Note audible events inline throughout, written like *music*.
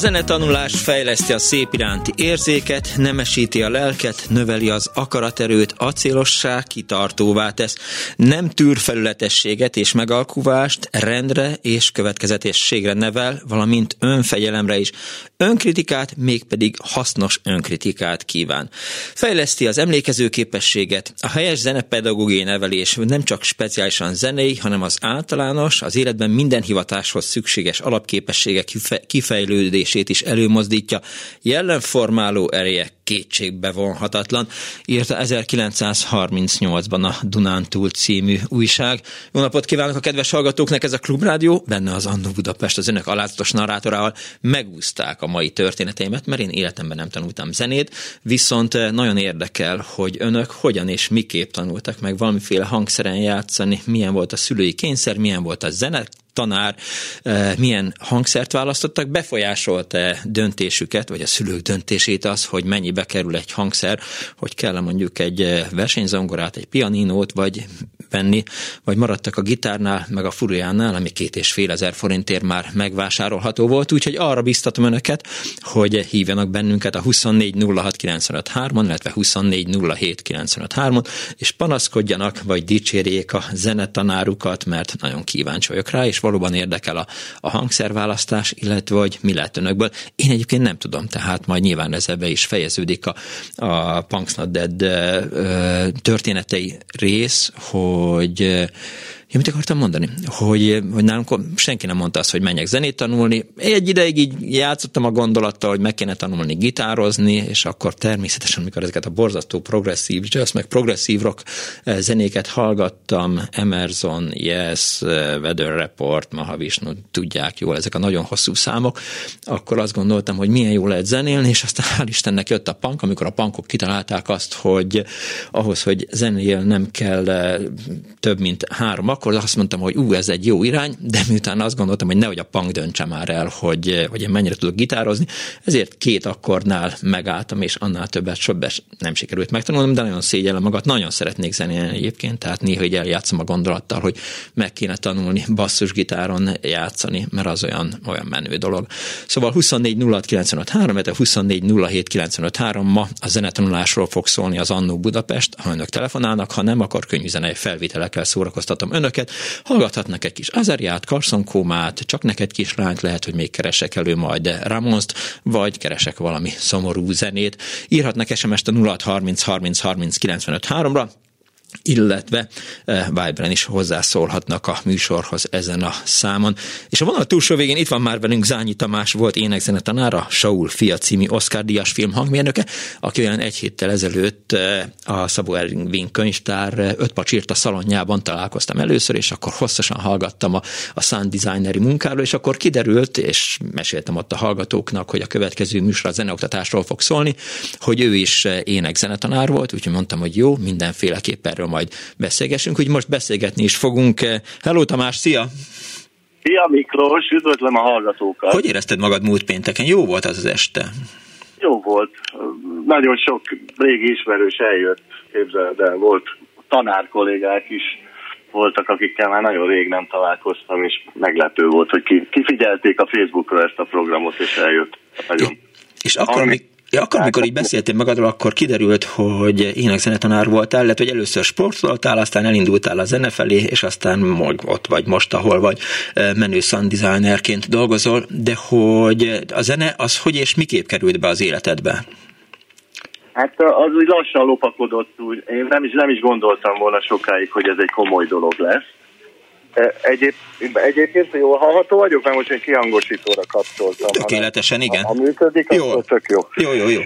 Zenetanulás fejleszti a szép iránti érzéket, nemesíti a lelket, növeli az akaraterőt, acélosság kitartóvá tesz. Nem tűr felületességet és megalkuvást, rendre és következetességre nevel, valamint önfegyelemre is. Önkritikát, mégpedig hasznos önkritikát kíván. Fejleszti az emlékező képességet, a helyes zenepedagógiai nevelés nem csak speciálisan zenei, hanem az általános, az életben minden hivatáshoz szükséges alapképességek kifejlődés működését is előmozdítja. Jellemformáló ereje kétségbe vonhatatlan, írta 1938-ban a Dunántúl című újság. Jó napot kívánok a kedves hallgatóknak, ez a Klubrádió, benne az Andó Budapest az önök alázatos narrátorával megúzták a mai történeteimet, mert én életemben nem tanultam zenét, viszont eh, nagyon érdekel, hogy önök hogyan és miképp tanultak meg valamiféle hangszeren játszani, milyen volt a szülői kényszer, milyen volt a zene, tanár eh, milyen hangszert választottak, befolyásolta döntésüket, vagy a szülők döntését az, hogy mennyibe kerül egy hangszer, hogy kell mondjuk egy eh, versenyzongorát, egy pianinót, vagy venni, vagy maradtak a gitárnál, meg a furujánál, ami két és fél ezer forintért már megvásárolható volt, úgyhogy arra biztatom önöket, hogy hívjanak bennünket a 2406953-on, illetve 2407953-on, és panaszkodjanak, vagy dicsérjék a zenetanárukat, mert nagyon kíváncsi vagyok rá, és valóban érdekel a, a hangszerválasztás, illetve hogy mi lett önökből. Én egyébként nem tudom, tehát majd nyilván ez ebbe is fejeződik a, a Punks Not Dead történetei rész, hogy hogy Ja, mit akartam mondani? Hogy, hogy nálunk senki nem mondta azt, hogy menjek zenét tanulni. Egy ideig így játszottam a gondolattal, hogy meg kéne tanulni gitározni, és akkor természetesen, amikor ezeket a borzasztó progresszív jazz, meg progresszív rock eh, zenéket hallgattam, Emerson, Yes, eh, Weather Report, Mahavishnu, tudják jól, ezek a nagyon hosszú számok, akkor azt gondoltam, hogy milyen jó lehet zenélni, és aztán hál' Istennek jött a punk, amikor a punkok kitalálták azt, hogy ahhoz, hogy zenél nem kell eh, több mint három akkor azt mondtam, hogy ú, ez egy jó irány, de miután azt gondoltam, hogy nehogy a punk döntse már el, hogy, hogy én mennyire tudok gitározni, ezért két akkordnál megálltam, és annál többet sobbes nem sikerült megtanulnom, de nagyon szégyellem magad, nagyon szeretnék zenélni egyébként, tehát néha így eljátszom a gondolattal, hogy meg kéne tanulni basszusgitáron játszani, mert az olyan, olyan menő dolog. Szóval 24 06 95 3, 24 07 95 3, ma a zenetanulásról fog szólni az Annó Budapest, ha önök telefonálnak, ha nem, akkor könnyű zenei felvételekkel szórakoztatom önök önöket, hallgathatnak egy kis Azeriát, Karszonkómát, csak neked kislányt lehet, hogy még keresek elő majd Ramonst, vagy keresek valami szomorú zenét. Írhatnak SMS-t a 0630 30 30 95 3-ra, illetve e, Vibren is hozzászólhatnak a műsorhoz ezen a számon. És a vonal túlsó végén itt van már velünk Zányi Tamás, volt énekzenetanára, Saul Fia című Oscar Díjas film hangmérnöke, aki olyan egy héttel ezelőtt e, a Szabó Ervin könyvtár e, öt pacsírta szalonjában találkoztam először, és akkor hosszasan hallgattam a, a sound designeri munkáról, és akkor kiderült, és meséltem ott a hallgatóknak, hogy a következő műsor a zeneoktatásról fog szólni, hogy ő is énekzenetanár volt, úgyhogy mondtam, hogy jó, mindenféleképpen erről majd beszélgessünk, hogy most beszélgetni is fogunk. Hello Tamás, szia! Szia Miklós, üdvözlöm a hallgatókat! Hogy érezted magad múlt pénteken? Jó volt az az este? Jó volt. Nagyon sok régi ismerős eljött, képzeld el, volt tanár kollégák is voltak, akikkel már nagyon rég nem találkoztam, és meglepő volt, hogy kifigyelték a Facebookra ezt a programot, és eljött. Nagyon. És akkor, még, Ja, akkor, amikor így beszéltél magadról, akkor kiderült, hogy énekzenetanár voltál, lehet, hogy először sportoltál, aztán elindultál a zene felé, és aztán ott vagy most, ahol vagy menő sound designerként dolgozol, de hogy a zene az hogy és miképp került be az életedbe? Hát az úgy lassan lopakodott, úgy. én nem is, nem is gondoltam volna sokáig, hogy ez egy komoly dolog lesz. E, egyéb, egyébként jól hallható vagyok, mert most én kihangosítóra kapcsoltam. Tökéletesen, igen. Ha, működik, jó. akkor tök jó. Jó, jó, jó.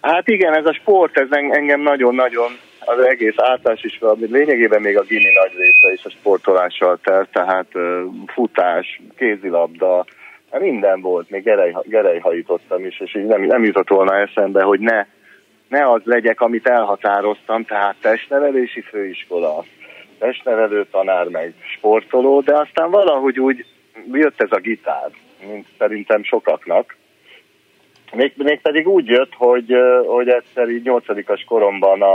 Hát igen, ez a sport, ez engem nagyon-nagyon az egész általános is, lényegében még a gimi nagy része is a sportolással telt, tehát futás, kézilabda, hát minden volt, még gerej, gerejhajítottam is, és így nem, nem jutott volna eszembe, hogy ne, ne az legyek, amit elhatároztam, tehát testnevelési főiskola, testnevelő tanár, meg sportoló, de aztán valahogy úgy jött ez a gitár, mint szerintem sokaknak, még, még pedig úgy jött, hogy, hogy egyszer így nyolcadikas koromban a,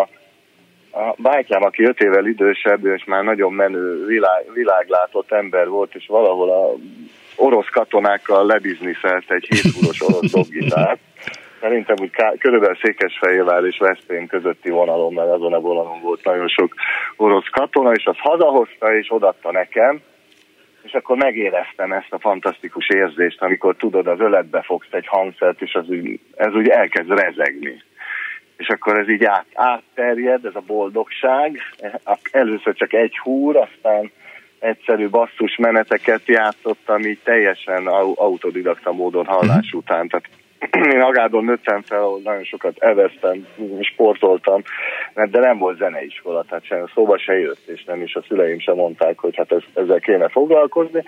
a bátyám, aki öt évvel idősebb, és már nagyon menő világ, világlátott ember volt, és valahol a orosz katonákkal lebizniszelt egy hétfúros orosz dobgitárt. *laughs* Szerintem úgy ká- körülbelül Székesfehérvár és Veszprém közötti vonalon, mert azon a vonalon volt nagyon sok orosz katona, és az hazahozta és odatta nekem, és akkor megéreztem ezt a fantasztikus érzést, amikor tudod, az öletbe fogsz egy hangszert, és az úgy, ez úgy elkezd rezegni. És akkor ez így át, átterjed, ez a boldogság. Először csak egy húr, aztán egyszerű basszus meneteket játszottam így teljesen autodidakta módon hallás után. Tehát *clears throat* én Agádon nőttem fel, ahol nagyon sokat eveztem, sportoltam, de nem volt zeneiskola, tehát sem szóba se jött, és nem is a szüleim sem mondták, hogy hát ez, ezzel kéne foglalkozni,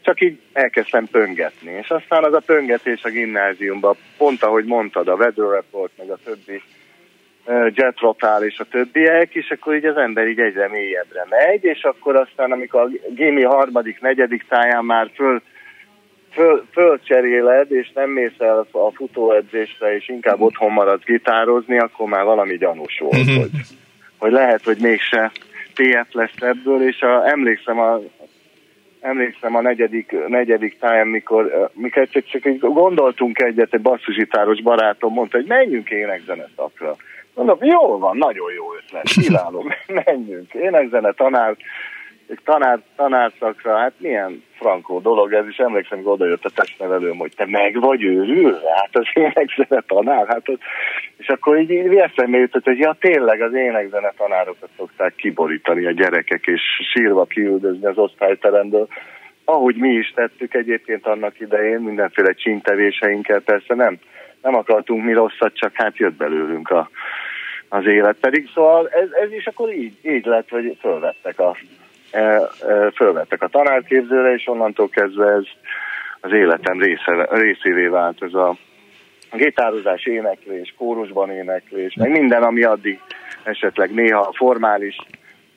csak így elkezdtem pöngetni, és aztán az a pöngetés a gimnáziumban, pont ahogy mondtad, a Weather Report, meg a többi Jet és a többiek, és akkor így az ember így egyre mélyebbre megy, és akkor aztán, amikor a gimi harmadik, negyedik táján már föl föl, fölcseréled, és nem mész el a futóedzésre, és inkább otthon maradsz gitározni, akkor már valami gyanús volt, mm-hmm. hogy, hogy lehet, hogy mégse TF lesz ebből, és a, emlékszem a emlékszem a negyedik, negyedik táján, mikor, mikor csak, csak így gondoltunk egyet, egy basszusgitáros barátom mondta, hogy menjünk énekzeneszakra. Mondom, jó van, nagyon jó ötlet, kiváló, *laughs* menjünk. Énekzene tanár, egy tanár, tanárszakra, hát milyen frankó dolog ez, és emlékszem, hogy oda jött a testnevelőm, hogy te meg vagy őrülve, hát az énekzene tanár, hát az... és akkor így, így eszembe jutott, hogy ja tényleg az énekzene tanárokat szokták kiborítani a gyerekek, és sírva kiüldözni az osztályteremből, ahogy mi is tettük egyébként annak idején, mindenféle csintevéseinkkel, persze nem, nem akartunk mi rosszat, csak hát jött belőlünk a, az élet. Pedig szóval ez, ez is akkor így, így lett, hogy fölvettek a fölvettek a tanárképzőre, és onnantól kezdve ez az életem része, részévé vált ez a gitározás, éneklés, kórusban éneklés, meg minden, ami addig esetleg néha formális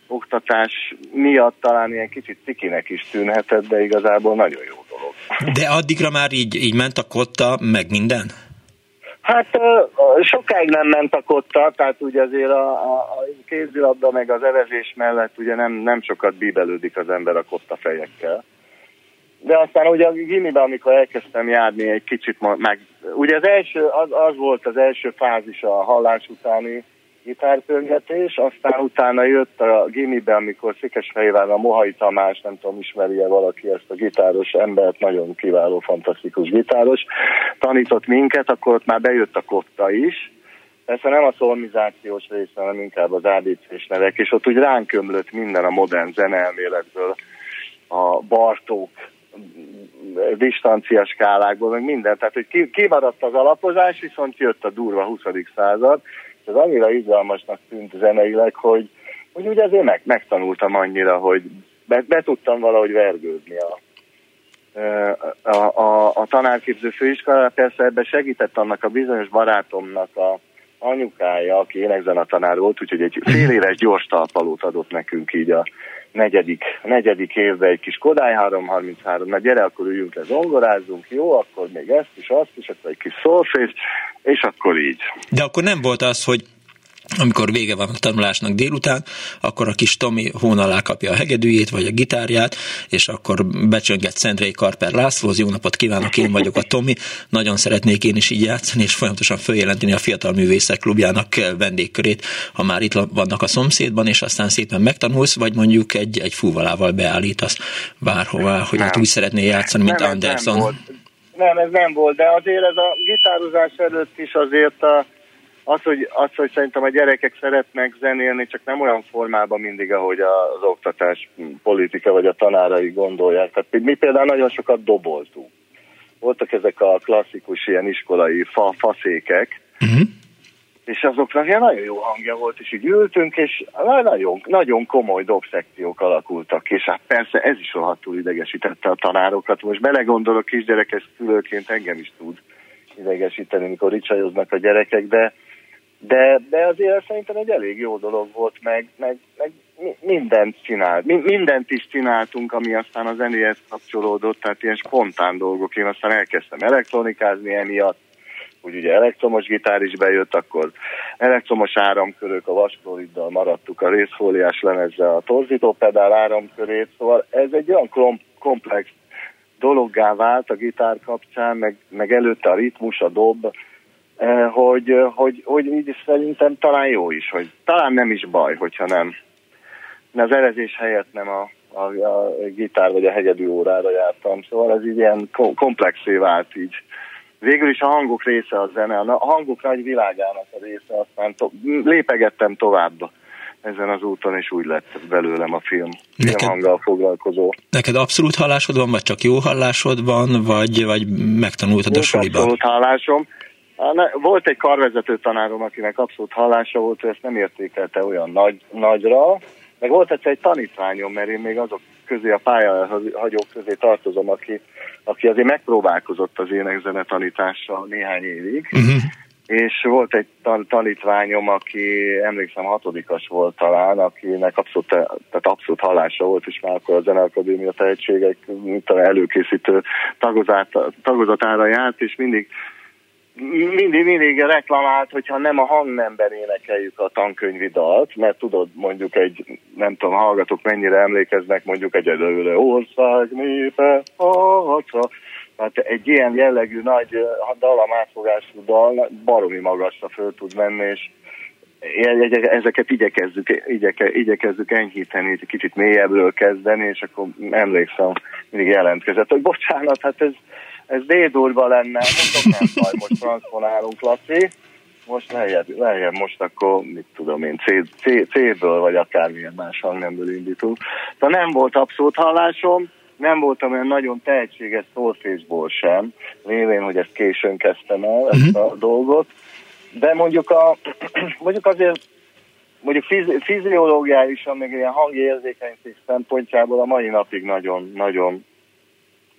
oktatás miatt talán ilyen kicsit cikinek is tűnhetett, de igazából nagyon jó dolog. De addigra már így, így ment a kotta, meg minden? Hát sokáig nem ment a kotta, tehát ugye azért a, a, a kézilabda meg az evezés mellett ugye nem, nem sokat bíbelődik az ember a kotta fejekkel. De aztán ugye a gimiben, amikor elkezdtem járni egy kicsit, meg ugye az első, az, az volt az első fázis a hallás utáni gitárpörgetés, aztán utána jött a gimibe, amikor Székesfehérvár a Mohai Tamás, nem tudom, ismeri-e valaki ezt a gitáros embert, nagyon kiváló, fantasztikus gitáros, tanított minket, akkor ott már bejött a kotta is, Persze nem a szolmizációs része, hanem inkább az ABC-s nevek, és ott úgy ránk minden a modern zeneelméletből, a Bartók distancia skálákból, meg minden. Tehát, hogy kimaradt az alapozás, viszont jött a durva 20. század, ez annyira izgalmasnak tűnt zeneileg, hogy, hogy ugye azért meg, megtanultam annyira, hogy be, be tudtam valahogy vergődni a, a, a, a tanárképző főiskolára. Persze ebben segített annak a bizonyos barátomnak a anyukája, aki énekzenetanár volt, úgyhogy egy fél éves gyors talpalót adott nekünk így a negyedik, negyedik évben egy kis Kodály 333, na gyere, akkor üljünk le, zongorázzunk, jó, akkor még ezt is, azt is, akkor egy kis szolfés, és akkor így. De akkor nem volt az, hogy amikor vége van a tanulásnak délután, akkor a kis Tomi hón alá kapja a hegedűjét, vagy a gitárját, és akkor becsönget Szendrei Karper Lászlóhoz, jó napot kívánok, én vagyok a Tomi, nagyon szeretnék én is így játszani, és folyamatosan följelenteni a Fiatal Művészek Klubjának vendégkörét, ha már itt vannak a szomszédban, és aztán szépen megtanulsz, vagy mondjuk egy, egy fúvalával beállítasz bárhová, hogy hát úgy szeretné játszani, mint nem, Anderson. Nem, volt. nem, ez nem volt, de azért ez a gitározás előtt is azért a az hogy, az, hogy szerintem a gyerekek szeretnek zenélni, csak nem olyan formában mindig, ahogy az oktatás politika vagy a tanárai gondolják. Tehát mi például nagyon sokat doboltunk. Voltak ezek a klasszikus ilyen iskolai fa, faszékek, uh-huh. és azoknak ilyen nagyon jó hangja volt, és így ültünk, és nagyon, nagyon komoly dobszekciók alakultak, és hát persze ez is rohadtul idegesítette a tanárokat. Most belegondolok kisgyerekes szülőként engem is tud idegesíteni, mikor ricsajoznak a gyerekek, de, de, de azért szerintem egy elég jó dolog volt, meg, meg, meg mindent csinált, mindent is csináltunk, ami aztán a zenéhez kapcsolódott, tehát ilyen spontán dolgok. Én aztán elkezdtem elektronikázni emiatt, úgy ugye elektromos gitár is bejött, akkor elektromos áramkörök, a vaskloriddal maradtuk a részfóliás lemezzel a torzító pedál áramkörét, szóval ez egy olyan komplex dologgá vált a gitár kapcsán, meg, meg előtte a ritmus, a dob, hogy, hogy, hogy így szerintem talán jó is, hogy talán nem is baj, hogyha nem. Az erezés helyett nem a, a, a gitár vagy a hegyedű órára jártam, szóval ez így ilyen komplexé vált így végül is a hangok része a zene, a hangok nagy világának a része, aztán to- lépegettem tovább ezen az úton, és úgy lett belőlem a film, neked, filmhanggal foglalkozó. Neked abszolút hallásod van, vagy csak jó hallásod van, vagy, vagy megtanultad Nincs a suliban? abszolút hallásom. Volt egy karvezető tanárom, akinek abszolút hallása volt, ő ezt nem értékelte olyan nagy, nagyra, meg volt egyszer egy tanítványom, mert én még azok közé, a pályahagyók közé tartozom, aki, aki azért megpróbálkozott az énekzene tanítással néhány évig, uh-huh. és volt egy tan- tanítványom, aki emlékszem hatodikas volt talán, akinek abszolút, tehát abszolút hallása volt, és már akkor a Zeneakadémia tehetségek mint előkészítő tagozat, tagozatára járt, és mindig mindig, mindig reklamált, hogyha nem a hangnemben énekeljük a tankönyvi dalt, mert tudod, mondjuk egy, nem tudom, hallgatók mennyire emlékeznek, mondjuk egy előle ország népe, harca. Tehát egy ilyen jellegű nagy dalam átfogású dal baromi magasra föl tud menni, és ezeket igyekezzük, igyeke, igyekezzük enyhíteni, kicsit mélyebbről kezdeni, és akkor emlékszem, mindig jelentkezett, hogy bocsánat, hát ez ez D-durva lenne, mondok nem baj, most transponálunk, Laci, most lejjebb, lejjebb most akkor, mit tudom én, C, C, C-ből, vagy akármilyen más hangnemből indítunk. Tehát nem volt abszolút hallásom, nem voltam olyan nagyon tehetséges szólfésból sem, lévén, hogy ezt későn kezdtem el, ezt uh-huh. a dolgot, de mondjuk, a, *clears throat* mondjuk azért mondjuk fizi, fiziológiálisan, meg ilyen hangérzékenység szempontjából a mai napig nagyon, nagyon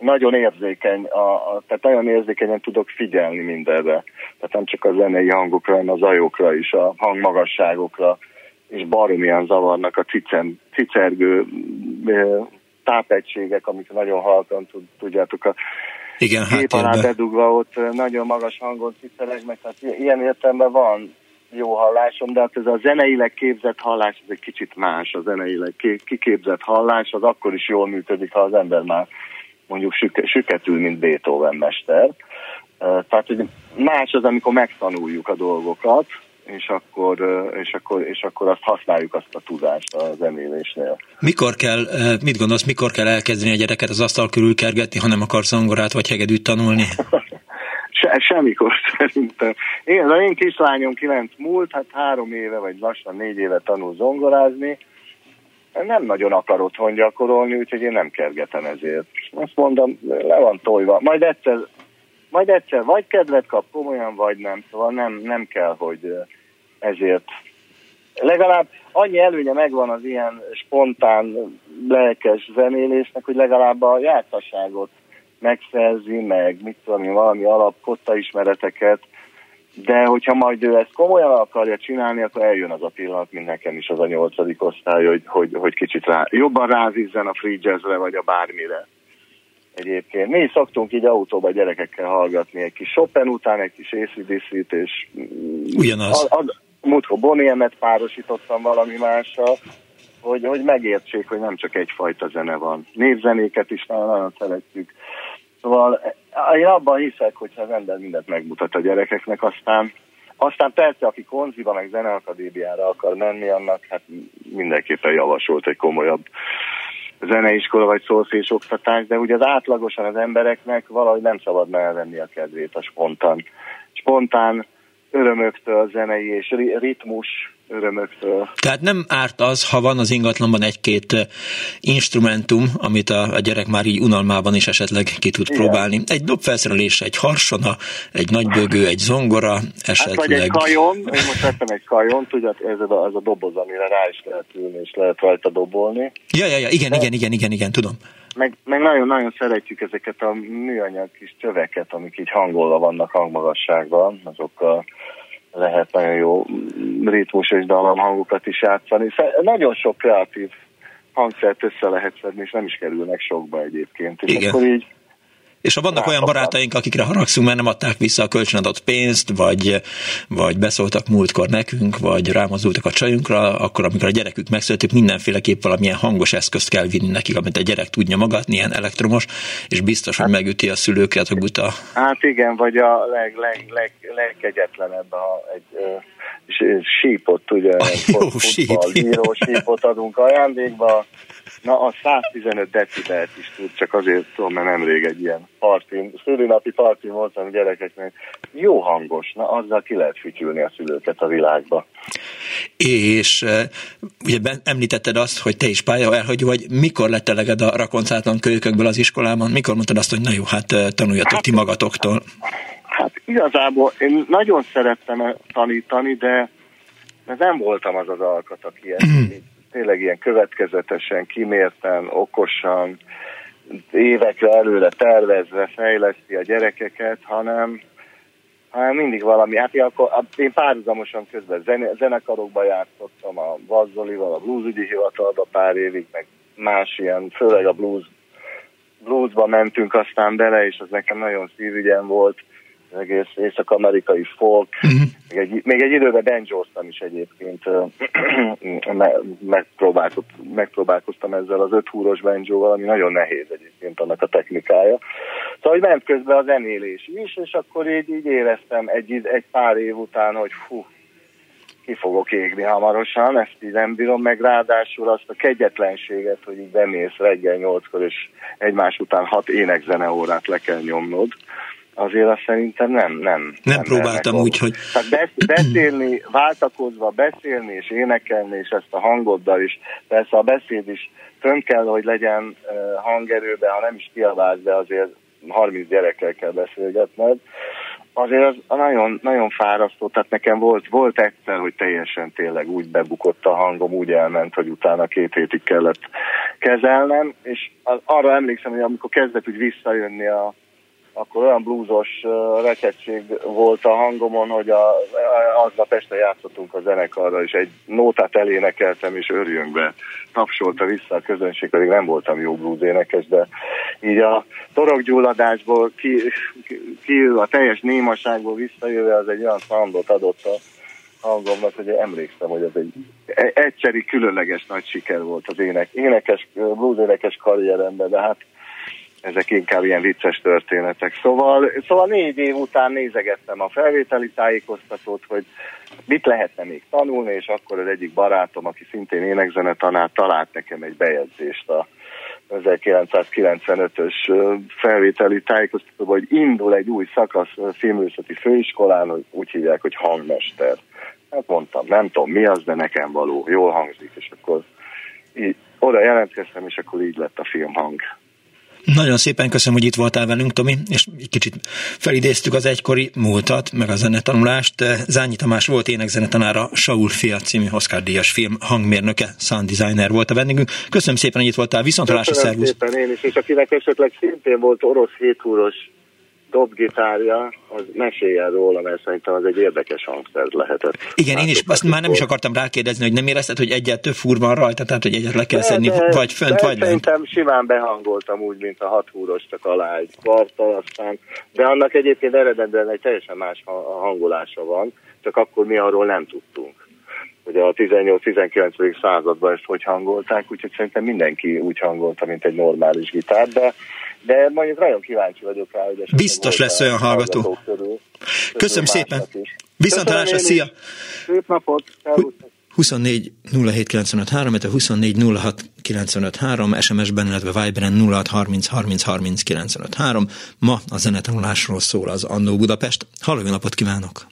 nagyon érzékeny, a, a, tehát nagyon érzékenyen tudok figyelni mindenre. Tehát nem csak a zenei hangokra, hanem a zajokra is, a hangmagasságokra, és baromian zavarnak a cicen, cicergő tápegységek, amik nagyon halkan tud, tudjátok a igen, gép alá bedugva ott nagyon magas hangon ciceregnek, tehát ilyen értelemben van jó hallásom, de hát ez a zeneileg képzett hallás, ez egy kicsit más, a zeneileg kiképzett hallás, az akkor is jól működik, ha az ember már mondjuk süketül, mint Beethoven mester. Tehát, hogy más az, amikor megtanuljuk a dolgokat, és akkor, és, akkor, és akkor azt használjuk azt a tudást a zenélésnél. Mikor kell, mit gondolsz, mikor kell elkezdeni a gyereket az asztal körül kergetni, ha nem akar zongorát vagy hegedűt tanulni? *laughs* Se, semmikor szerintem. Én, az én kislányom kilenc múlt, hát három éve vagy lassan négy éve tanul zongorázni, nem nagyon akar otthon gyakorolni, úgyhogy én nem kergetem ezért. Azt mondom, le van tojva. Majd egyszer, majd egyszer vagy kedvet kap komolyan, vagy nem. Szóval nem, nem kell, hogy ezért legalább annyi előnye megvan az ilyen spontán, lelkes zenélésnek, hogy legalább a jártasságot megszerzi, meg mit tudom én, valami alap ismereteket, de hogyha majd ő ezt komolyan akarja csinálni, akkor eljön az a pillanat, mint nekem is az a nyolcadik osztály, hogy, hogy, hogy kicsit rá, jobban rázizzen a free jazzre, vagy a bármire. Egyébként mi szoktunk így autóba gyerekekkel hallgatni egy kis Chopin után, egy kis ACDC-t, és Ugyanaz. A, a, múltkor Boniemet párosítottam valami mással, hogy, hogy megértsék, hogy nem csak egyfajta zene van. Névzenéket is nagyon szeretjük. Szóval én abban hiszek, hogyha az ember mindent megmutat a gyerekeknek, aztán, aztán persze, aki konziba meg zeneakadémiára akar menni, annak hát mindenképpen javasolt egy komolyabb zeneiskola vagy szólfés oktatás, de ugye az átlagosan az embereknek valahogy nem szabad elvenni a kedvét a spontán, spontán örömöktől, zenei és ritmus örömöktől. Tehát nem árt az, ha van az ingatlanban egy-két instrumentum, amit a, a gyerek már így unalmában is esetleg ki tud Igen. próbálni. Egy dobfelszerelés, egy harsona, egy nagybögő, egy zongora, esetleg. Hát vagy egy kajon, én most vettem egy kajon, tudod, ez a, ez a doboz, amire rá is lehet ülni, és lehet rajta dobolni. Ja, ja, ja, igen, De... igen, igen, igen, igen, tudom meg, meg nagyon-nagyon szeretjük ezeket a műanyag kis csöveket, amik így hangolva vannak hangmagasságban, azokkal lehet nagyon jó ritmus és hangokat is játszani. Nagyon sok kreatív hangszert össze lehet szedni, és nem is kerülnek sokba egyébként. És Igen. akkor így és ha vannak olyan barátaink, akikre haragszunk, mert nem adták vissza a kölcsönadott pénzt, vagy, vagy beszóltak múltkor nekünk, vagy rámozultak a csajunkra, akkor amikor a gyerekük megszületik, mindenféleképp valamilyen hangos eszközt kell vinni nekik, amit a gyerek tudja magatni, ilyen elektromos, és biztos, hogy megüti a szülőket a buta. Hát igen, vagy a leg, leg, leg, legkegyetlenebb a, egy sípot, ugye, jó, síp. sípot adunk ajándékba, Na, a 115 decibelt is tud, csak azért tudom, mert nemrég egy ilyen partin, szülőnapi partin voltam gyerekeknek. Jó hangos, na azzal ki lehet fütyülni a szülőket a világba. És ugye említetted azt, hogy te is pálya elhagyó vagy. Mikor lett eleged a rakoncátlan kölykökből az iskolában? Mikor mondtad azt, hogy na jó, hát tanuljatok hát, ti magatoktól? Hát igazából én nagyon szerettem tanítani, de nem voltam az az alkat, aki ezt tényleg ilyen következetesen, kimérten, okosan, évekre előre tervezve fejleszti a gyerekeket, hanem, hanem mindig valami. Hát én, akkor, én párhuzamosan közben zene, zenekarokba játszottam, a Vazzolival, a bluesügyi hivatalba pár évig, meg más ilyen, főleg a blues, bluesba mentünk aztán bele, és az nekem nagyon szívügyem volt egész észak-amerikai folk, uh-huh. még, egy, még egy időben banjoztam is egyébként, *clears throat* megpróbálkoztam ezzel az öt húros banjóval, ami nagyon nehéz egyébként annak a technikája. Szóval, hogy ment közben a zenélés is, és akkor így, így éreztem egy, egy pár év után, hogy fú, ki fogok égni hamarosan, ezt így nem bírom meg, ráadásul azt a kegyetlenséget, hogy így bemész reggel nyolckor, és egymás után hat énekzene órát le kell nyomnod azért azt szerintem nem. Nem, nem, nem próbáltam úgy, hogy... Tehát beszélni, váltakozva beszélni és énekelni, és ezt a hangoddal is, persze a beszéd is fönn kell, hogy legyen hangerőben, ha nem is kiabálsz, de azért 30 gyerekkel kell beszélgetned. Azért az nagyon, nagyon fárasztó, tehát nekem volt, volt egyszer, hogy teljesen tényleg úgy bebukott a hangom, úgy elment, hogy utána két hétig kellett kezelnem, és arra emlékszem, hogy amikor kezdett úgy visszajönni a, akkor olyan blúzos rekettség volt a hangomon, hogy a, aznap este játszottunk a zenekarra, és egy nótát elénekeltem, és örjünkbe tapsolta vissza a közönség, pedig nem voltam jó blues énekes, de így a torokgyulladásból, ki, ki, a teljes némaságból visszajöve, az egy olyan szandot adott a hangomnak, hogy emlékszem, hogy ez egy egyszeri különleges nagy siker volt az ének, énekes, blues énekes karrieremben, de hát ezek inkább ilyen vicces történetek. Szóval, szóval négy év után nézegettem a felvételi tájékoztatót, hogy mit lehetne még tanulni, és akkor az egyik barátom, aki szintén énekzenetanár, talált nekem egy bejegyzést a 1995-ös felvételi tájékoztatóban, hogy indul egy új szakasz filmőszeti főiskolán, hogy úgy hívják, hogy hangmester. Hát mondtam, nem tudom mi az, de nekem való, jól hangzik, és akkor oda jelentkeztem, és akkor így lett a filmhang. Nagyon szépen köszönöm, hogy itt voltál velünk, Tomi, és egy kicsit felidéztük az egykori múltat, meg a zenetanulást. Zányi Tamás volt énekzenetanára, Saul Fia című Oscar díjas film hangmérnöke, sound designer volt a vendégünk. Köszönöm szépen, hogy itt voltál, viszontlátásra, szervusz! szépen én is, és akinek esetleg szintén volt orosz héthúros dobgitárja, az meséljen róla, mert szerintem az egy érdekes hangszer lehetett. Igen, én is azt már nem is akartam rákérdezni, hogy nem érezted, hogy egyet több fur van rajta, tehát hogy egyet le kell szedni, de, vagy fönt, de vagy Szerintem lent. simán behangoltam úgy, mint a hat húros, csak alá egy kvartal, aztán, de annak egyébként eredetben egy teljesen más hangolása van, csak akkor mi arról nem tudtunk hogy a 18-19. században ezt hogy hangolták, úgyhogy szerintem mindenki úgy hangolta, mint egy normális gitár, de de mondjuk nagyon kíváncsi vagyok rá, hogy Biztos lesz olyan hallgató. Köszönöm szépen. Viszont hallásra, szia! Szép napot! 24 07 95 3, 24 06 95 3, SMS-ben, illetve Viberen 06 30 30 30 95 3. Ma a zenetanulásról szól az Annó Budapest. Halló, napot kívánok!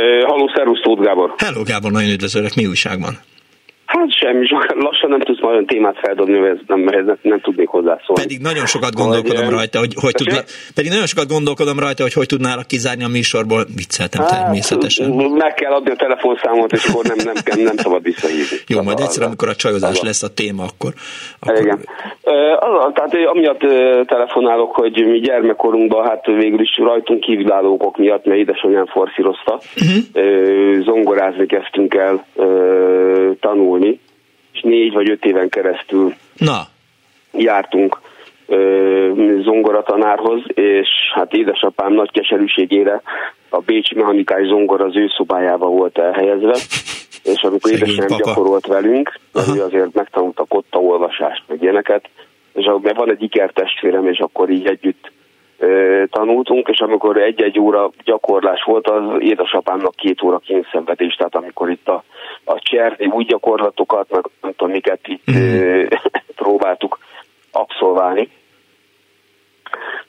Halló, szervusz, Tóth Gábor. Hello Gábor, nagyon üdvözöllek, mi újság van? Hát semmi, lassan nem tudsz olyan témát feldobni, ez nem, ez nem, nem tudnék hozzászólni. Pedig nagyon sokat gondolkodom hogy, rajta, hogy, hogy tudna, pedig nagyon sokat gondolkodom rajta, hogy hogy tudnálak kizárni a műsorból. Vicceltem hát, természetesen. Meg kell adni a telefonszámot, és akkor nem, nem, nem, nem szabad visszahívni. Jó, majd egyszer, amikor a csajozás lesz a téma, akkor... akkor... Igen. Az, tehát amiatt telefonálok, hogy mi gyermekkorunkban, hát végül is rajtunk kívülálló okok miatt, mert édesanyám forszírozta, uh-huh. zongorázni kezdtünk el tanulni tanulni, és négy vagy öt éven keresztül Na. jártunk zongoratanárhoz, és hát édesapám nagy keserűségére a Bécsi Mechanikai Zongora az ő szobájába volt elhelyezve, *laughs* és amikor édesem gyakorolt velünk, ő azért megtanultak ott a olvasást, meg ilyeneket, és mert van egy ikertestvérem, és akkor így együtt tanultunk, és amikor egy-egy óra gyakorlás volt, az édesapámnak két óra kényszenvedés, tehát amikor itt a, a cserni úgy gyakorlatokat, meg nem tudom, miket itt mm. *laughs* próbáltuk abszolválni.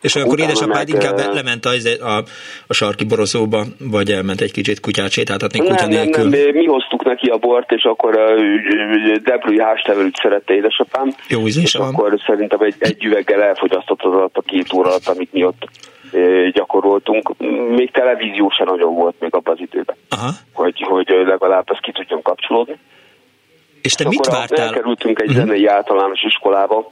És akkor édesapád meg, inkább lement a, a, a sarki borozóba, vagy elment egy kicsit kutyát sétáltatni kutya nem, nélkül? Nem, nem, mi hoztuk neki a bort, és akkor a debrui hástevelőt szerette édesapám. Jó és van. akkor szerintem egy, egy üveggel elfogyasztott az alatt a két óra alatt, amit mi ott gyakoroltunk. Még televízió sem nagyon volt még abban az időben, Aha. Hogy, hogy legalább ezt ki tudjon kapcsolódni. És te mit vártál? Elkerültünk egy uh-huh. zenei általános iskolába,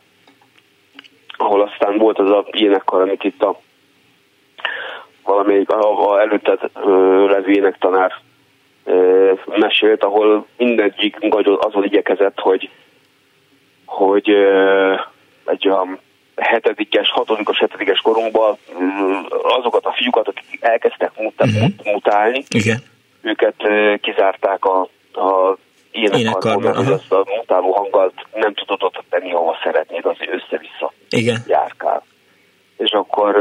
ahol aztán volt az a énekkar, amit itt a valamelyik a, a előtted levő énektanár mesélt, ahol mindegyik azon igyekezett, hogy, hogy egy olyan hetedikes, hatodikos, hetedikes korunkban azokat a fiúkat, akik elkezdtek mutá- uh-huh. mutálni, Igen. őket kizárták a, a énekkarban, mert azt a mutáló hanggal nem tudod ott tenni, ahova szeretnéd, az össze-vissza Igen. járkál. És akkor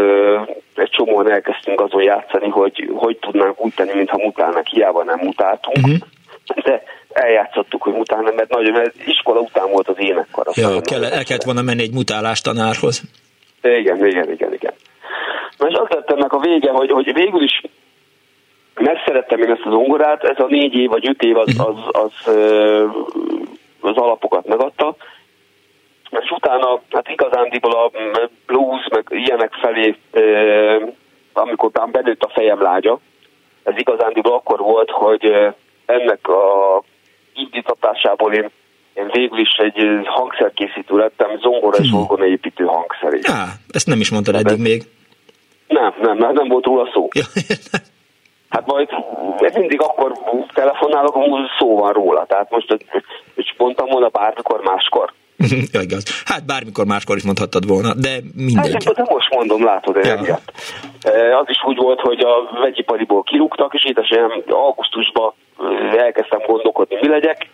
egy csomóan elkezdtünk azon játszani, hogy hogy tudnánk úgy tenni, mintha mutálnak, hiába nem mutáltunk. Uh-huh. De eljátszottuk, hogy mutálna, mert nagyon, mert iskola után volt az énekkar. Ja, kell, el kellett volna menni egy mutálás tanárhoz. Igen, igen, igen, igen. Most az lett ennek a vége, hogy, hogy végül is megszerettem én ezt az ongorát, ez a négy év vagy öt év az, az, az, az alapokat megadta, és utána, hát igazándiból a blues, meg ilyenek felé, amikor már benőtt a fejem lágya, ez igazándiból akkor volt, hogy ennek a indítatásából én, én végül is egy hangszerkészítő lettem, zongora és orgona építő hangszeré. Ja, ezt nem is mondtad eddig még. Nem, nem, nem, nem volt róla szó. Ja, *laughs* Hát majd mindig akkor telefonálok, hogy szó van róla. Tehát most, hogy mondtam volna bármikor máskor. *laughs* ja, igaz. Hát bármikor máskor is mondhattad volna, de mindegy. Hát, de most mondom, látod, ja. E, az is úgy volt, hogy a vegyipariból kirúgtak, és édesem augusztusban e, elkezdtem gondolkodni, mi legyek,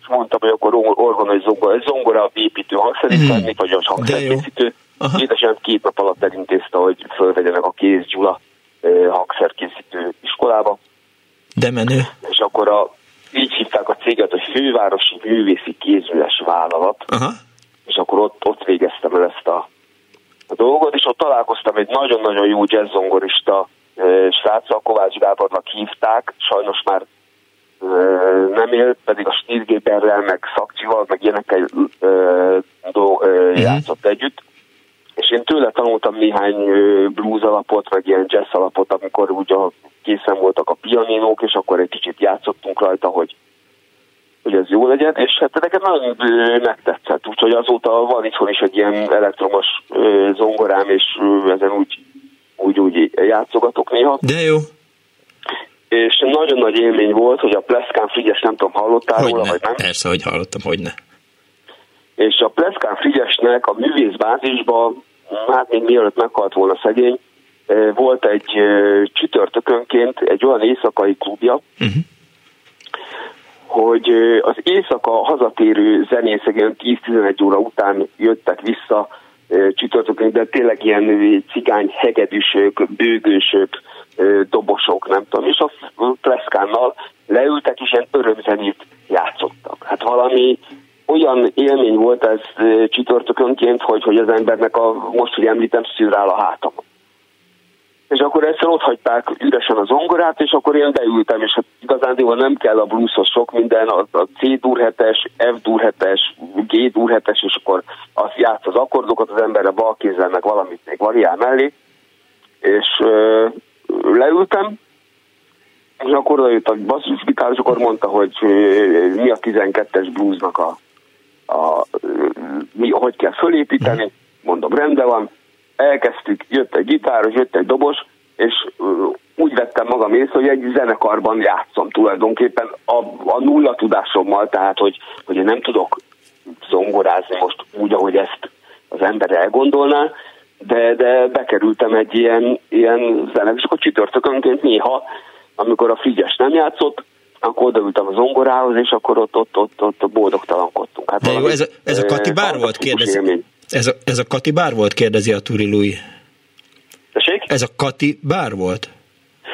és mondtam, hogy akkor orgonai zongora, zongora építő hangszerítő, mm. vagy a hangszerkészítő. Édesem két nap alatt elintézte, hogy fölvegyenek a kéz Gyula hangszerkészítő iskolába. De menő. És akkor a, így hívták a céget, hogy Fővárosi Művészi Kézműves Vállalat. Aha. És akkor ott, ott végeztem el ezt a, a dolgot, és ott találkoztam egy nagyon-nagyon jó jazzzongorista sráccal, Kovács Gábornak hívták, sajnos már nem él, pedig a Stílgéberrel, meg Szakcsival, meg ilyenekkel e, do, uh-huh. játszott együtt és én tőle tanultam néhány blues alapot, meg ilyen jazz alapot, amikor ugye készen voltak a pianinók, és akkor egy kicsit játszottunk rajta, hogy, hogy ez jó legyen, és hát nekem nagyon megtetszett, úgyhogy azóta van itthon is egy ilyen elektromos zongorám, és ezen úgy, úgy, úgy játszogatok néha. De jó. És nagyon nagy élmény volt, hogy a Pleszkán Frigyes, nem tudom, hallottál hogy róla, ne. vagy nem? Persze, hogy hallottam, hogy ne. És a Pleszkán Frigyesnek a művészbázisban hát még mielőtt meghalt volna szegény, volt egy csütörtökönként egy olyan éjszakai klubja, uh-huh. hogy az éjszaka hazatérő zenészek 10-11 óra után jöttek vissza csütörtökön, de tényleg ilyen cigány hegedűsök, bőgősök, dobosok, nem tudom, és a Pleszkánnal leültek, és ilyen örömzenét játszottak. Hát valami olyan élmény volt ez csütörtökönként, hogy, hogy az embernek a, most, hogy említem, szűrál a hátam. és akkor egyszer ott hagyták üresen a zongorát, és akkor én beültem, és hát igazán nem kell a bluesos sok minden, a, a C dur 7-es, F dur 7-es, G dur 7-es, és akkor azt játsz az akkordokat az emberre bal kézzel, meg valamit még variál mellé, és ö, leültem, és akkor jött a basszusgitár, és akkor mondta, hogy mi a 12-es bluesnak a, a, mi, hogy kell fölépíteni, mondom, rendben van, elkezdtük, jött egy gitáros, jött egy dobos, és úgy vettem magam észre, hogy egy zenekarban játszom tulajdonképpen a, a nulla tudásommal, tehát hogy, hogy én nem tudok zongorázni most úgy, ahogy ezt az ember elgondolná, de, de bekerültem egy ilyen, ilyen zenek, és akkor csütörtökönként néha, amikor a Frigyes nem játszott, akkor odaültem a zongorához, és akkor ott, ott, ott, ott boldogtalankodtunk. Hát valami, ez, a, ez a Kati bár volt, kérdezi. Ez a, ez a Kati bár volt, kérdezi a Turi Lui. Tessék? Ez a Kati bár volt?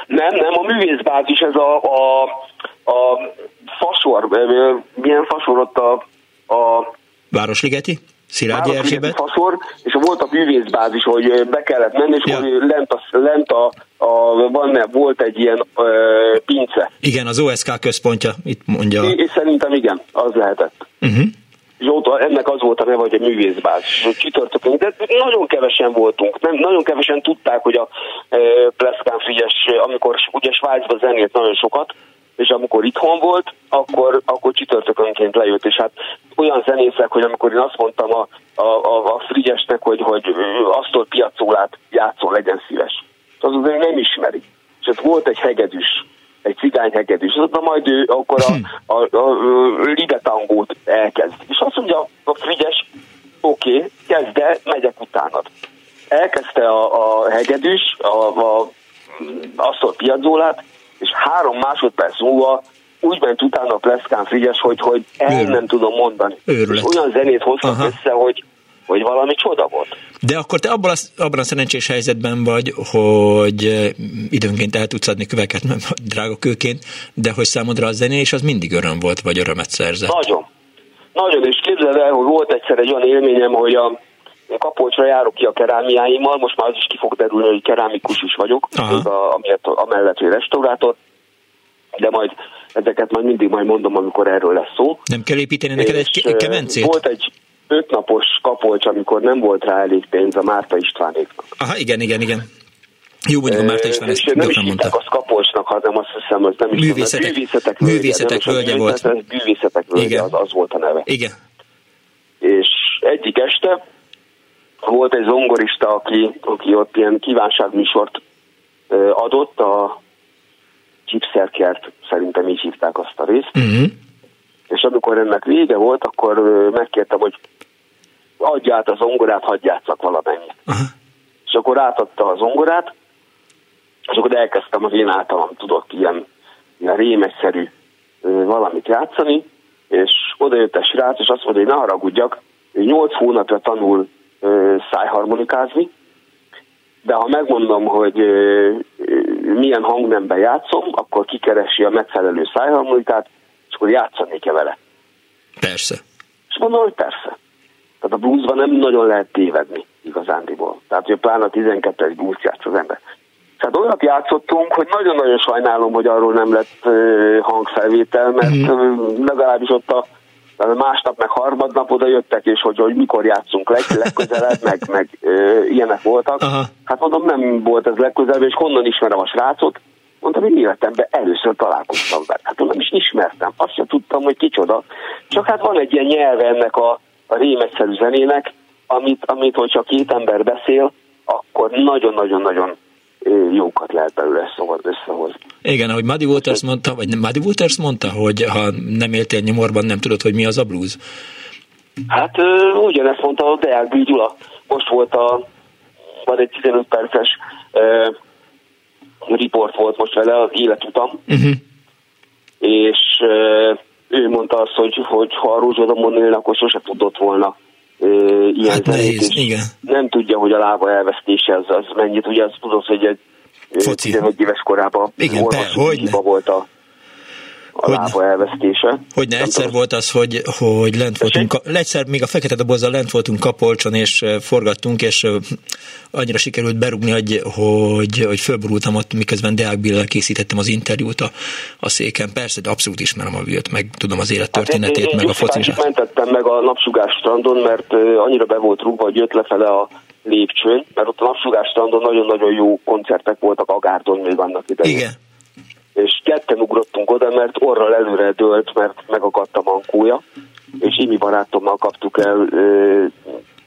Nem, nem, a művészbázis, ez a, a, a fasor, milyen fasor ott a, a Városligeti? Szilágyi Erzsébet? Faszor, és volt a művészbázis, hogy be kellett menni, és ja. lent, a, lent a, a, van, volt egy ilyen ö, pince. Igen, az OSK központja, itt mondja. É, és szerintem igen, az lehetett. Uh-huh. És ott, ennek az volt a neve, hogy a művészbázis. Csütörtökön, de nagyon kevesen voltunk, nem, nagyon kevesen tudták, hogy a e, Pleszkán Frigyes, amikor ugye Svájcban zenét nagyon sokat, és amikor itthon volt, akkor, akkor csütörtökönként lejött, és hát olyan zenészek, hogy amikor én azt mondtam a, a, a, a Frigyesnek, hogy, hogy Asztol piacólát játszol, legyen szíves. Az azért nem ismeri. És ott volt egy hegedűs, egy cigány hegedűs, ott majd ő akkor a, a, a, a ligetangót elkezd. És azt mondja a Frigyes, oké, okay, kezd, de megyek utánad. Elkezdte a, a hegedűs, a, a Asztol piazzólát, és három másodperc múlva úgy ment utána a Pleszkán Frigyes, hogy, hogy el Őrület. nem tudom mondani. És olyan zenét hoztak Aha. össze, hogy, hogy valami csoda volt. De akkor te abban a, abban a szerencsés helyzetben vagy, hogy eh, időnként el tudsz adni köveket, drága kőként, de hogy számodra a zenés az mindig öröm volt, vagy örömet szerzett. Nagyon. Nagyon, és képzeld el, hogy volt egyszer egy olyan élményem, hogy a, Kapolcsra járok ki a kerámiáimmal, most már az is ki fog derülni, hogy kerámikus is vagyok, a, amiért, amellett, hogy restaurátor, de majd ezeket majd mindig majd mondom, amikor erről lesz szó. Nem kell építeni neked egy kemencét? Volt egy ötnapos kapolcs, amikor nem volt rá elég pénz a Márta Istvánéknak. Aha, igen, igen, igen. Jó, mondjuk a Márta István ezt nem is mondta. azt kapolcsnak, hanem azt hiszem, az nem is művészetek, művészetek. Művészetek völgye volt. Művészetek völgye, igen. Az, az volt a neve. Igen. És egyik este volt egy zongorista, aki, aki ott ilyen kívánságműsort adott, a Chipszerkert, szerintem így hívták azt a részt. Uh-huh. És amikor ennek vége volt, akkor megkértem, hogy adja át a zongorát, hagyj játszak valamennyit. Uh-huh. És akkor átadta a zongorát, és akkor elkezdtem az én általam tudott ilyen, ilyen rémegyszerű valamit játszani, és oda jött egy srác, és azt mondta, hogy ne haragudjak, ő 8 hónapja tanul szájharmonikázni, de ha megmondom, hogy milyen hangnemben játszom, akkor kikeresi a megfelelő szájharmonikát, és akkor játszani kell vele. Persze. És mondom, hogy persze. Tehát a bluesban nem nagyon lehet tévedni igazándiból. Tehát, hogy pláne a 12-es blues játsz az ember. Tehát olyat játszottunk, hogy nagyon-nagyon sajnálom, hogy arról nem lett hangfelvétel, mert mm. legalábbis ott a másnap meg harmadnap oda jöttek, és hogy, hogy mikor játszunk leg, legközelebb, meg, meg ö, ilyenek voltak. Aha. Hát mondom, nem volt ez legközelebb, és honnan ismerem a srácot? Mondtam, hogy életemben először találkoztam vele. Hát nem is ismertem, azt sem tudtam, hogy kicsoda. Csak hát van egy ilyen nyelve ennek a, a rémegyszerű zenének, amit, amit hogyha két ember beszél, akkor nagyon-nagyon-nagyon jókat lehet belőle összehozni. Igen, ahogy Muddy Waters mondta, vagy Muddy Waters mondta, hogy ha nem éltél nyomorban, nem tudod, hogy mi az a blues? Hát ugyanezt mondta a Deák Gyula. Most volt a, van egy 15 perces uh, riport volt most vele az életutam, uh-huh. és uh, ő mondta azt, hogy, hogy ha a Rózsadomon élne, akkor sose tudott volna ilyen hát nehéz, igen. nem tudja, hogy a lába elvesztése az, az mennyit, ugye azt tudod, hogy egy Foci. 11 éves korában igen, per, hogy volt a a hogy lába elvesztése. Hogy ne egyszer volt az, hogy, hogy lent voltunk, egyszer még a fekete dobozzal lent voltunk Kapolcson, és forgattunk, és annyira sikerült berugni, hogy, hogy, hogy fölborultam ott, miközben Deák Billel készítettem az interjút a, a széken. Persze, de abszolút ismerem a Vilt, meg tudom az élettörténetét, hát én, én, meg a focizsát. mentettem meg a napsugás strandon, mert annyira be volt rúgva, hogy jött lefele a lépcsőn, mert ott a napsugás strandon nagyon-nagyon jó koncertek voltak a Gárdon még annak idején. Igen. És ketten ugrottunk oda, mert orral előre dőlt, mert megakadt a mankója, és Imi barátommal kaptuk el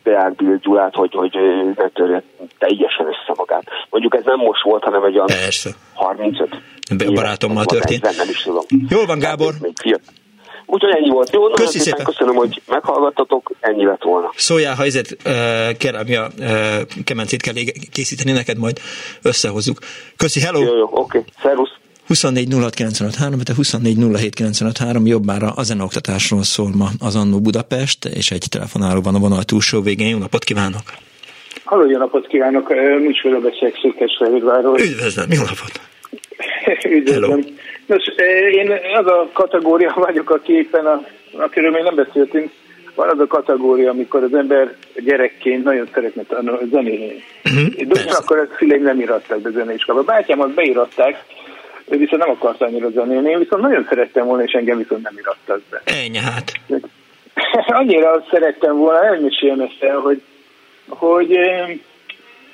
Deák Bill Gyulát, hogy, hogy ne törje teljesen össze magát. Mondjuk ez nem most volt, hanem egy olyan Persze. 35 Be, barátommal történt. Nem is tudom. Jól van, Gábor. Úgyhogy ennyi volt. Jó, nagyon Köszi szépen. köszönöm, hogy meghallgattatok, ennyi lett volna. Szóljál, ha ezért kerámia uh, kemencét kell készíteni, neked majd összehozzuk. Köszi, hello! Jó, jó, oké, okay. szervusz! 24 de 24 jobb már a zenoktatásról szól ma az Annó Budapest, és egy telefonáló van a vonal túlsó végén. Jó napot kívánok! Halló, jó napot kívánok! Műsorra beszélek Székesfehérvárról. Üdvözlöm, jó napot! *laughs* Üdvözlöm! Hello. Nos, én az a kategória *laughs* vagyok, aki éppen, a, akiről még nem beszéltünk, van az a kategória, amikor az ember gyerekként nagyon szeretne zenélni. Uh-huh, De akkor a szüleim nem irattak be zeneiskolába. Bátyámat beiratták, ő viszont nem akart annyira zenélni, én viszont nagyon szerettem volna, és engem viszont nem irattak be. Ennyi hát. *laughs* Annyira szerettem volna, elmeséljem ezt el, hogy, hogy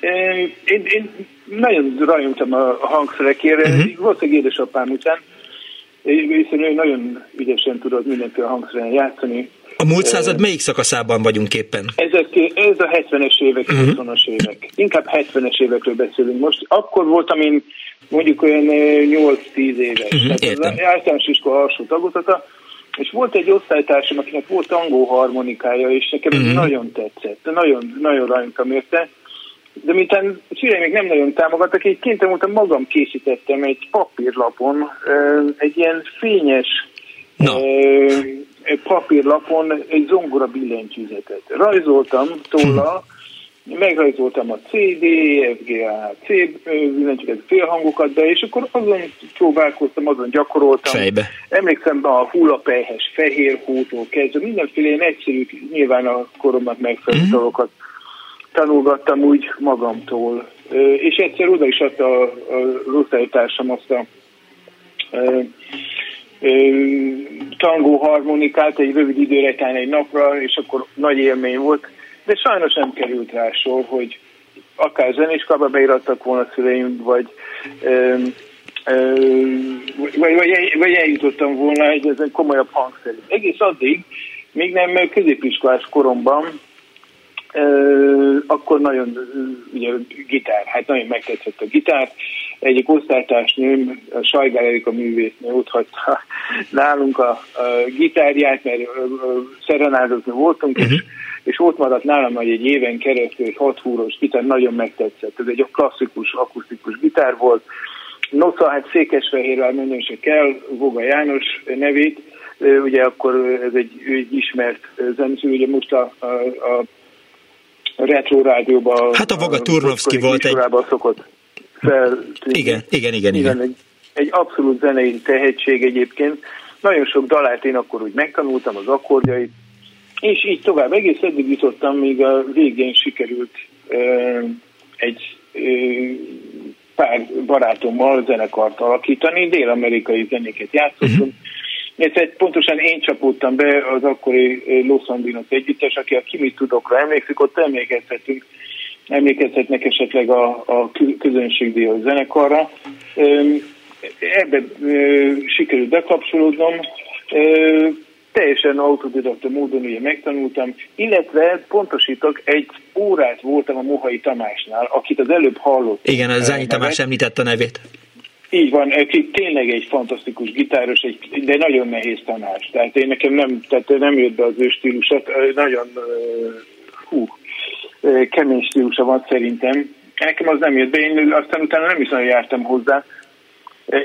én, én, én nagyon rajongtam a hangszerekére, uh-huh. volt egy édesapám után, hiszen ő nagyon ügyesen tudott mindenféle hangszeren játszani. A múlt század melyik szakaszában vagyunk éppen? Ezek, ez a 70-es évek, uh-huh. 20-as évek. Inkább 70-es évekről beszélünk most. Akkor voltam én mondjuk olyan 8-10 éves. Uh-huh, Tehát az általános iskola alsó tagozata, és volt egy osztálytársam, akinek volt angol harmonikája, és nekem uh-huh. nagyon tetszett. Nagyon, nagyon rajongtam érte. De miután szüleim még nem nagyon támogattak, így kénytelen voltam, magam készítettem egy papírlapon egy ilyen fényes no. papírlapon egy zongora billentyűzetet. Rajzoltam tolla, hmm. Megrajzoltam a CD, FGA, C billentyűzet félhangokat be, és akkor azon próbálkoztam, azon gyakoroltam. Fejbe. Emlékszem a hullapelyhes fehér hótól kezdve, mindenféle ilyen egyszerű, nyilván a koromnak megfelelő mm-hmm. dolgokat tanulgattam úgy magamtól. És egyszer oda is adta a, a osztálytársam azt a tangó harmonikát egy rövid időre, talán egy napra, és akkor nagy élmény volt, de sajnos nem került rá sor, hogy akár zenéskolába beirattak volna szüleim, vagy, ö, ö, vagy, vagy, vagy eljutottam volna egy, ez egy komolyabb hangszerű. Egész addig, még nem középiskolás koromban akkor nagyon, ugye gitár, hát nagyon megtetszett a gitár. Egyik osztálytársnőm, a Sajgál Erika művésznő ott nálunk a, a gitárját, mert szerenádozni voltunk, uh-huh. és, mhm. És ott maradt nálam hogy egy éven keresztül egy hat húros gitár, nagyon megtetszett. Ez egy klasszikus, akusztikus gitár volt. Nosza, hát Székesfehérvár mondom se kell, Voga János nevét, ugye akkor ez egy, egy ismert zeneszű, ugye most a, a, a retro rádióban. Hát a Vaga Turnovski volt egy... szokott fel. Igen, igen, igen, igen. Egy, egy abszolút zenei tehetség egyébként. Nagyon sok dalát én akkor úgy megtanultam, az akkordjait, és így tovább. Egész eddig jutottam, míg a végén sikerült egy pár barátommal zenekart alakítani, dél-amerikai zenéket játszottunk, uh-huh egy pontosan én csapódtam be az akkori Los Andinos együttes, aki a Kimi Tudokra emlékszik, ott emlékezhetünk, emlékezhetnek esetleg a, a közönségdíjas zenekarra. Ebbe sikerült bekapcsolódnom, teljesen autodidakta módon ugye megtanultam, illetve pontosítok, egy órát voltam a Mohai Tamásnál, akit az előbb hallott. Igen, az Zányi Tamás említette a nevét. Így van, aki tényleg egy fantasztikus gitáros, egy, de nagyon nehéz tanás. Tehát én nekem nem, tehát nem jött be az ő stílusa, nagyon hú, kemény stílusa van szerintem. Nekem az nem jött be, én aztán utána nem is nagyon jártam hozzá.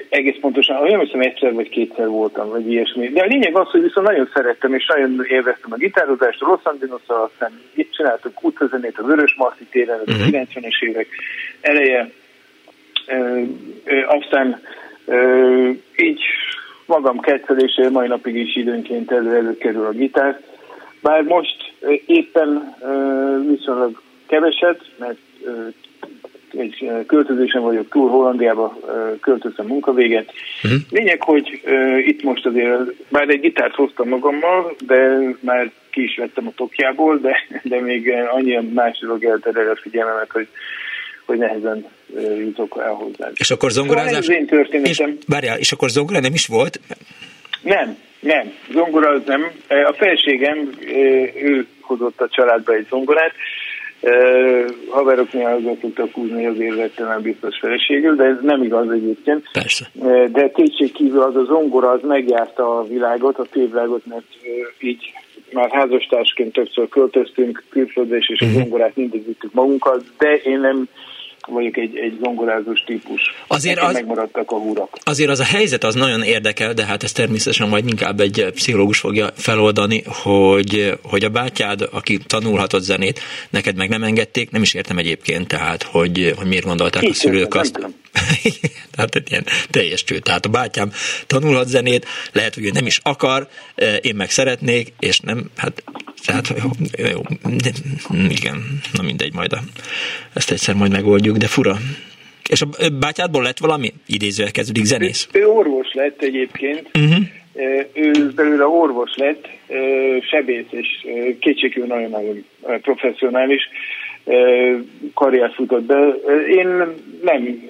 Egész pontosan, olyan hiszem egyszer vagy kétszer voltam, vagy ilyesmi. De a lényeg az, hogy viszont nagyon szerettem, és nagyon élveztem a gitározást, a Los angeles aztán itt csináltuk útvezenét a Vörös Marti téren, a 90-es mhm. évek eleje, aztán így magam kettelése mai napig is időnként elő előkerül a gitár. Bár most éppen viszonylag keveset, mert egy költözésen vagyok túl, Hollandiába költöztem munkavéget. Uh-huh. Lényeg, hogy uh, itt most azért, bár egy gitárt hoztam magammal, de már ki is vettem a tokjából, de, de még annyi más dolog elterel a figyelmemet, hogy hogy nehezen jutok el hozzá. És akkor zongorázás... Szóval ez én történetem. És, várjál, és akkor zongora nem is volt? Nem, nem. Zongora az nem. A felségem, ő hozott a családba egy zongorát, haverok néha szoktak húzni, azért vettem el biztos feleségül, de ez nem igaz egyébként. Persze. De kétség kívül az a zongora, az megjárta a világot, a tévvilágot, mert így már házastársként többször költöztünk külföldre, és a mhm. zongorát mindig vittük magunkkal, de én nem vagyok egy, egy zongorázós típus. Azért az, megmaradtak a húrak. Azért az a helyzet az nagyon érdekel, de hát ez természetesen majd inkább egy pszichológus fogja feloldani, hogy, hogy a bátyád, aki tanulhatott zenét, neked meg nem engedték, nem is értem egyébként, tehát, hogy, hogy miért gondolták Így a szülők azt. Nem *laughs* tehát ilyen teljes cső. Tehát a bátyám tanulhat zenét, lehet, hogy ő nem is akar, én meg szeretnék, és nem, hát tehát jó, jó de, igen, na mindegy, majd a, ezt egyszer majd megoldjuk, de fura. És a bátyádból lett valami? Idézővel kezdődik zenész? Ő, ő orvos lett egyébként. Uh-huh. Ő belőle orvos lett, sebész, és kétségül nagyon-nagyon professzionális karriert futott be. Én nem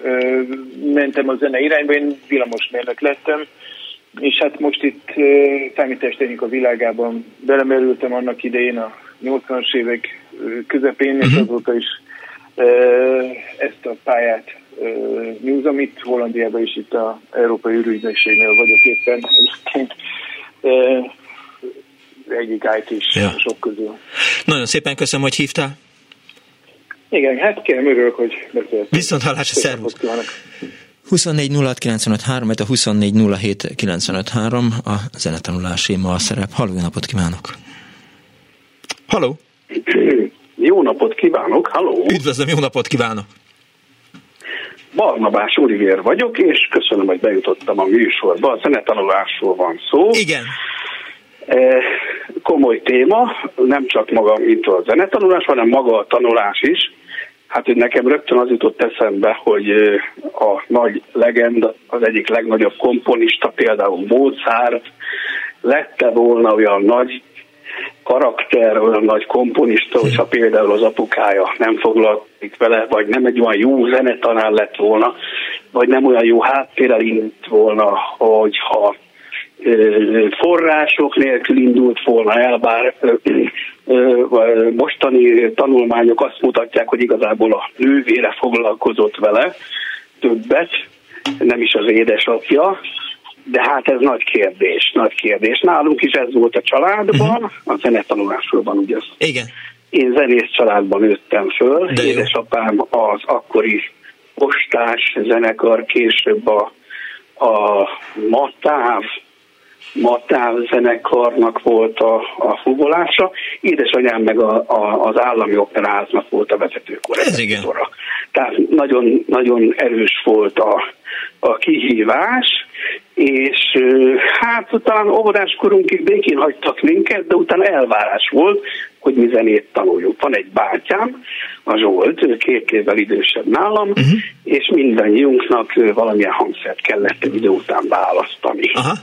mentem a zene irányba, én villamosmérnök lettem, és hát most itt számítástechnika világában belemerültem annak idején a 80-as évek közepén, uh-huh. és mhm. azóta is ezt a pályát nyúzom itt Hollandiában is itt a Európai Ürügynökségnél vagyok éppen egyébként egyik IT is ja. sok közül. Nagyon szépen köszönöm, hogy hívtál. Igen, hát kérem, örülök, hogy beszéltem. Viszont hallásra, szervusz! 24 06 3, a 24 a zenetanulásé ma a szerep. Halló, jó napot kívánok! Halló! Jó napot kívánok, halló! Üdvözlöm, jó napot kívánok! Barnabás Olivér vagyok, és köszönöm, hogy bejutottam a műsorba. A zenetanulásról van szó. Igen. E, komoly téma, nem csak maga, mint a zenetanulás, hanem maga a tanulás is. Hát, hogy nekem rögtön az jutott eszembe, hogy a nagy legenda, az egyik legnagyobb komponista, például Mozart, lette volna olyan nagy karakter, olyan nagy komponista, hogyha például az apukája nem foglalkozik vele, vagy nem egy olyan jó zenetanár lett volna, vagy nem olyan jó háttérrel indult volna, hogyha források nélkül indult volna el, bár mostani tanulmányok azt mutatják, hogy igazából a nővére foglalkozott vele többet, nem is az édesapja, de hát ez nagy kérdés, nagy kérdés. Nálunk is ez volt a családban, uh-huh. a zenetanulásról van ugye. Igen. Én zenész családban nőttem föl, de édesapám az akkori postás zenekar, később a, a Matáv Matáv zenekarnak volt a, a fuvolása, édesanyám meg a, a, az állami operáznak volt a vezetőkor. Ez igen. Tehát nagyon, nagyon erős volt a, a kihívás, és hát talán óvodás korunkig békén hagytak minket, de utána elvárás volt, hogy mi zenét tanuljuk. Van egy bátyám, a Zsolt, ő két évvel idősebb nálam, uh-huh. és mindannyiunknak valamilyen hangszert kellett egy idő után választani. Aha.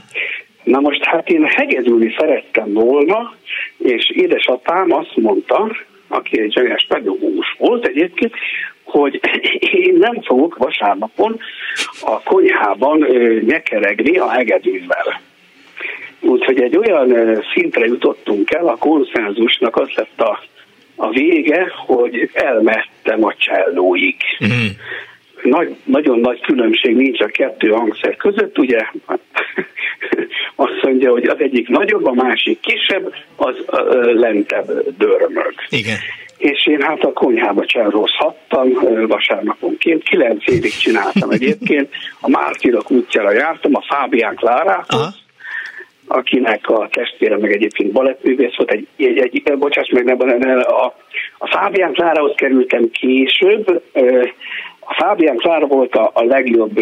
Na most hát én hegedülni szerettem volna, és édesapám azt mondta, aki egy zseniás pedagógus volt egyébként, hogy én nem fogok vasárnapon a konyhában nyekeregni a hegedűvel. Úgyhogy egy olyan szintre jutottunk el, a konszenzusnak az lett a, a vége, hogy elmettem a csellóig. Mm nagy, nagyon nagy különbség nincs a kettő hangszer között, ugye *laughs* azt mondja, hogy az egyik nagyobb, a másik kisebb, az lentebb dörmög. Igen. És én hát a konyhába csározhattam vasárnaponként, kilenc évig csináltam egyébként, a Mártirok útjára jártam, a Fábián Klárához, akinek a testvére meg egyébként balettművész volt, egy, egy, egy bocsáss meg, nem, a, a Fábián Klárához kerültem később, A Fábián Klára volt a, a legjobb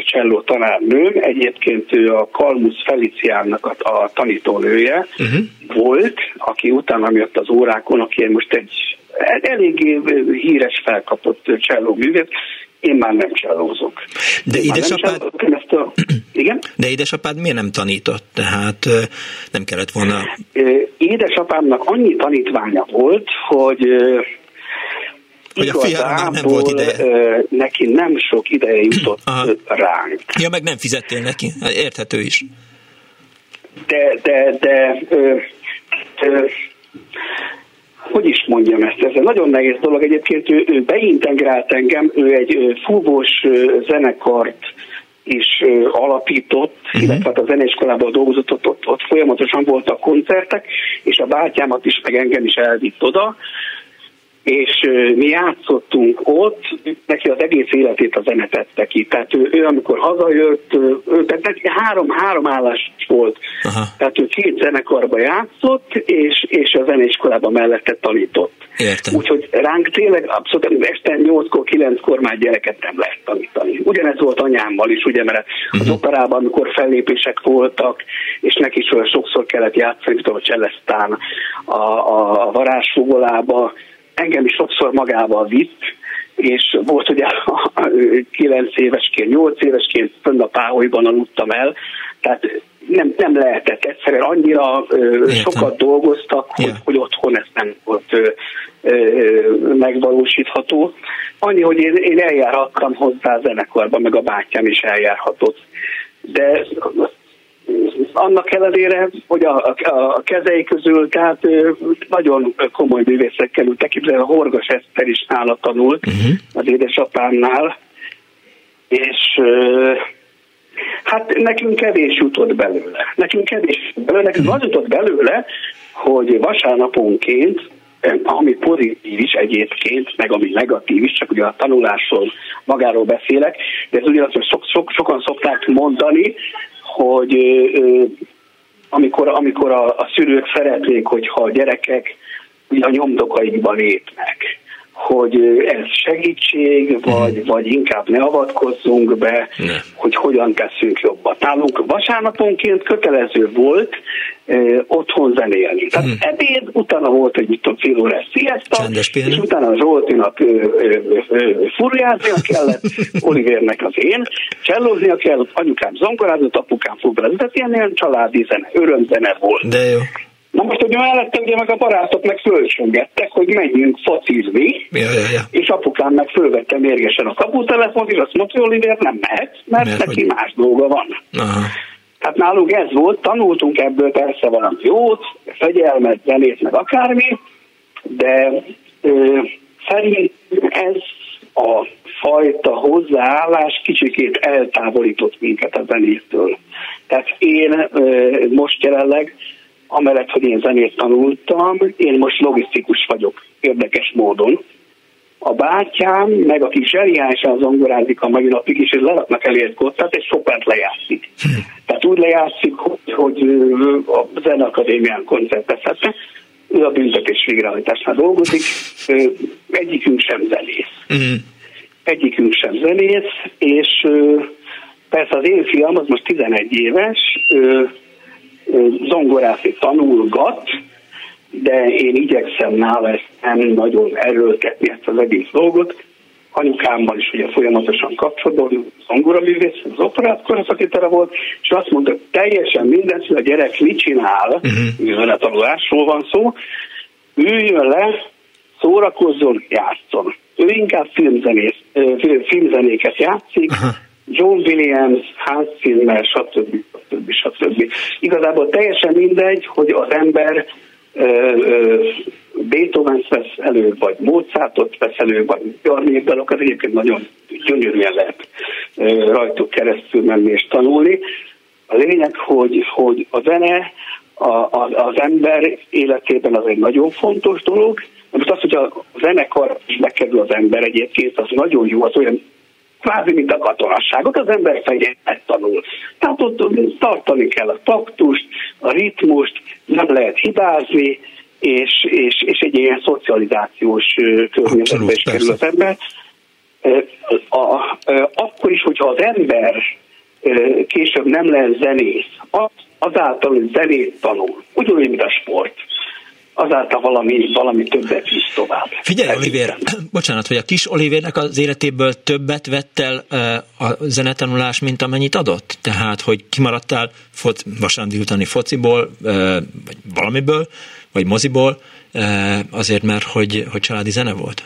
cselló tanárnőm, egyébként ő a Kalmusz Feliciánnak a, a tanítónője uh-huh. volt, aki utána jött az órákon, aki most egy eléggé híres felkapott cselló művész, én már nem csellózok. De édesapád... Ezt a... *clears throat* Igen? De édesapád miért nem tanított? Tehát nem kellett volna... Édesapámnak annyi tanítványa volt, hogy hogy a fiának nem volt ideje. Neki nem sok ideje jutott Aha. ránk. Ja, meg nem fizettél neki, érthető is. De, de, de, ö, ö, hogy is mondjam ezt, ez egy nagyon nehéz dolog. Egyébként ő, ő beintegrált engem, ő egy fúvós zenekart is alapított, uh-huh. illetve hát a zeneiskolában dolgozott, ott, ott, ott folyamatosan voltak koncertek, és a bátyámat is, meg engem is elvitt oda, és mi játszottunk ott, neki az egész életét a zene tette ki. Tehát ő, ő amikor hazajött, ő, tehát neki három, három állás volt. Aha. Tehát ő két zenekarba játszott, és, és a zeneiskolában mellette tanított. Értem. Úgyhogy ránk tényleg abszolút este 8-kor, 9-kor már gyereket nem lehet tanítani. Ugyanez volt anyámmal is, ugye, mert uh-huh. az mhm. operában, amikor fellépések voltak, és neki is olyan sokszor kellett játszani, mint a Cselesztán, a, a, a varázsfogolába, engem is sokszor magával vitt, és volt ugye 9 évesként, 8 évesként fönn a páholyban aludtam el, tehát nem, nem lehetett egyszerűen annyira ö, sokat dolgoztak, hogy, yeah. hogy otthon ez nem volt ö, ö, megvalósítható. Annyi, hogy én, én eljárhattam hozzá a zenekarba, meg a bátyám is eljárhatott. De annak ellenére, hogy a, a, a kezei közül, tehát nagyon komoly művészek kerültek, képzelni a Horgas Eszter is nála tanult uh-huh. az édesapámnál, és hát nekünk kevés jutott belőle. Nekünk kevés belőle, nekünk uh-huh. az jutott belőle, hogy vasárnaponként ami pozitív is egyébként, meg ami negatív is, csak ugye a tanulásról magáról beszélek, de ez ugyanaz, hogy sok, sok, sokan szokták mondani, hogy amikor, amikor a, a szülők szeretnék, hogyha a gyerekek a nyomdokaikban lépnek, hogy ez segítség, vagy, mm. vagy inkább ne avatkozzunk be, ne. hogy hogyan teszünk jobbat. Nálunk vasárnaponként kötelező volt eh, otthon zenélni. Tehát mm. ebéd, utána volt egy mit tudom, fél órás sziaszta, és utána Zsoltinak furjáznia kellett, *laughs* Olivernek az én, csellóznia kellett, anyukám zongorázott, apukám fugrazott, tehát ilyen, ilyen családi zene, örömzene volt. De jó. Na most, hogy mellette ugye meg a barátok meg fölsöngettek, hogy menjünk focizni, ja, ja, ja. és apukám meg fölvette mérgesen a kaputelefont, és azt mondta, hogy Oliver nem mehet, mert, mert neki hogy... más dolga van. Aha. Hát nálunk ez volt, tanultunk ebből persze valami jót, fegyelmet, zenét, meg akármi, de ö, szerint ez a fajta hozzáállás kicsikét eltávolított minket a zenétől. Tehát én ö, most jelenleg amellett, hogy én zenét tanultam, én most logisztikus vagyok érdekes módon. A bátyám, meg aki zseniálisan zongorázik a mai napig is, és leraknak elé egy kottát, és Chopin lejátszik. Hm. Tehát úgy lejátszik, hogy, hogy a Zeneakadémián koncertezhetne, ő a büntetés végrehajtásnál dolgozik, egyikünk sem zenész. Mm. Egyikünk sem zenész, és persze az én fiam, az most 11 éves, zongorászni tanulgat, de én igyekszem nála ezt nem nagyon erőltetni ezt az egész dolgot. Anyukámmal is ugye folyamatosan kapcsolatban, zongora művész, az operát koraszakítára volt, és azt mondta, teljesen mindegy, hogy a gyerek mit csinál, uh-huh. a tanulásról van szó, üljön le, szórakozzon, játszon. Ő inkább filmzenész, filmzenéket játszik, uh-huh John Williams, Hans Zimmer, stb. stb. stb. Igazából teljesen mindegy, hogy az ember beethoven vesz elő, vagy Mozartot vesz elő, vagy Jarnékdalok, az egyébként nagyon gyönyörűen lehet rajtuk keresztül menni és tanulni. A lényeg, hogy, hogy a zene a, a, az ember életében az egy nagyon fontos dolog. Most az, hogy a zenekar is bekerül az ember egyébként, az nagyon jó, az olyan kvázi, mint a katonasságot, az ember fegyelmet tanul. Tehát ott tartani kell a taktust, a ritmust, nem lehet hibázni, és, és, és egy ilyen szocializációs környezetbe is kerül az ember. a, a, akkor is, hogyha az ember később nem lesz zenész, az, azáltal, hogy zenét tanul, ugyanúgy, mint a sport, azáltal valami, valami többet visz tovább. Figyelj, Olivér, *clears throat* bocsánat, hogy a kis Olivérnek az életéből többet vett el a zenetanulás, mint amennyit adott? Tehát, hogy kimaradtál foc, vasárnap délutáni fociból, vagy valamiből, vagy moziból, azért, mert hogy, hogy családi zene volt?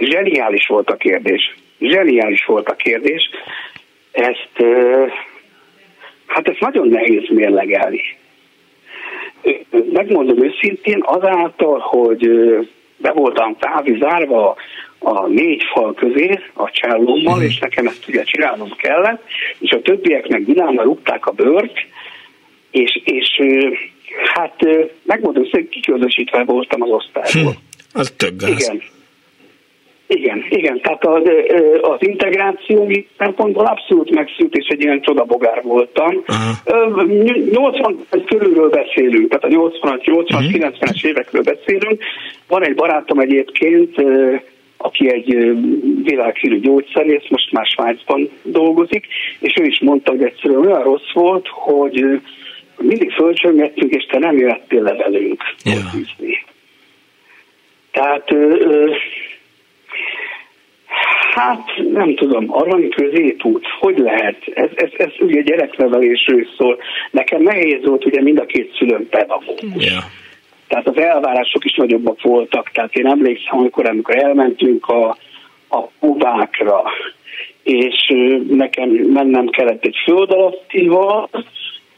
Zseniális volt a kérdés. Zseniális volt a kérdés. Ezt, hát ezt nagyon nehéz mérlegelni. Megmondom őszintén, azáltal, hogy be voltam zárva a négy fal közé a csellómmal, mm. és nekem ezt ugye csinálnom kellett, és a többiek meg vidámmal rúgták a bőrt, és, és hát megmondom, hogy kiközösítve voltam az osztályból. Hm, az több gáz. Igen. Igen, igen, tehát az, az integráció szempontból abszolút megszűnt, és egy ilyen csodabogár voltam. Aha. 80 körülről beszélünk, tehát a 80 80 uh-huh. 90-es évekről beszélünk. Van egy barátom egyébként, aki egy világhírű gyógyszerész, most már Svájcban dolgozik, és ő is mondta, hogy egyszerűen olyan rossz volt, hogy mindig fölcsöngettünk, és te nem jöttél le velünk. Yeah. Tehát Hát nem tudom, arany középút, hogy lehet? Ez, ez, ez ugye gyereknevelésről szól. Nekem nehéz volt, ugye mind a két szülőm pedagógus. Yeah. Tehát az elvárások is nagyobbak voltak. Tehát én emlékszem, amikor, amikor elmentünk a, a Kubákra, és nekem mennem kellett egy föld alattival,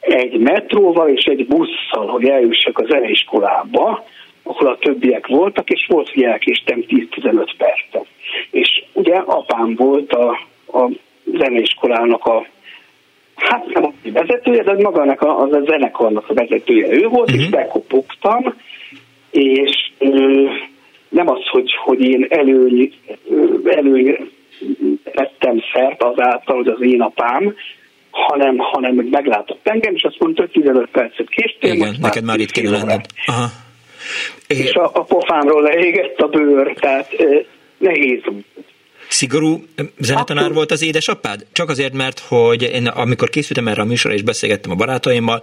egy metróval és egy busszal, hogy eljussak a zeneiskolába, ahol a többiek voltak, és volt, hogy elkéstem 10-15 percet. És ugye apám volt a, a zeneiskolának a hát nem a vezetője, de magának a, a zenekarnak a vezetője ő volt, uh-huh. és mhm. bekopogtam, és ö, nem az, hogy, hogy én előny, előny lettem szert azáltal, hogy az én apám, hanem, hanem meglátott engem, és azt mondta, hogy 15 percet késtél. Igen, neked már itt kéne lenned. Aha. És a, a pofámról leégett a bőr, tehát nehéz Szigorú zenetanár Akkor... volt az édesapád? Csak azért, mert hogy én amikor készültem erre a műsorra és beszélgettem a barátaimmal,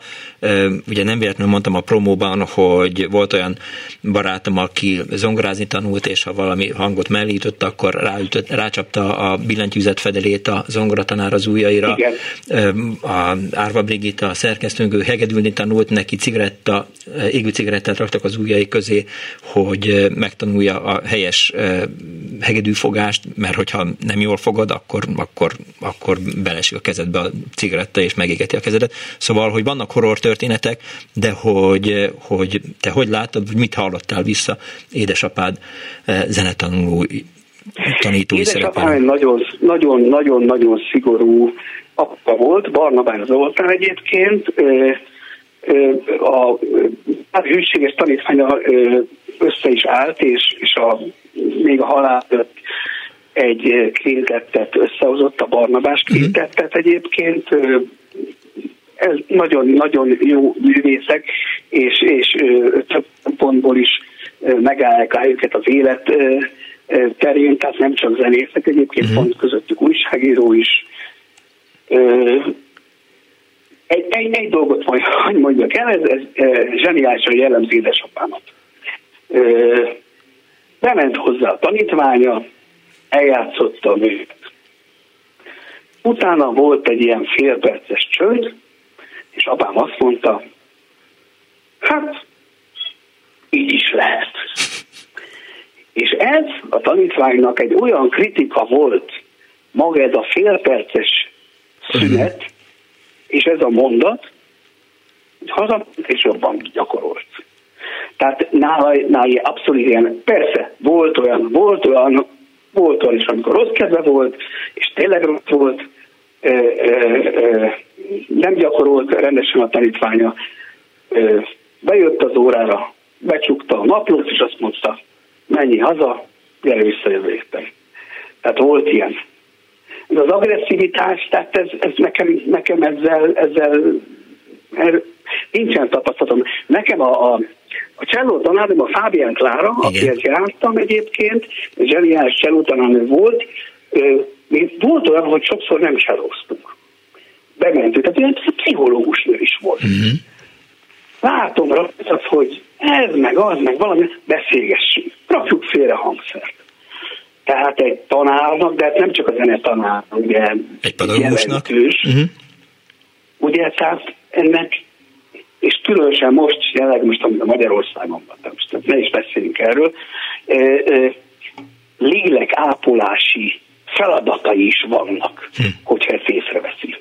ugye nem véletlenül mondtam a promóban, hogy volt olyan barátom, aki zongorázni tanult, és ha valami hangot mellított, akkor ráütött, rácsapta a billentyűzet fedelét a zongoratanár az ujjaira. Igen. A Árva Brigitta, a szerkesztőnk, ő hegedülni tanult, neki cigaretta, égő cigarettát raktak az ujjai közé, hogy megtanulja a helyes hegedűfogást, mert hogyha nem jól fogod, akkor, akkor, akkor belesik a kezedbe a cigaretta, és megégeti a kezedet. Szóval, hogy vannak horror történetek, de hogy, hogy te hogy látod, hogy mit hallottál vissza édesapád eh, zenetanuló tanítói Édesapám nagyon, nagyon, nagyon, nagyon szigorú apa volt, Barnabán Zoltán egyébként, a, a hűséges tanítványa össze is állt, és, és a, még a halál egy kvintettet összehozott, a Barnabás mhm. kvintettet egyébként, ez nagyon-nagyon jó művészek, és, és több pontból is megállják őket az élet terén, tehát nem csak zenészek, egyébként uh-huh. pont közöttük újságíró is. Egy, egy, egy dolgot majd *laughs* hogy mondjak el, ez, ez zseniálisan jellemző édesapámat. Bement hozzá a tanítványa, eljátszottam őt. Utána volt egy ilyen félperces csönd, és apám azt mondta, hát így is lehet. És ez a tanítványnak egy olyan kritika volt, maga ez a félperces szünet, és ez a mondat, hogy haza és jobban gyakorolt. Tehát nála, nála abszolút ilyen, persze, volt olyan, volt olyan volt olyan is, amikor rossz kedve volt, és tényleg rossz volt, ö, ö, ö, nem gyakorolt rendesen a tanítványa, ö, bejött az órára, becsukta a naplót, és azt mondta, menj haza, gyere vissza jövő héten. Tehát volt ilyen. Ez az agresszivitás, tehát ez, ez nekem, nekem ezzel, ezzel er, nincsen tapasztalatom. Nekem a, a, A cselló tanárom a Fábián Klára, akihez jártam egyébként, zseniális cselló tanárnő volt, mi volt olyan, hogy sokszor nem csellóztunk. Bementünk, tehát olyan pszichológus nő is volt. Uh-huh. Látom rajta, hogy ez meg az, meg valami, beszélgessünk, rakjuk félre hangszert. Tehát egy tanárnak, de nem csak a zene tanár, ugye egy pedagógusnak. Uh-huh. Ugye, tehát ennek, és különösen most, jelenleg most, amit a Magyarországon van, most ne is beszéljünk erről, lélek ápolási feladatai is vannak, hm. hogyha ezt észreveszi.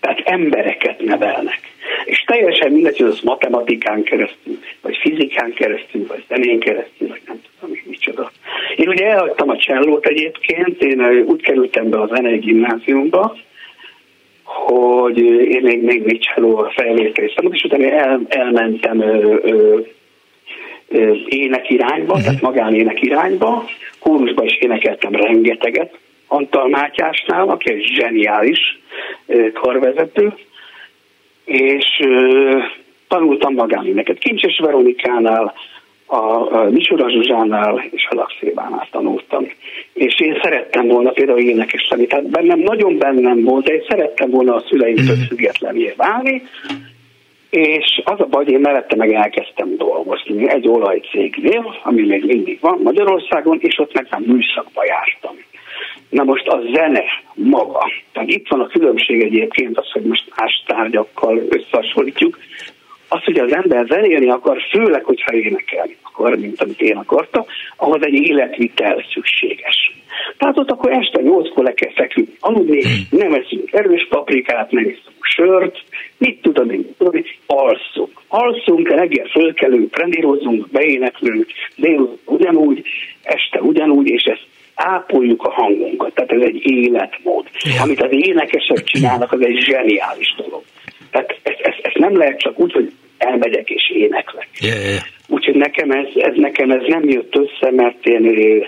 Tehát embereket nevelnek. És teljesen mindegy, hogy az matematikán keresztül, vagy fizikán keresztül, vagy zenén keresztül, vagy nem tudom, hogy micsoda. Én ugye elhagytam a csellót egyébként, én úgy kerültem be a zenei gimnáziumba, hogy én még, még, cselló fejlétrésztem, és utána el, elmentem ö, ö, ö, ének irányba, uh-huh. tehát magánének irányba, kórusba is énekeltem rengeteget, Antal Mátyásnál, aki egy zseniális karvezető, és tanultam magánéneket. Kincses Veronikánál, a Misura Zsuzsánál és a Lakszébánál tanultam. És én szerettem volna például énekes lenni. Tehát bennem nagyon bennem volt, de én szerettem volna a szüleimtől mm. függetlenül válni, és az a baj, hogy én mellette meg elkezdtem dolgozni egy olajcégnél, ami még mindig van Magyarországon, és ott meg nem műszakba jártam. Na most a zene maga, tehát itt van a különbség egyébként az, hogy most más tárgyakkal összehasonlítjuk, az, hogy az ember zenélni akar, főleg, hogyha énekelni akar, mint amit én akartam, ahhoz egy életvitel szükséges. Tehát ott akkor este nyolckor le kell feküdni, aludni, nem eszünk erős paprikát, nem eszünk sört, mit tudom én, tudom, alszunk. Alszunk, reggel fölkelünk, trenírozunk, beéneklünk, délután ugyanúgy, este ugyanúgy, és ezt ápoljuk a hangunkat. Tehát ez egy életmód. Amit az énekesek csinálnak, az egy zseniális dolog. Tehát ezt, ezt, ezt nem lehet csak úgy, hogy elmegyek és éneklek. Yeah, yeah. Úgyhogy nekem ez, ez, nekem ez nem jött össze, mert én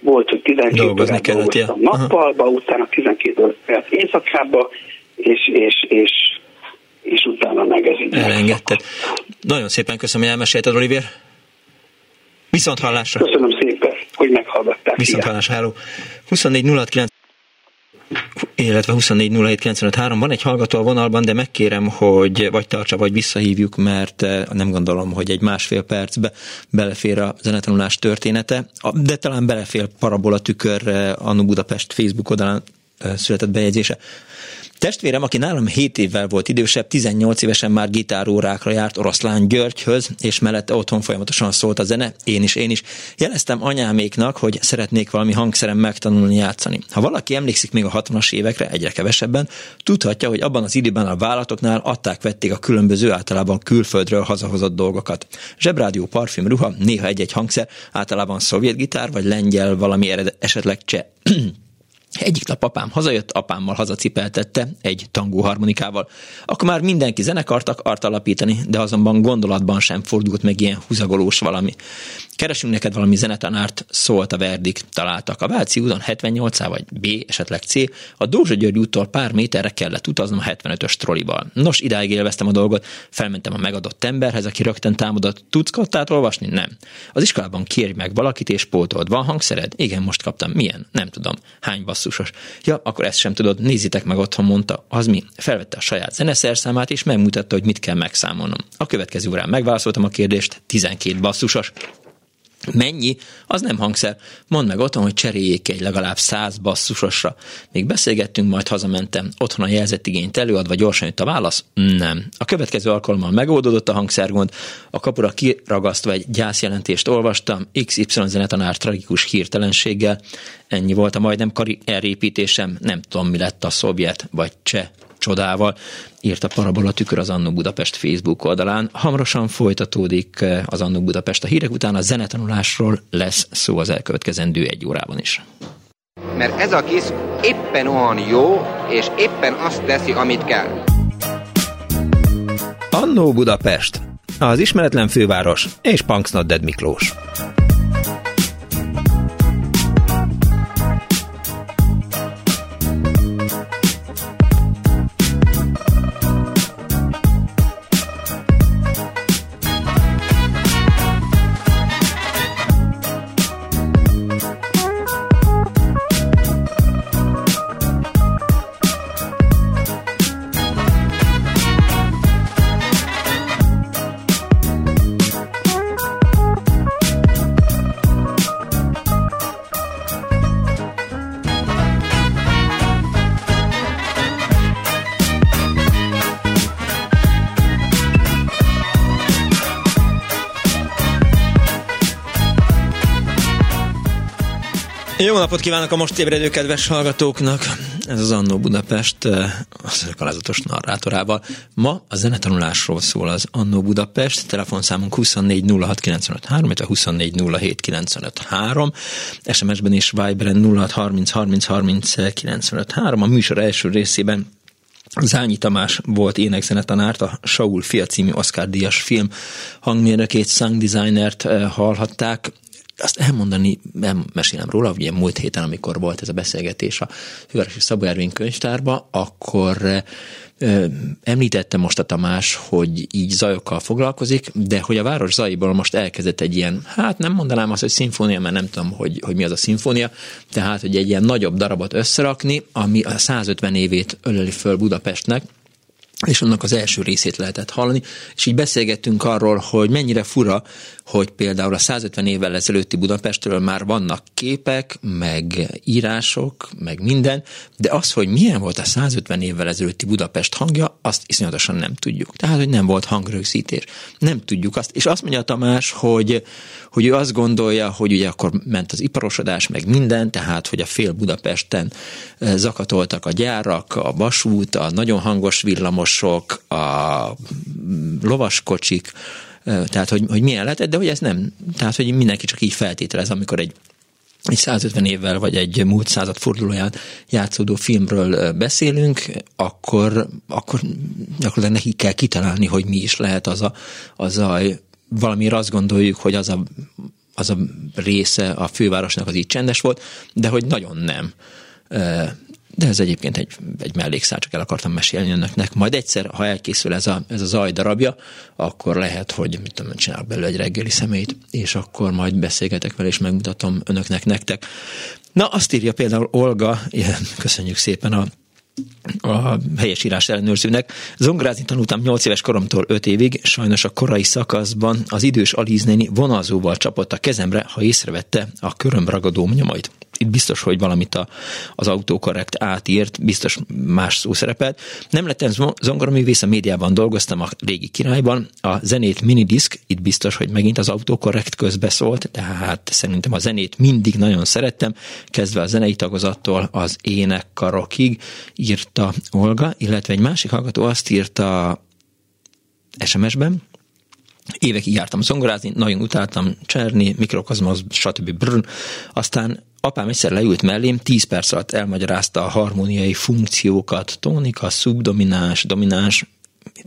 volt, hogy 12 órát dolgoztam ja. nappalba, utána 12 órát éjszakába, és, és, és, és utána meg ez így Elengedted. Nagyon szépen köszönöm, hogy elmesélted, Olivier. Viszont hallásra. Köszönöm szépen, hogy meghallgatták. Viszont hallásra, hello. 24 illetve 24 van egy hallgató a vonalban, de megkérem, hogy vagy tartsa, vagy visszahívjuk, mert eh, nem gondolom, hogy egy másfél percbe belefér a zenetanulás története, de talán belefér parabola tükör Anu Budapest Facebook oldalán eh, született bejegyzése. Testvérem, aki nálam 7 évvel volt idősebb, 18 évesen már gitárórákra járt Oroszlán Györgyhöz, és mellette otthon folyamatosan szólt a zene, én is, én is. Jeleztem anyáméknak, hogy szeretnék valami hangszerem megtanulni játszani. Ha valaki emlékszik még a 60-as évekre, egyre kevesebben, tudhatja, hogy abban az időben a vállalatoknál adták-vették a különböző általában külföldről hazahozott dolgokat. Zsebrádió, parfüm, ruha, néha egy-egy hangszer, általában szovjet gitár, vagy lengyel, valami eredet, esetleg cseh *clears throat* egyik nap apám hazajött, apámmal hazacipeltette egy tangó harmonikával. Akkor már mindenki zenekart akart alapítani, de azonban gondolatban sem fordult meg ilyen húzagolós valami. Keresünk neked valami zenetanárt, szólt a verdik, találtak. A Váci úton 78 vagy B, esetleg C, a Dózsa György úttól pár méterre kellett utaznom a 75-ös trollival. Nos, idáig élveztem a dolgot, felmentem a megadott emberhez, aki rögtön támadott. Tudsz kottát olvasni? Nem. Az iskolában kérj meg valakit és pótold. Van hangszered? Igen, most kaptam. Milyen? Nem tudom. Hány basszusos? Ja, akkor ezt sem tudod. Nézzétek meg otthon, mondta. Az mi? Felvette a saját zeneszerszámát és megmutatta, hogy mit kell megszámolnom. A következő órán megválaszoltam a kérdést. 12 basszusos. Mennyi? Az nem hangszer. Mondd meg otthon, hogy cseréljék egy legalább száz basszusosra. Még beszélgettünk, majd hazamentem. Otthon a jelzett igényt előadva gyorsan jött a válasz? Nem. A következő alkalommal megoldódott a hangszergond. A kapura kiragasztva egy gyászjelentést olvastam, XY zenetanár tragikus hirtelenséggel. Ennyi volt a majdnem karrierépítésem. Nem tudom, mi lett a szovjet vagy cseh csodával, írt a Parabola tükör az Annó Budapest Facebook oldalán. Hamarosan folytatódik eh, az Annó Budapest a hírek után, a zenetanulásról lesz szó az elkövetkezendő egy órában is. Mert ez a kis éppen olyan jó, és éppen azt teszi, amit kell. Annó Budapest, az ismeretlen főváros és Punksnodded Miklós. Jó napot kívánok a most ébredő kedves hallgatóknak! Ez az Annó Budapest eh, az alázatos narrátorával. Ma a zenetanulásról szól az Annó Budapest, telefonszámunk 24 illetve 24 SMS-ben és Viberen 06 30 30 30 A műsor első részében Zányi Tamás volt énekzenetanárt, a Saul fia című Oscar díjas film hangmérnökét, sound designert eh, hallhatták azt elmondani, nem mesélem róla, ugye múlt héten, amikor volt ez a beszélgetés a Fővárosi Szabó Ervin könyvtárba, akkor említette most a Tamás, hogy így zajokkal foglalkozik, de hogy a város zajból most elkezdett egy ilyen, hát nem mondanám azt, hogy szimfónia, mert nem tudom, hogy, hogy mi az a szimfónia, tehát, hogy egy ilyen nagyobb darabot összerakni, ami a 150 évét öleli föl Budapestnek, és annak az első részét lehetett hallani, és így beszélgettünk arról, hogy mennyire fura, hogy például a 150 évvel ezelőtti Budapestről már vannak képek, meg írások, meg minden, de az, hogy milyen volt a 150 évvel ezelőtti Budapest hangja, azt iszonyatosan nem tudjuk. Tehát, hogy nem volt hangrögzítés. Nem tudjuk azt. És azt mondja Tamás, hogy, hogy ő azt gondolja, hogy ugye akkor ment az iparosodás, meg minden, tehát, hogy a fél Budapesten eh, zakatoltak a gyárak, a vasút, a nagyon hangos villamosok, a lovaskocsik, tehát hogy, hogy milyen lehetett, de hogy ez nem, tehát hogy mindenki csak így feltételez, amikor egy egy 150 évvel vagy egy múlt század fordulóján játszódó filmről beszélünk, akkor, akkor gyakorlatilag neki kell kitalálni, hogy mi is lehet az a, az a valamire azt gondoljuk, hogy az a, az a része a fővárosnak az így csendes volt, de hogy nagyon nem. De ez egyébként egy, egy mellékszál, csak el akartam mesélni önöknek. Majd egyszer, ha elkészül ez a, ez a zaj darabja, akkor lehet, hogy mit tudom, csinálok belőle egy reggeli szemét, és akkor majd beszélgetek vele, és megmutatom önöknek, nektek. Na, azt írja például Olga, ilyen, köszönjük szépen a a helyesírás ellenőrzőnek. Zongorázni tanultam 8 éves koromtól 5 évig, sajnos a korai szakaszban az idős Alíznéni vonalzóval csapott a kezemre, ha észrevette a köröm ragadó nyomait itt biztos, hogy valamit a, az autokorrekt átírt, biztos más szó szerepelt. Nem lettem zongoraművész, a médiában dolgoztam a régi királyban, a zenét minidisk, itt biztos, hogy megint az autokorrekt közbeszólt, tehát szerintem a zenét mindig nagyon szerettem, kezdve a zenei tagozattól az énekkarokig írta Olga, illetve egy másik hallgató azt írta SMS-ben, Évekig jártam zongorázni, nagyon utáltam cserni, mikrokozmosz, stb. Brr. Aztán apám egyszer leült mellém, 10 perc alatt elmagyarázta a harmóniai funkciókat, tónika, szubdomináns, domináns,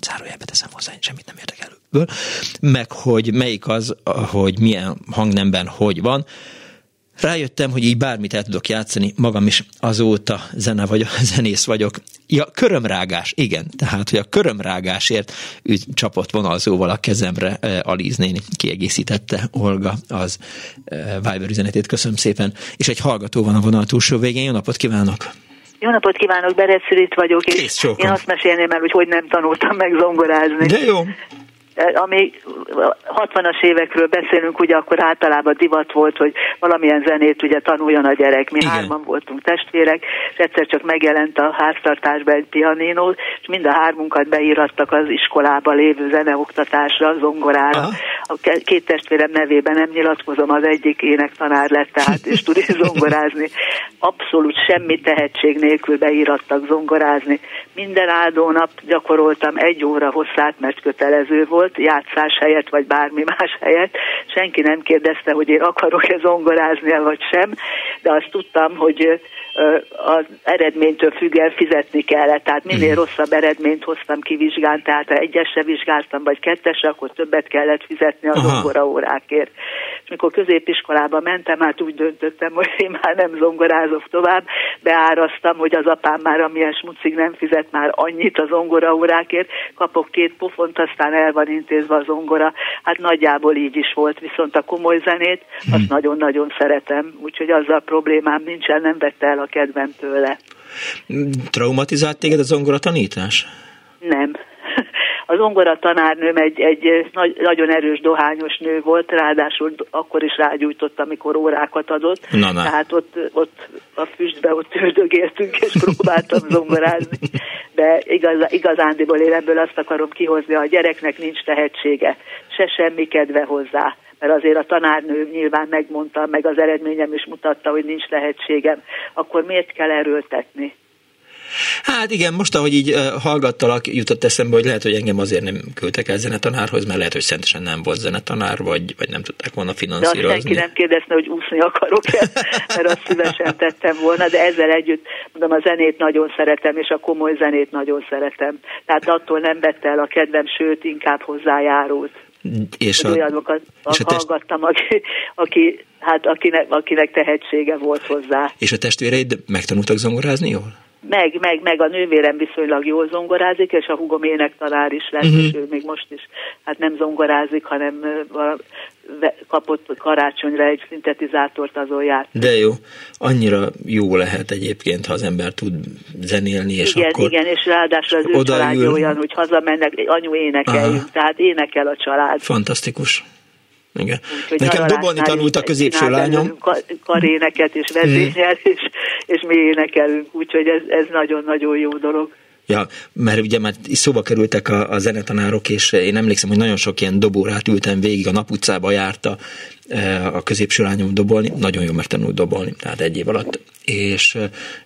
zárójelbe teszem hozzá, semmit nem értek előbből, meg hogy melyik az, hogy milyen hangnemben hogy van, Rájöttem, hogy így bármit el tudok játszani, magam is azóta zene vagy, *laughs* zenész vagyok. Ja, körömrágás, igen. Tehát, hogy a körömrágásért ő csapott vonalzóval a kezemre Aliz néni kiegészítette Olga az Viber üzenetét. Köszönöm szépen. És egy hallgató van a vonal túlsó végén. Jó napot kívánok! Jó napot kívánok, Bereszülit vagyok, és én azt mesélném el, hogy hogy nem tanultam meg zongorázni. De jó ami 60-as évekről beszélünk, ugye akkor általában divat volt, hogy valamilyen zenét ugye tanuljon a gyerek. Mi Igen. hárman voltunk testvérek, és egyszer csak megjelent a háztartásban egy pianino, és mind a hármunkat beírattak az iskolába lévő zeneoktatásra, zongorára. Aha. A két testvérem nevében nem nyilatkozom, az egyik énektanár lett, tehát és tud zongorázni. Abszolút semmi tehetség nélkül beírattak zongorázni. Minden áldó nap gyakoroltam egy óra hosszát, mert kötelező volt, volt, játszás helyett, vagy bármi más helyett. Senki nem kérdezte, hogy én akarok-e zongorázni vagy sem, de azt tudtam, hogy az eredménytől függően fizetni kellett, tehát minél mm. rosszabb eredményt hoztam ki vizsgán, tehát ha egyesre vizsgáltam, vagy kettesre, akkor többet kellett fizetni az zongora órákért. És mikor középiskolába mentem, hát úgy döntöttem, hogy én már nem zongorázok tovább, beáraztam, hogy az apám már amilyen smucig nem fizet már annyit az zongora órákért, kapok két pofont, aztán el van intézve a zongora. Hát nagyjából így is volt, viszont a komoly zenét, azt mm. nagyon-nagyon szeretem, úgyhogy azzal problémám nincsen, nem vette el a kedvem tőle. Traumatizált téged a zongora tanítás? Nem. Az ongora tanárnőm egy, egy nagy, nagyon erős dohányos nő volt, ráadásul akkor is rágyújtott, amikor órákat adott. Na, na. Tehát ott, ott a füstbe ott üldögéltünk, és *laughs* próbáltam zongorázni. De igaz, igazándiból én ebből azt akarom kihozni, a gyereknek nincs tehetsége, se semmi kedve hozzá mert azért a tanárnő nyilván megmondta, meg az eredményem is mutatta, hogy nincs lehetségem, akkor miért kell erőltetni? Hát igen, most ahogy így hallgattalak, jutott eszembe, hogy lehet, hogy engem azért nem küldtek el zenetanárhoz, mert lehet, hogy szentesen nem volt zenetanár, vagy, vagy nem tudták volna finanszírozni. De senki nem kérdezne, hogy úszni akarok-e, *laughs* mert azt szívesen tettem volna, de ezzel együtt mondom, a zenét nagyon szeretem, és a komoly zenét nagyon szeretem. Tehát attól nem vette el a kedvem, sőt, inkább hozzájárult és a, olyanokat és a test... hallgattam, aki, aki, hát akinek, akinek tehetsége volt hozzá. És a testvéreid megtanultak zongorázni jól? Meg, meg, meg a nővérem viszonylag jól zongorázik, és a hugom énektanár is lesz, uh-huh. és ő még most is hát nem zongorázik, hanem kapott karácsonyra egy szintetizátort azon járt. De jó, annyira jó lehet egyébként, ha az ember tud zenélni, és igen, akkor Igen, és ráadásul az ő családja olyan, hogy hazamennek, anyu énekeljünk, Aha. tehát énekel a család. Fantasztikus. Igen. Úgy, Nekem dobolni tanult a középső lányom. Karéneket és vezényel, és, és mi énekelünk, úgyhogy ez, ez nagyon-nagyon jó dolog. Ja, mert ugye már szóba kerültek a, a zenetanárok, és én emlékszem, hogy nagyon sok ilyen dobórát ültem végig, a nap utcába járta e, a középső lányom dobolni, nagyon jól megtanult dobolni, tehát egy év alatt, és,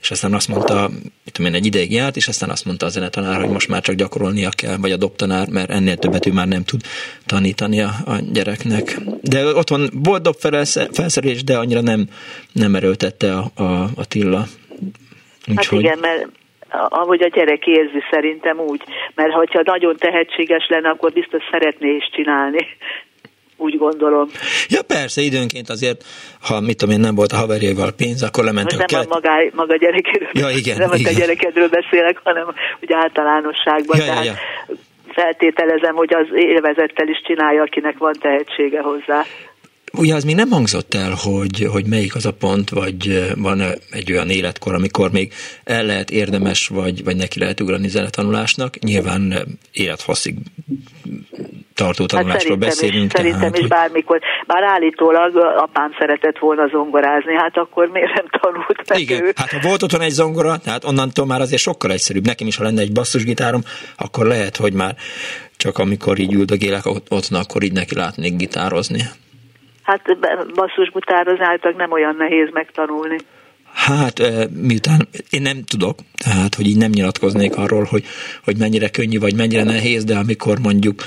és aztán azt mondta, mit tudom én, egy ideig járt, és aztán azt mondta a zenetanár, hogy most már csak gyakorolnia kell, vagy a dobtanár, mert ennél többet ő már nem tud tanítani a, a gyereknek. De ott van, volt dobfelszerelés, de annyira nem, nem erőltette a, a, a Tilla. Úgyhogy... Hát igen, mert ahogy a gyerek érzi szerintem úgy, mert ha nagyon tehetséges lenne, akkor biztos szeretné is csinálni. *laughs* Úgy gondolom. Ja persze, időnként azért, ha mit tudom én, nem volt a haverjával pénz, akkor lementek. Most nem kelet... a maga, maga gyerekéről, ja, igen, nem igen. a gyerekedről beszélek, hanem úgy általánosságban. Ja, tehát ja, ja. feltételezem, hogy az élvezettel is csinálja, akinek van tehetsége hozzá. Ugye az még nem hangzott el, hogy, hogy melyik az a pont, vagy van egy olyan életkor, amikor még el lehet érdemes, vagy, vagy neki lehet ugrani zenetanulásnak. Nyilván élethosszig tartó hát tanulásról hát beszélünk. Is, szerintem tehát, is hogy... bármikor. Bár állítólag apám szeretett volna zongorázni, hát akkor miért nem tanult meg Igen, ő? hát ha volt otthon egy zongora, tehát onnantól már azért sokkal egyszerűbb. Nekem is, ha lenne egy basszusgitárom, akkor lehet, hogy már csak amikor így üldögélek otthon, akkor így neki látnék gitározni. Hát basszusgitározni általában nem olyan nehéz megtanulni. Hát, miután én nem tudok, tehát, hogy így nem nyilatkoznék arról, hogy, hogy mennyire könnyű, vagy mennyire nehéz, de amikor mondjuk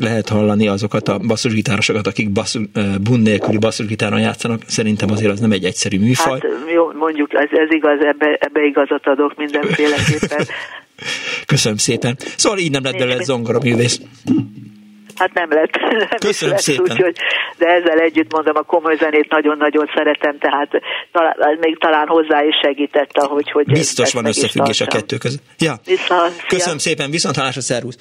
lehet hallani azokat a basszusgitárosokat, akik basszus, bun nélküli basszusgitáron játszanak, szerintem azért az nem egy egyszerű műfaj. Hát jó, mondjuk ez, ez igaz, ebbe, ebbe igazat adok mindenféleképpen. *laughs* Köszönöm szépen. Szóval így nem lett belőle zongora művész. Hát nem lett. *laughs* Nem Köszönöm lett, szépen. Úgyhogy, de ezzel együtt mondom, a komoly zenét nagyon-nagyon szeretem, tehát talán, még talán hozzá is segített, ahogy... Hogy Biztos van összefüggés a kettő között. Ja. Vissza, Köszönöm szia. szépen, viszont hallásra, szervusz.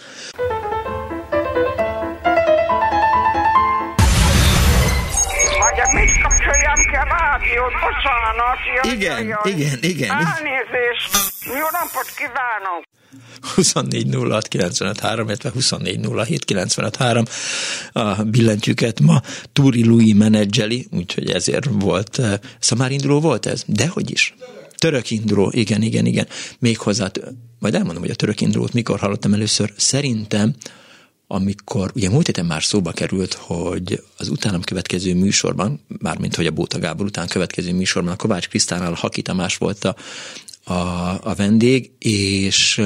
Bocsánat. Igen, igen, igen. Elnézést. Jó napot kívánok. 24 06 illetve 24 a billentyűket ma Turi Louis menedzseli, úgyhogy ezért volt, eh, szamár induló volt ez? Dehogy is. Török induló, igen, igen, igen. Még hozzá, majd elmondom, hogy a török indulót mikor hallottam először. Szerintem amikor ugye múlt héten már szóba került, hogy az utánam következő műsorban, mármint hogy a Bóta Gábor után következő műsorban a Kovács Krisztánál Haki Tamás volt a, a, a vendég, és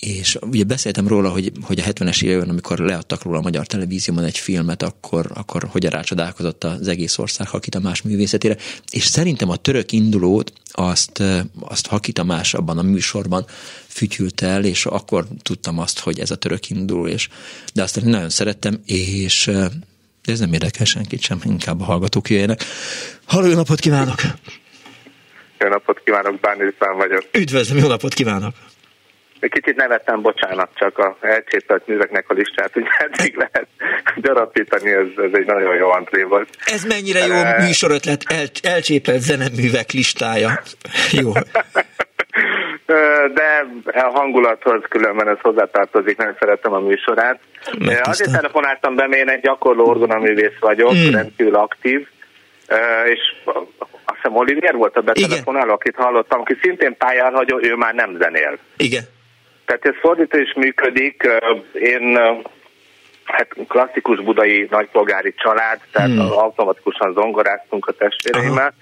és ugye beszéltem róla, hogy, hogy a 70-es években, amikor leadtak róla a magyar televízióban egy filmet, akkor, akkor hogy rácsodálkozott az egész ország Haki Tamás művészetére, és szerintem a török indulót azt, azt Haki Tamás abban a műsorban fütyült el, és akkor tudtam azt, hogy ez a török induló, és, de azt nagyon szerettem, és ez nem érdekel senkit sem, inkább a hallgatók jöjjenek. Halló, jó napot kívánok! Jó napot kívánok, Bányi vagyok. Üdvözlöm, jó napot kívánok! Egy kicsit nevettem, bocsánat, csak a elcsépelt műveknek a listát, hogy *laughs* eddig lehet gyarapítani, ez, ez egy nagyon jó antré volt. Ez mennyire jó uh, műsorötlet, el, elcsépelt zeneművek listája. Jó. *laughs* De a hangulathoz különben ez hozzátartozik, nem szeretem a műsorát. Mert Azért telefonáltam be, én egy gyakorló orgonaművész vagyok, mm. rendkívül aktív, és azt hiszem Olivier volt a betelefonáló, akit hallottam, aki szintén pályálhagyó, ő már nem zenél. Igen. Tehát ez fordítva is működik. Én hát klasszikus budai nagypolgári család, tehát hmm. automatikusan zongoráztunk a testvéreimmel,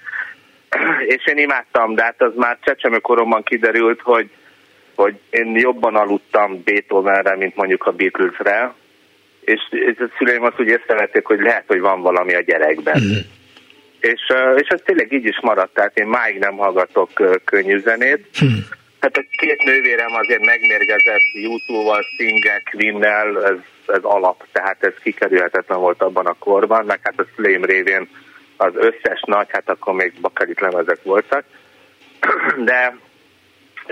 és én imádtam, de hát az már csecsemőkoromban kiderült, hogy, hogy én jobban aludtam Beethovenre, mint mondjuk a Beatlesre, és, és a szüleim azt úgy észrevették, hogy lehet, hogy van valami a gyerekben. Hmm. És, és ez tényleg így is maradt, tehát én máig nem hallgatok könnyű zenét. Hmm. Hát a két nővérem azért megmérgezett YouTube-val, Stingek, Queen-nel, ez, ez alap, tehát ez kikerülhetetlen volt abban a korban, meg hát a szüleim révén az összes nagy, hát akkor még bakelit lemezek voltak. *clears throat* De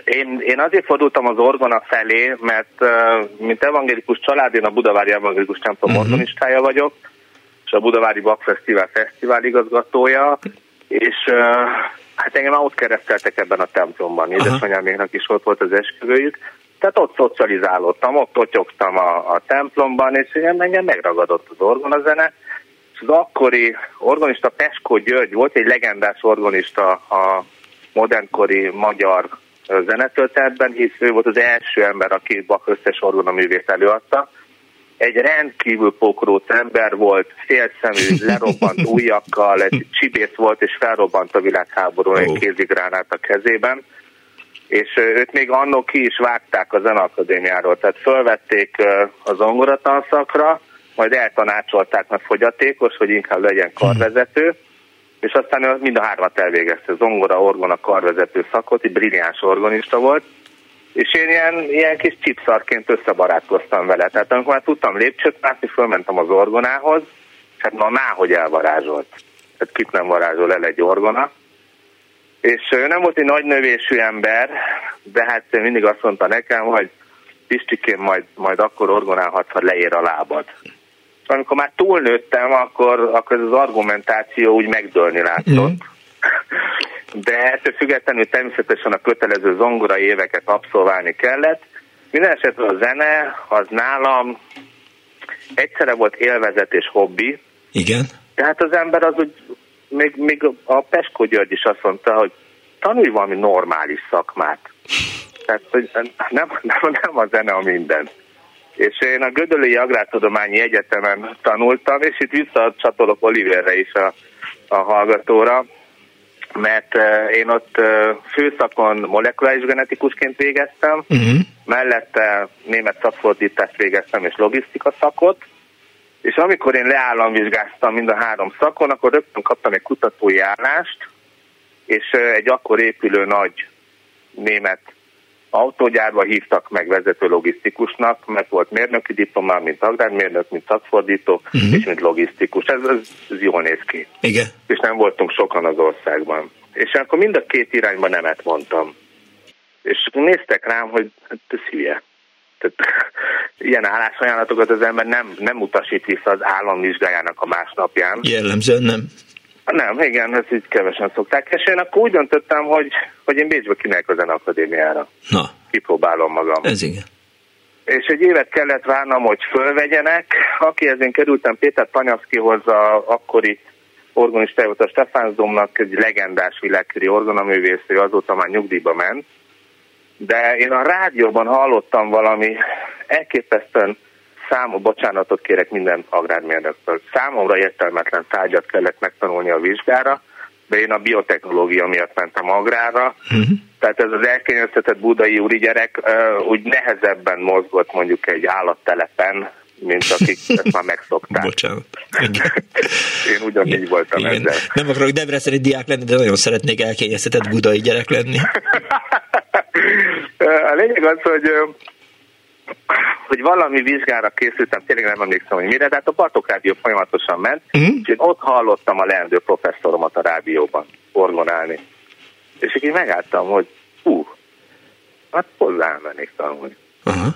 én, én azért fordultam az orgona felé, mert mint evangélikus család, én a Budavári Evangélikus Templom uh-huh. orgonistája vagyok, és a Budavári Bak Fesztivál fesztivál igazgatója, és hát engem ott kereszteltek ebben a templomban. Édesanyáméknak is ott volt az esküvőjük. Tehát ott szocializálódtam, ott totyogtam a, a templomban, és engem, engem megragadott az orgonazene. És az akkori orgonista Peskó György volt egy legendás orgonista a modernkori magyar zenetöltetben, hisz ő volt az első ember, aki Bach összes orgonaművét előadta egy rendkívül pokróc ember volt, félszemű, lerobbant *laughs* ujjakkal, egy csibész volt, és felrobbant a világháború oh. egy kézigránát a kezében, és őt még annó ki is vágták a Zenakadémiáról, tehát fölvették a zongoratanszakra, majd eltanácsolták, mert fogyatékos, hogy inkább legyen karvezető, és aztán mind a hármat elvégezte, zongora, orgona, karvezető szakot, egy brilliáns orgonista volt, és én ilyen, ilyen kis csipszarként összebarátkoztam vele. Tehát amikor már tudtam lépcsőt mászni, fölmentem az orgonához, hát na náhogy elvarázsolt. Tehát kit nem varázsol el egy orgona. És ő nem volt egy nagy növésű ember, de hát mindig azt mondta nekem, hogy Pistikén majd, majd akkor orgonálhatsz, ha leér a lábad. És amikor már túlnőttem, akkor, akkor ez az argumentáció úgy megdőlni látszott. Mm *laughs* de ettől függetlenül természetesen a kötelező zongora éveket abszolválni kellett. Minden esetre a zene az nálam egyszerre volt élvezet és hobbi. Igen. Tehát az ember az úgy, még, még a Peskó György is azt mondta, hogy tanulj valami normális szakmát. Tehát hogy nem, nem, nem a zene a minden. És én a Gödöllői Agrártudományi Egyetemen tanultam, és itt visszacsatolok Oliverre is a, a hallgatóra, mert én ott főszakon molekuláris genetikusként végeztem, uh-huh. mellette német szakfordítást végeztem és logisztika szakot, és amikor én leállamvizsgáztam mind a három szakon, akkor rögtön kaptam egy kutatói állást, és egy akkor épülő nagy német autógyárba hívtak meg vezető logisztikusnak, mert volt mérnöki diplomám, mint agrármérnök, mint szakfordító, uh-huh. és mint logisztikus. Ez, ez, ez jól néz ki. Igen. És nem voltunk sokan az országban. És akkor mind a két irányba nemet mondtam. És néztek rám, hogy hát ez hülye. Tehát, *laughs* ilyen állásajánlatokat az ember nem, nem utasít vissza az államvizsgájának a másnapján. Jellemzően nem. Nem, igen, ezt így kevesen szokták. És én akkor úgy döntöttem, hogy, hogy én Bécsbe kimegyek a Zeneakadémiára. Na. Kipróbálom magam. Ez igen. És egy évet kellett várnom, hogy fölvegyenek. Akihez én kerültem Péter Tanyaszkihoz, a akkori organista volt a Stefánzdomnak, egy legendás világköri orgonaművész, ő azóta már nyugdíjba ment. De én a rádióban hallottam valami elképesztően számom, bocsánatot kérek minden agrármérnöktől, számomra értelmetlen tárgyat kellett megtanulni a vizsgára, de én a biotechnológia miatt mentem agrára, uh-huh. tehát ez az elkényeztetett budai úri gyerek uh, úgy nehezebben mozgott mondjuk egy állattelepen, mint akik ezt már megszokták. *laughs* Bocsánat. *laughs* Én ugyanígy Igen. voltam Igen. ezzel. Nem akarok Debrecen'i diák lenni, de nagyon szeretnék elkényeztetett budai gyerek lenni. *laughs* A lényeg az, hogy hogy valami vizsgára készültem, tényleg nem emlékszem, hogy mire, de hát a Bartok Rádió folyamatosan ment, uh-huh. és én ott hallottam a leendő professzoromat a rádióban orgonálni. És így megálltam, hogy hú, hát hozzá mennék tanulni. Uh-huh.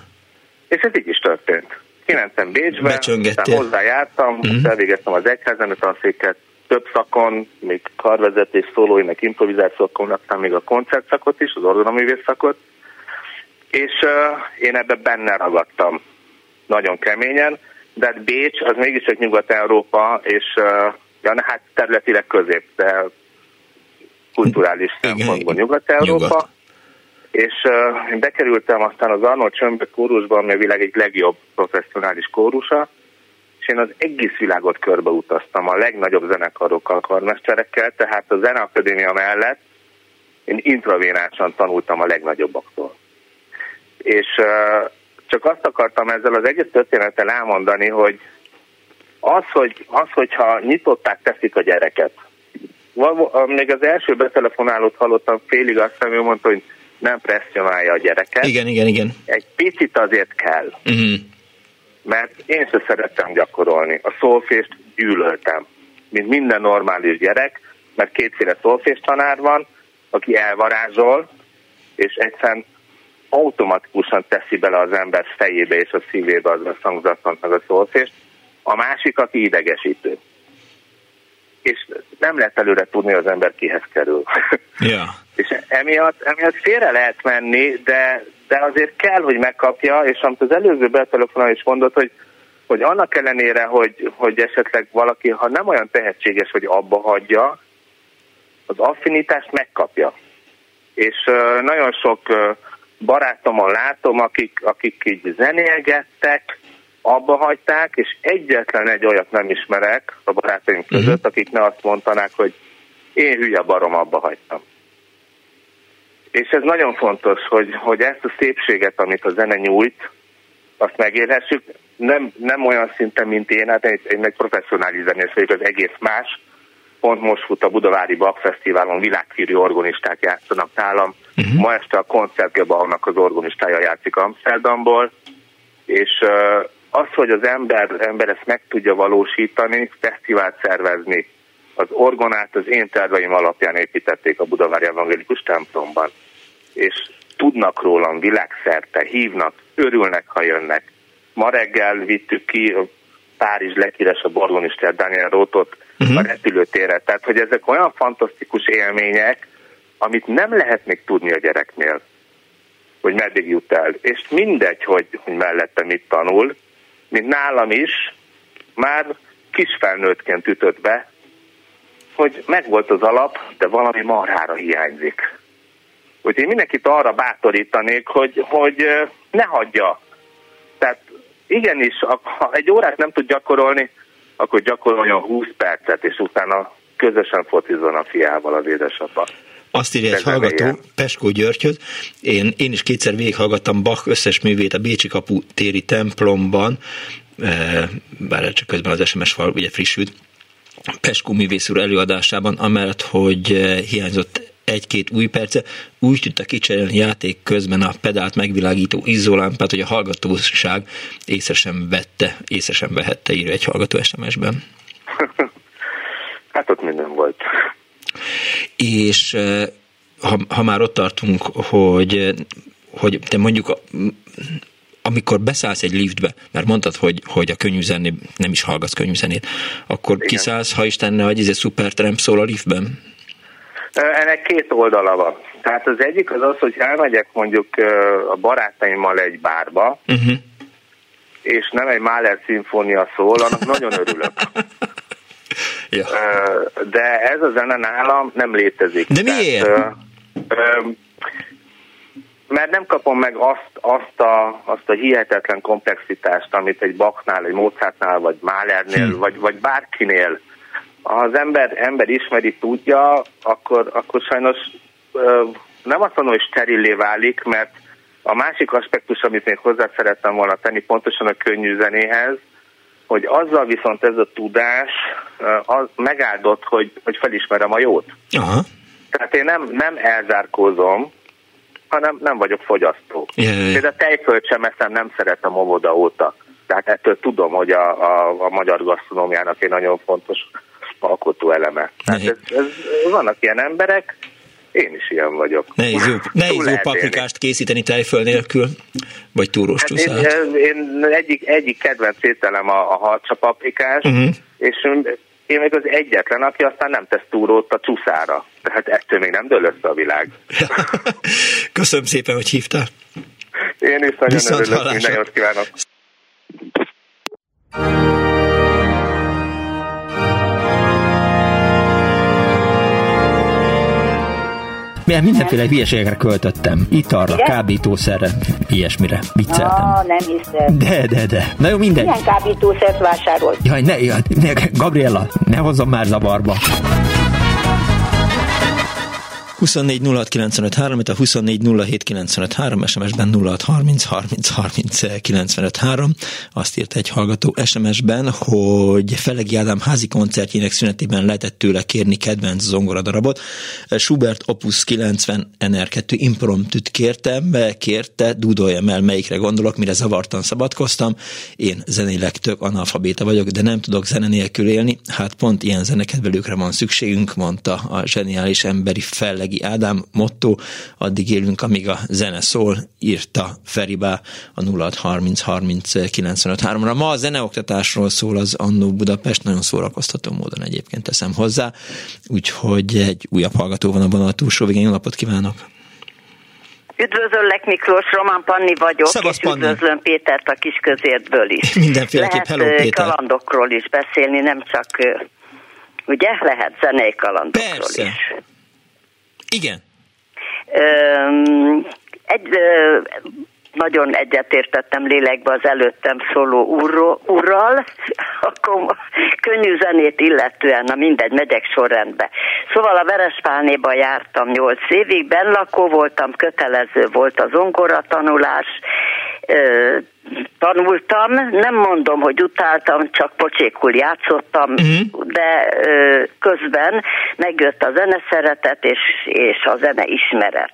És ez így is történt. Kimentem Bécsbe, hozzájártam, uh-huh. elvégeztem az egyházemű tanszéket, több szakon, még karvezetés, szólói, meg improvizációkon, aztán még a koncertszakot is, az orgonaművész szakot, és én ebbe benne ragadtam nagyon keményen, de hát Bécs az mégiscsak Nyugat-Európa, és ja, hát területileg közép, de kulturális szempontból Nyugat-Európa. Nyugat. És uh, én bekerültem aztán az Arnold Csömbök kórusban, ami a világ egy legjobb professzionális kórusa, és én az egész világot körbeutaztam a legnagyobb zenekarokkal, karmesterekkel, tehát a Zeneakadémia mellett én intravénásan tanultam a legnagyobbaktól. És csak azt akartam ezzel az egész történettel elmondani, hogy az, hogy, az, hogyha nyitották teszik a gyereket, még az első betelefonálót hallottam félig, azt hiszem, ő mondta, hogy nem presszionálja a gyereket. Igen, igen, igen. Egy picit azért kell. Uh-huh. Mert én se szerettem gyakorolni. A szolfést gyűlöltem. Mint minden normális gyerek, mert kétféle szolfés tanár van, aki elvarázsol, és egyszerűen automatikusan teszi bele az ember fejébe és a szívébe az a szangzatot meg a szolfést, a másik, aki idegesítő. És nem lehet előre tudni, az ember kihez kerül. *laughs* Ja. és emiatt, emiatt félre lehet menni, de, de azért kell, hogy megkapja, és amit az előző betelefonál is mondott, hogy, hogy annak ellenére, hogy, hogy esetleg valaki, ha nem olyan tehetséges, hogy abba hagyja, az affinitást megkapja. És uh, nagyon sok uh, barátomon látom, akik, akik így zenélgettek, abba hagyták, és egyetlen egy olyat nem ismerek a barátaim mhm. között, uh-huh. akik ne azt mondanák, hogy én hülye barom, abba hagytam. És ez nagyon fontos, hogy, hogy ezt a szépséget, amit a zene nyújt, azt megélhessük, nem, nem olyan szinten, mint én, hát én, én egy professzionális zenész vagyok, az egész más. Pont most fut a Budavári Bak Fesztiválon világhírű organisták játszanak nálam. Uh-huh. Ma este a koncertgebalnak az organistája játszik Amsterdamból, és az, hogy az ember, ember ezt meg tudja valósítani, fesztivált szervezni, az orgonát az én terveim alapján építették a Budavári Evangélikus templomban, és tudnak rólam világszerte, hívnak, örülnek, ha jönnek. Ma reggel vittük ki Párizs a orgonistát Daniel Rótot uh-huh. a repülőtérre. Tehát, hogy ezek olyan fantasztikus élmények, amit nem lehet még tudni a gyereknél, hogy meddig jut el. És mindegy, hogy, hogy mellette mit tanul, mint nálam is, már kisfelnőttként ütött be, hogy megvolt az alap, de valami marhára hiányzik. Úgyhogy én mindenkit arra bátorítanék, hogy, hogy ne hagyja. Tehát igenis, ha egy órát nem tud gyakorolni, akkor gyakoroljon 20 percet, és utána közösen focizzon a fiával az édesapa. Azt írja egy hallgató, Peskó Györgyhöz, én, én is kétszer végighallgattam Bach összes művét a Bécsi kapu téri templomban, bár csak közben az SMS fal ugye frissült, Peskó művész úr előadásában, amellett, hogy eh, hiányzott egy-két új perce, úgy tudta kicserélni játék közben a pedált megvilágító izzólámpát, hogy a hallgatóság észre sem vette, észre sem vehette, írja egy hallgató SMS-ben. *laughs* Hát ott minden volt. És ha, ha már ott tartunk, hogy, hogy te mondjuk amikor beszállsz egy liftbe, mert mondtad, hogy, hogy a könnyűzené nem is hallgatsz könnyűzenét, akkor Igen. kiszállsz, ha Istenne, hogy ez egy szuper tramp szól a liftben? Ennek két oldala van. Tehát az egyik az az, hogy elmegyek mondjuk a barátaimmal egy bárba, uh-huh. és nem egy Mahler szimfónia szól, annak nagyon örülök. *laughs* Ja. De ez a zene nálam nem létezik. De miért? Tehát, mert nem kapom meg azt, azt, a, azt a hihetetlen komplexitást, amit egy Bachnál, egy Mozartnál, vagy Mahlernél, hmm. vagy, vagy bárkinél. Ha az ember, ember ismeri, tudja, akkor, akkor sajnos nem azt mondom, hogy sterillé válik, mert a másik aspektus, amit még hozzá szerettem volna tenni pontosan a könnyű zenéhez, hogy azzal viszont ez a tudás az megáldott, hogy, hogy felismerem a jót. Aha. Tehát én nem, nem elzárkózom, hanem nem vagyok fogyasztó. Például a tejföld sem eszem, nem szeretem óvoda óta. Tehát ettől tudom, hogy a, a, a magyar gasztronómiának egy nagyon fontos alkotó eleme. Tehát ez, ez, vannak ilyen emberek, én is ilyen vagyok. Nehéz jó, *laughs* nehéz jó paprikást készíteni tejföl nélkül, vagy túrós hát én, én, egyik, egyik kedvenc ételem a, a harcsa paprikás, uh-huh. és én meg az egyetlen, aki aztán nem tesz túrót a csúszára. Tehát ettől még nem dől össze a világ. *laughs* Köszönöm szépen, hogy hívtál. Én is nagyon Viszont örülök, minden jót kívánok. Milyen mindenféle hülyeségekre költöttem. Italra, Igen? kábítószerre, ilyesmire. Vicceltem. Ah, nem hiszem. De, de, de. Na jó, minden. Milyen kábítószert vásárolt? Jaj, ne, jaj, ne, Gabriella, ne hozzam már zavarba. 24 06 95 3, a 24 07 95 3, SMS-ben 06 30 30 30 95 3. Azt írt egy hallgató SMS-ben, hogy Felegi Ádám házi koncertjének szünetében lehetett tőle kérni kedvenc zongoradarabot. Schubert Opus 90 NR2 impromptüt kértem, kérte, dúdoljam el, melyikre gondolok, mire zavartan szabadkoztam. Én zenéleg tök analfabéta vagyok, de nem tudok zene nélkül élni. Hát pont ilyen zenekedvelőkre van szükségünk, mondta a zseniális emberi Fellegi Ági Ádám motto, addig élünk, amíg a zene szól, írta Feribá a 0630 30 95 ra Ma a zeneoktatásról szól az Annó Budapest, nagyon szórakoztató módon egyébként teszem hozzá, úgyhogy egy újabb hallgató van a túlsó végén. Jó napot kívánok! Üdvözöllek Miklós, Román Panni vagyok, Szavasz, és Panni. üdvözlöm Pétert a kisközértből is. *laughs* Mindenféleképp, hello Péter. kalandokról is beszélni, nem csak, ugye, lehet zenei kalandokról Persze. is. Igen. Egy, nagyon egyetértettem lélekbe az előttem szóló úrról, úrral, *laughs* akkor könnyű zenét illetően, na mindegy, megyek sorrendbe. Szóval a Verespálnéba jártam 8 évig, benlakó voltam, kötelező volt az ongora tanulás, tanultam, nem mondom, hogy utáltam, csak pocsékul játszottam, uh-huh. de közben megjött a zeneszeretet és, és a zene ismeret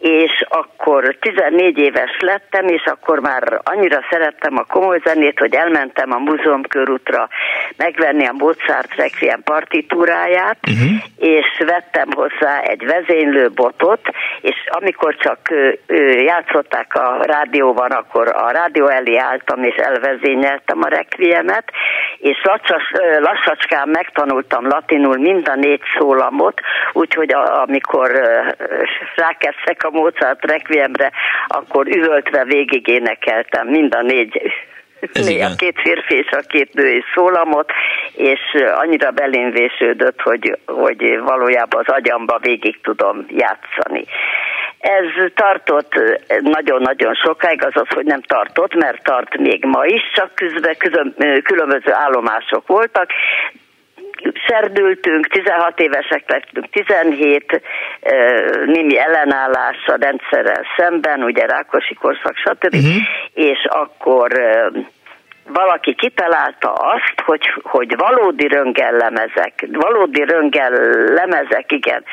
és akkor 14 éves lettem, és akkor már annyira szerettem a komoly zenét, hogy elmentem a múzeum körútra megvenni a Mozart Requiem partitúráját, uh-huh. és vettem hozzá egy vezénylő botot, és amikor csak játszották a rádióban, akkor a rádió elé álltam, és elvezényeltem a Requiemet, és lassas, lassacskán megtanultam latinul mind a négy szólamot, úgyhogy amikor rákezdtek a Mozart Requiemre, akkor üvöltve végig énekeltem mind a négy a két férfi és a két női szólamot, és annyira belém vésődött, hogy, hogy valójában az agyamba végig tudom játszani. Ez tartott nagyon-nagyon sokáig, azaz, hogy nem tartott, mert tart még ma is, csak közben különböző állomások voltak, szerdültünk, 16 évesek lettünk, 17 némi ellenállás a rendszerrel szemben, ugye Rákosi korszak, stb. Uh-huh. És akkor valaki kitalálta azt, hogy, hogy valódi röngellemezek, valódi röngellemezek, igen,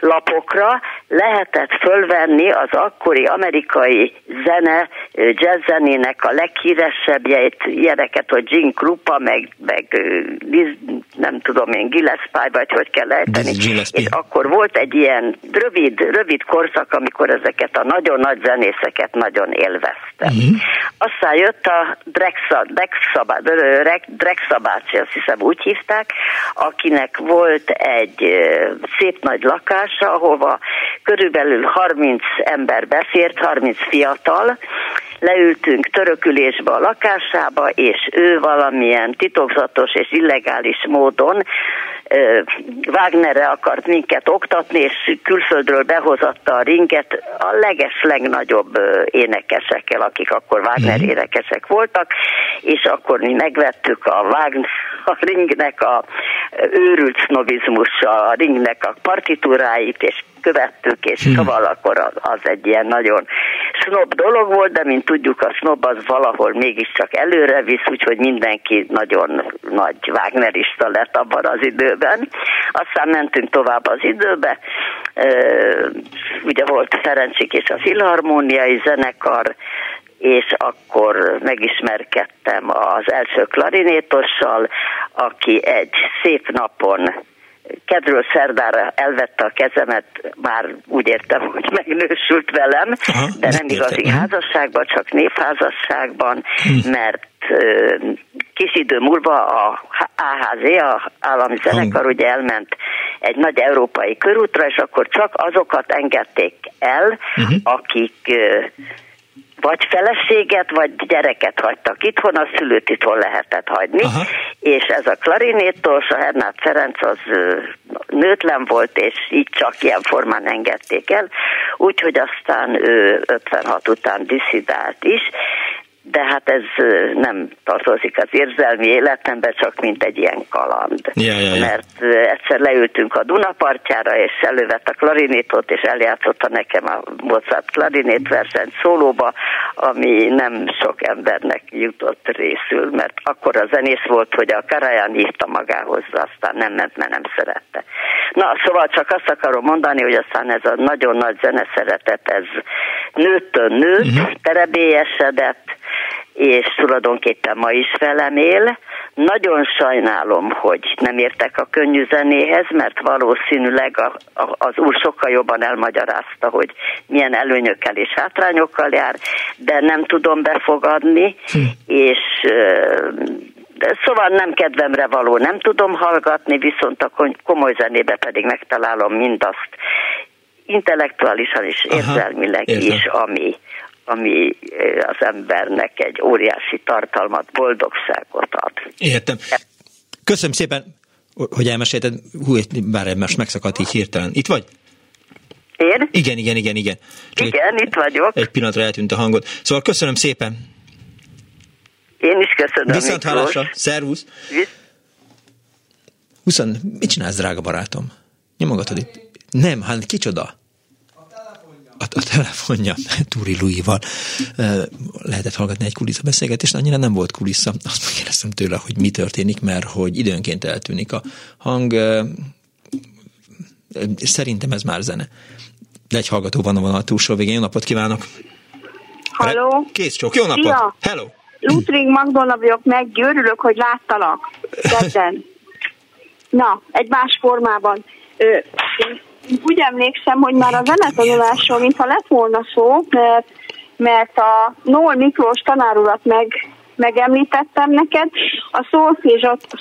lapokra lehetett fölvenni az akkori amerikai zene, jazz zenének a leghíresebbjeit, ilyeneket, hogy Gene Krupa, meg, meg nem tudom én, Gillespie, vagy hogy kell ejteni. És akkor volt egy ilyen rövid, rövid korszak, amikor ezeket a nagyon nagy zenészeket nagyon élvezte. Uh-huh. Aztán jött a Drexa, Drexa bácsi, azt hiszem úgy hívták, akinek volt egy szép nagy lakása, ahova körülbelül 30 ember befért, 30 fiatal, leültünk törökülésbe a lakásába, és ő valamilyen titokzatos és illegális módon Wagnerre akart minket oktatni, és külföldről behozatta a ringet a leges legnagyobb énekesekkel, akik akkor Wagner mhm. énekesek voltak, és akkor mi megvettük a Wagner, a ringnek a őrült sznobizmussal, a ringnek a partitúráit, és követtük, és hmm. szóval akkor az, az egy ilyen nagyon snob dolog volt, de mint tudjuk, a snob az valahol mégiscsak előre visz, úgyhogy mindenki nagyon nagy Wagnerista lett abban az időben. Aztán mentünk tovább az időbe, ugye volt Ferencsik és a Filharmóniai Zenekar, és akkor megismerkedtem az első klarinétossal, aki egy szép napon kedről szerdára elvette a kezemet, már úgy értem, hogy *laughs* megnősült velem, Aha, de nem igazi értem. házasságban, csak névházasságban, hm. mert kis idő múlva a AHZ, a állami zenekar ugye elment egy nagy európai körútra, és akkor csak azokat engedték el, uh-huh. akik vagy feleséget, vagy gyereket hagytak itthon, a szülőt itthon lehetett hagyni, Aha. és ez a klarinétos, a Hernát Ferenc az nőtlen volt, és így csak ilyen formán engedték el, úgyhogy aztán ő 56 után diszidált is, de hát ez nem tartozik az érzelmi életembe, csak mint egy ilyen kaland. Ja, ja, ja. Mert egyszer leültünk a Dunapartjára, és elővett a klarinétot, és eljátszotta nekem a Mozart klarinét versenyt szólóba, ami nem sok embernek jutott részül, mert akkor a zenész volt, hogy a Karaján hívta magához, aztán nem ment, mert nem szerette. Na, szóval csak azt akarom mondani, hogy aztán ez a nagyon nagy zeneszeretet, ez nőttől nőtt, uh-huh. terebélyesedett, és tulajdonképpen ma is velem él. Nagyon sajnálom, hogy nem értek a könnyű zenéhez, mert valószínűleg a, a, az úr sokkal jobban elmagyarázta, hogy milyen előnyökkel és hátrányokkal jár, de nem tudom befogadni, hm. és Szóval nem kedvemre való, nem tudom hallgatni, viszont a komoly zenébe pedig megtalálom mindazt intellektuálisan és érzelmileg Aha, is, ami, ami az embernek egy óriási tartalmat, boldogságot ad. Értem. Köszönöm szépen, hogy elmesélted. Hú, bár most megszakadt így hirtelen. Itt vagy? Én? Igen, igen, igen, igen. Csak igen, itt vagyok. Egy pillanatra eltűnt a hangod. Szóval köszönöm szépen. Én is köszönöm. Viszont hálásra. Szervusz. Visz... 20, mit csinálsz, drága barátom? Nyomogatod itt? Nem, hát kicsoda? A, a telefonja *laughs* Turi Louis-val lehetett hallgatni egy kulissza beszélgetést, annyira nem volt kulissza. Azt megkérdeztem tőle, hogy mi történik, mert hogy időnként eltűnik a hang. Szerintem ez már zene. De egy hallgató van a túlsó végén. Jó napot kívánok! Halló! Kész csók, jó napot! Szia. Hello! Ludwig Magdonna vagyok meg, örülök, hogy láttalak. Kedden. *laughs* Na, egy más formában. Ö, én úgy emlékszem, hogy már a zenetanulásról, mintha lett volna szó, mert, mert a Nól Miklós tanárulat meg, megemlítettem neked, a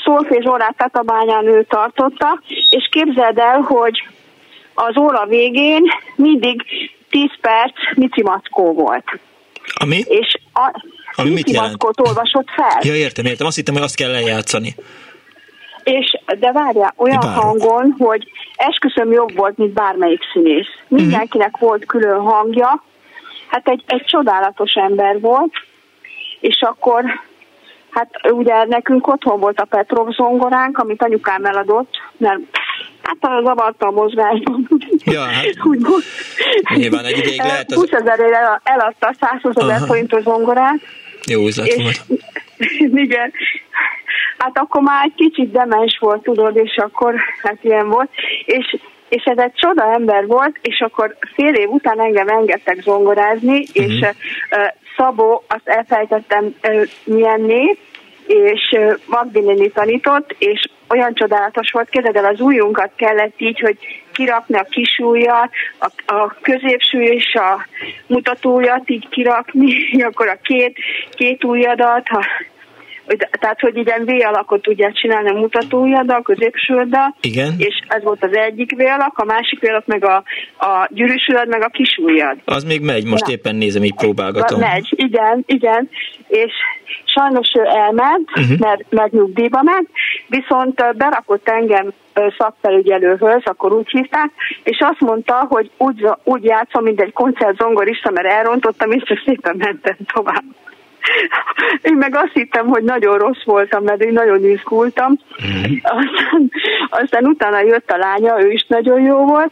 szolfés, órát Tatabányán ő tartotta, és képzeld el, hogy az óra végén mindig 10 perc Mici Mackó volt. Ami? És a, Ami mit jelent? olvasott fel. Ja, értem, értem. Azt hittem, hogy azt kell lejátszani. És, de várjál, olyan Bárok. hangon, hogy esküszöm jobb volt, mint bármelyik színész. Mindenkinek uh-huh. volt külön hangja, hát egy, egy csodálatos ember volt, és akkor hát ugye nekünk otthon volt a Petrov zongoránk, amit anyukám eladott, mert hát az zavarta a mozgásban. Ja, hát *laughs* Úgy, nyilván egy ideig lehet az... 20 ezerére eladta 120 ezer forintos zongorát. Jó üzlet volt. *laughs* Igen, hát akkor már egy kicsit demens volt, tudod, és akkor hát ilyen volt, és és ez egy csoda ember volt, és akkor fél év után engem engedtek zongorázni, uh-huh. és uh, Szabó, azt elfelejtettem uh, milyen név, és uh, Magdaleni tanított, és olyan csodálatos volt, képzeld el, az ujjunkat kellett így, hogy kirakni a kis ujjat, a, a középső és a mutatójat így kirakni, *laughs* akkor a két, két ujjadat, ha tehát hogy ilyen V alakot tudják csinálni a mutatóujjaddal, a középsőddel, Igen. és ez volt az egyik V alak, a másik V alak meg a, a gyűrűsüljad, meg a kisujjad. Az még megy, most Na. éppen nézem, így próbálgatom. Megy, igen, igen, és sajnos ő elment, uh-huh. mert, mert nyugdíjba ment, viszont berakott engem szakfelügyelőhöz, akkor úgy hívták, és azt mondta, hogy úgy, úgy játszom, mint egy koncertzongorista, mert elrontottam, és csak szépen mentem tovább. Én meg azt hittem, hogy nagyon rossz voltam, mert én nagyon izgultam. Mm. Aztán, aztán utána jött a lánya, ő is nagyon jó volt,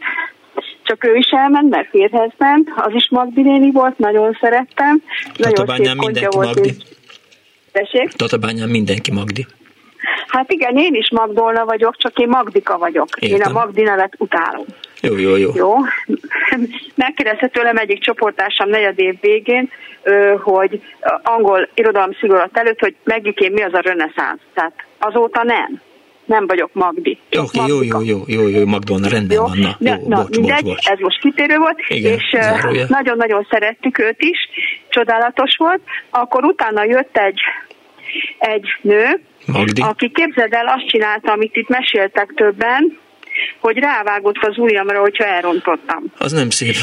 csak ő is elment, mert férhez ment, az is Magdi néni volt, nagyon szerettem. Nagyon szép mindenki volt. Magdi. Tessék? Tatabányán mindenki Magdi. Hát igen, én is Magdolna vagyok, csak én Magdika vagyok. Értem. Én a Magdi nevet utálom. Jó, jó, jó. Jó. *laughs* Megkérdezte tőlem egyik csoportársam negyed év végén, hogy angol irodalom szigorat előtt, hogy megikém mi az a reneszánsz. Tehát azóta nem. Nem vagyok Magdi. Oké, okay, jó, jó, jó, jó, jó, Magdolna, rendben jó, van. Na, jó, na, bocs, mindegy, bocs, bocs. ez most kitérő volt, Igen, és nagyon-nagyon szerettük őt is, csodálatos volt. Akkor utána jött egy egy nő, Magdi. aki képzeld el azt csinálta, amit itt meséltek többen, hogy rávágott az ujjamra, hogyha elrontottam. Az nem szép.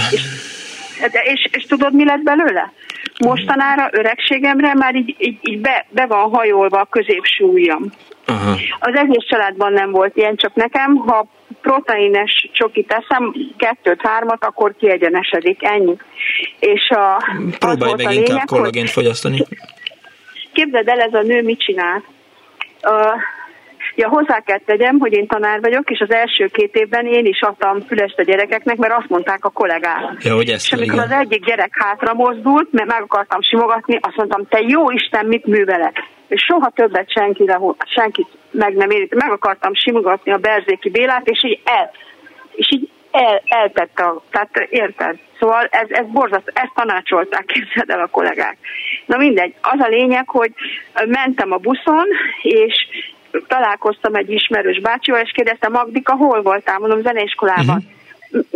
De és, és tudod, mi lett belőle? Mostanára öregségemre már így, így, így be, be van hajolva a középső ujjam. Aha. Az egész családban nem volt ilyen, csak nekem, ha proteines csokit teszem, kettőt, hármat, akkor kiegyenesedik, ennyi. És a, Próbálj meg inkább kollagént fogyasztani. Képzeld el, ez a nő mit csinál? Uh, Ja, hozzá kell tegyem, hogy én tanár vagyok, és az első két évben én is adtam fülest a gyerekeknek, mert azt mondták a kollégák. Ja, hogy ezt és amikor igen. az egyik gyerek hátra mozdult, mert meg akartam simogatni, azt mondtam, te jó Isten, mit művelek? És soha többet senkire, senkit meg nem érít. Meg akartam simogatni a Berzéki Bélát, és így el, és így el, eltette, a, tehát érted? Szóval ez, ez borzasztó, ezt tanácsolták, képzeld el a kollégák. Na mindegy, az a lényeg, hogy mentem a buszon, és találkoztam egy ismerős bácsival, és kérdeztem, Magdika, hol voltál? Mondom, zeneiskolában. Uh-huh.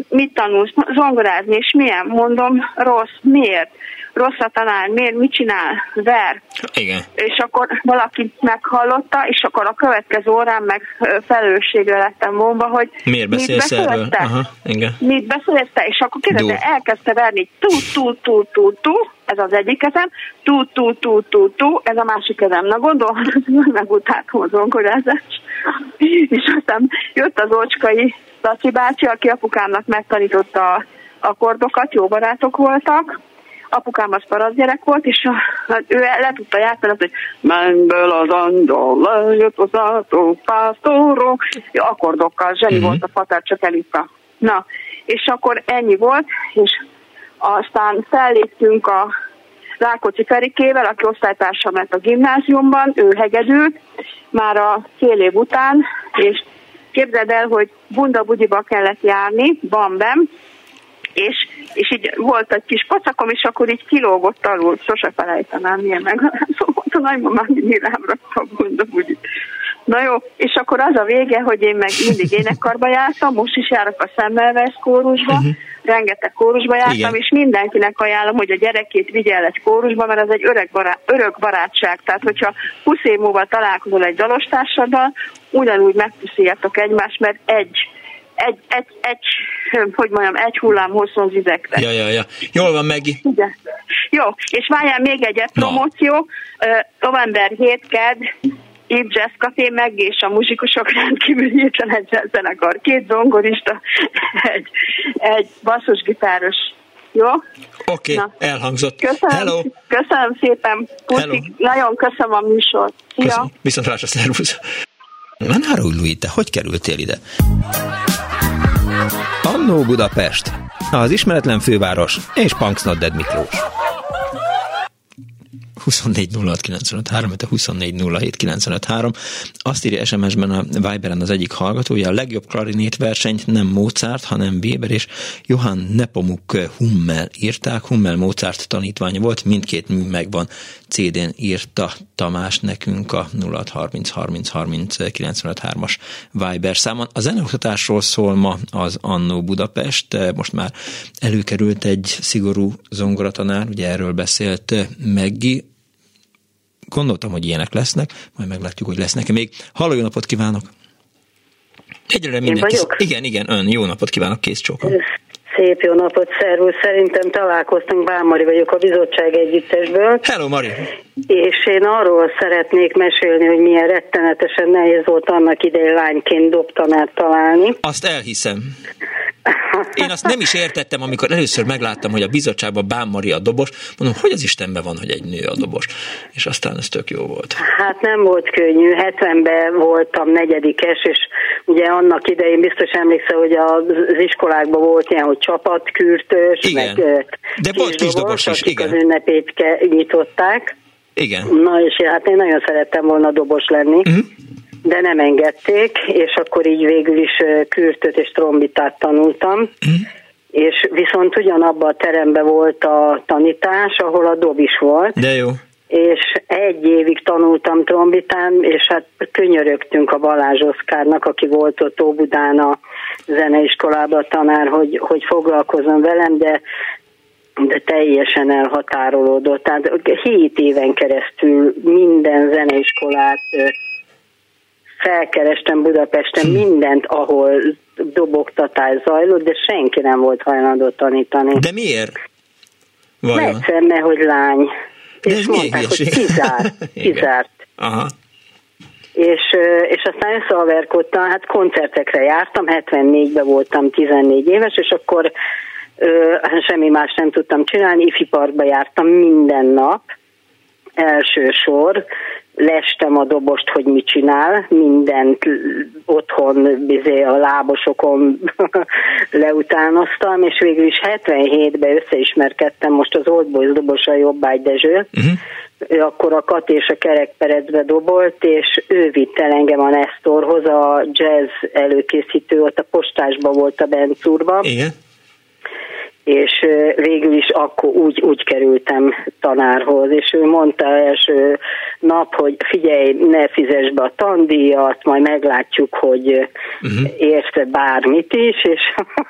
Mit tanulsz? Zongorázni, és milyen? Mondom, rossz. Miért? Rossz a tanár, miért? Mit csinál? Ver. Igen. És akkor valaki meghallotta, és akkor a következő órán meg felelősségre lettem vonva, hogy miért beszélsz mit erről? Aha, igen. Mit beszélsz te? És akkor kérdezte, elkezdte verni tú, tú, tú, tú, tú, ez az egyik kezem, tú, tú, tú, tú, tú, ez a másik kezem. Na gondolom, *laughs* megutáltam az zongorázást. *laughs* És aztán jött az ócskai Laci bácsi, aki apukámnak megtanította a akkordokat, jó barátok voltak, apukám az parasz gyerek volt, és a, ő le tudta játszani, hogy mennyből az angyal, lejött az átó, pásztoró, akkordokkal, zseni uh-huh. volt a fatár, csak elitta. Na, és akkor ennyi volt, és aztán felléptünk a Rákóczi Ferikével, aki osztálytársam lett a gimnáziumban, ő hegedült már a fél év után, és képzeld el, hogy Bunda Bugyiba kellett járni, Bambem, és, és így volt egy kis pacakom, és akkor így kilógott alul, sose felejtenám, milyen megalázó *laughs* volt a nagymamám, mindig rám rakta a Bunda Bugyit. Na jó, és akkor az a vége, hogy én meg mindig énekkarba jártam, most is járok a Szemmelvesz kórusba, uh-huh. rengeteg kórusba jártam, Igen. és mindenkinek ajánlom, hogy a gyerekét vigye el egy kórusba, mert az egy öreg barát, örök barátság. Tehát, hogyha 20 év múlva találkozol egy dalostársaddal, ugyanúgy megpuszíjatok egymást, mert egy egy, egy, egy, hogy mondjam, egy hullám hosszon zizektek. Ja, ja, ja. Jól van, Megi. Igen. Jó, és várjál még egyet promóció. November 7 ked Eve Jazz Café meg és a muzsikusok *laughs* rendkívül hirtelen egy zenekar. Két zongorista, *laughs* egy, egy basszusgitáros. Jó? Oké, okay, elhangzott. Köszönöm, Hello. köszönöm szépen. Puszik. Nagyon köszönöm a műsort. Szia. Köszönöm. Viszontlátásra, szervusz. Nem Louis, te hogy kerültél ide? Annó Budapest, az ismeretlen főváros és Punksnodded Miklós. 24 06 95 3, Azt írja SMS-ben a Viberen az egyik hallgatója, a legjobb klarinét versenyt nem Mozart, hanem Weber és Johann Nepomuk Hummel írták. Hummel Mozart tanítványa volt, mindkét mű megvan. CD-n írta Tamás nekünk a 0630 30 30 as Viber számon. A zeneoktatásról szól ma az Annó Budapest, most már előkerült egy szigorú zongoratanár, ugye erről beszélt Meggi, gondoltam, hogy ilyenek lesznek, majd meglátjuk, hogy lesznek-e még. Halló, jó napot kívánok! Egyre mindenki... Igen, igen, ön, jó napot kívánok, kész csókom. Szép jó napot, szervusz! Szerintem találkoztunk, Bámari vagyok a bizottság együttesből. Hello, Mari! És én arról szeretnék mesélni, hogy milyen rettenetesen nehéz volt annak idején lányként dobtanát találni. Azt elhiszem. Én azt nem is értettem, amikor először megláttam, hogy a bizottságban Bán Mari a dobos, mondom, hogy az Istenben van, hogy egy nő a dobos. És aztán ez tök jó volt. Hát nem volt könnyű, 70-ben voltam negyedikes, és ugye annak idején biztos emlékszel, hogy az iskolákban volt ilyen, hogy csapatkürtős, igen. meg De volt kisdobos is, igen. az ünnepét nyitották. Igen. Na és hát én nagyon szerettem volna dobos lenni. Uh-huh de nem engedték, és akkor így végül is kürtöt és trombitát tanultam. Mm. És viszont ugyanabban a teremben volt a tanítás, ahol a dob is volt. De jó. És egy évig tanultam trombitán, és hát könyörögtünk a Balázs Oszkárnak, aki volt ott Óbudán a zeneiskolában tanár, hogy, hogy foglalkozom velem, de de teljesen elhatárolódott. Tehát 7 éven keresztül minden zeneiskolát felkerestem Budapesten hm. mindent, ahol dobogtatás zajlott, de senki nem volt hajlandó tanítani. De miért? Vajon? Mert, mert hogy lány. De és mondták, hogy kizárt. *laughs* kizárt. Aha. És, és aztán összehaverkodtam, hát koncertekre jártam, 74-ben voltam 14 éves, és akkor semmi más nem tudtam csinálni, ifi parkba jártam minden nap, első sor, lestem a dobost, hogy mit csinál, mindent otthon bizé a lábosokon *laughs* leutánoztam, és végül is 77-ben összeismerkedtem most az Old Boys dobosa Jobbágy Dezső, uh-huh. ő akkor a Kat és a kerekpercbe dobolt, és ő vitt el engem a Nestorhoz, a jazz előkészítő, ott a postásban volt a Bencúrban. Igen és végül is akkor úgy, úgy kerültem tanárhoz, és ő mondta első nap, hogy figyelj, ne fizes be a tandíjat, majd meglátjuk, hogy uh-huh. érsz bármit is, és,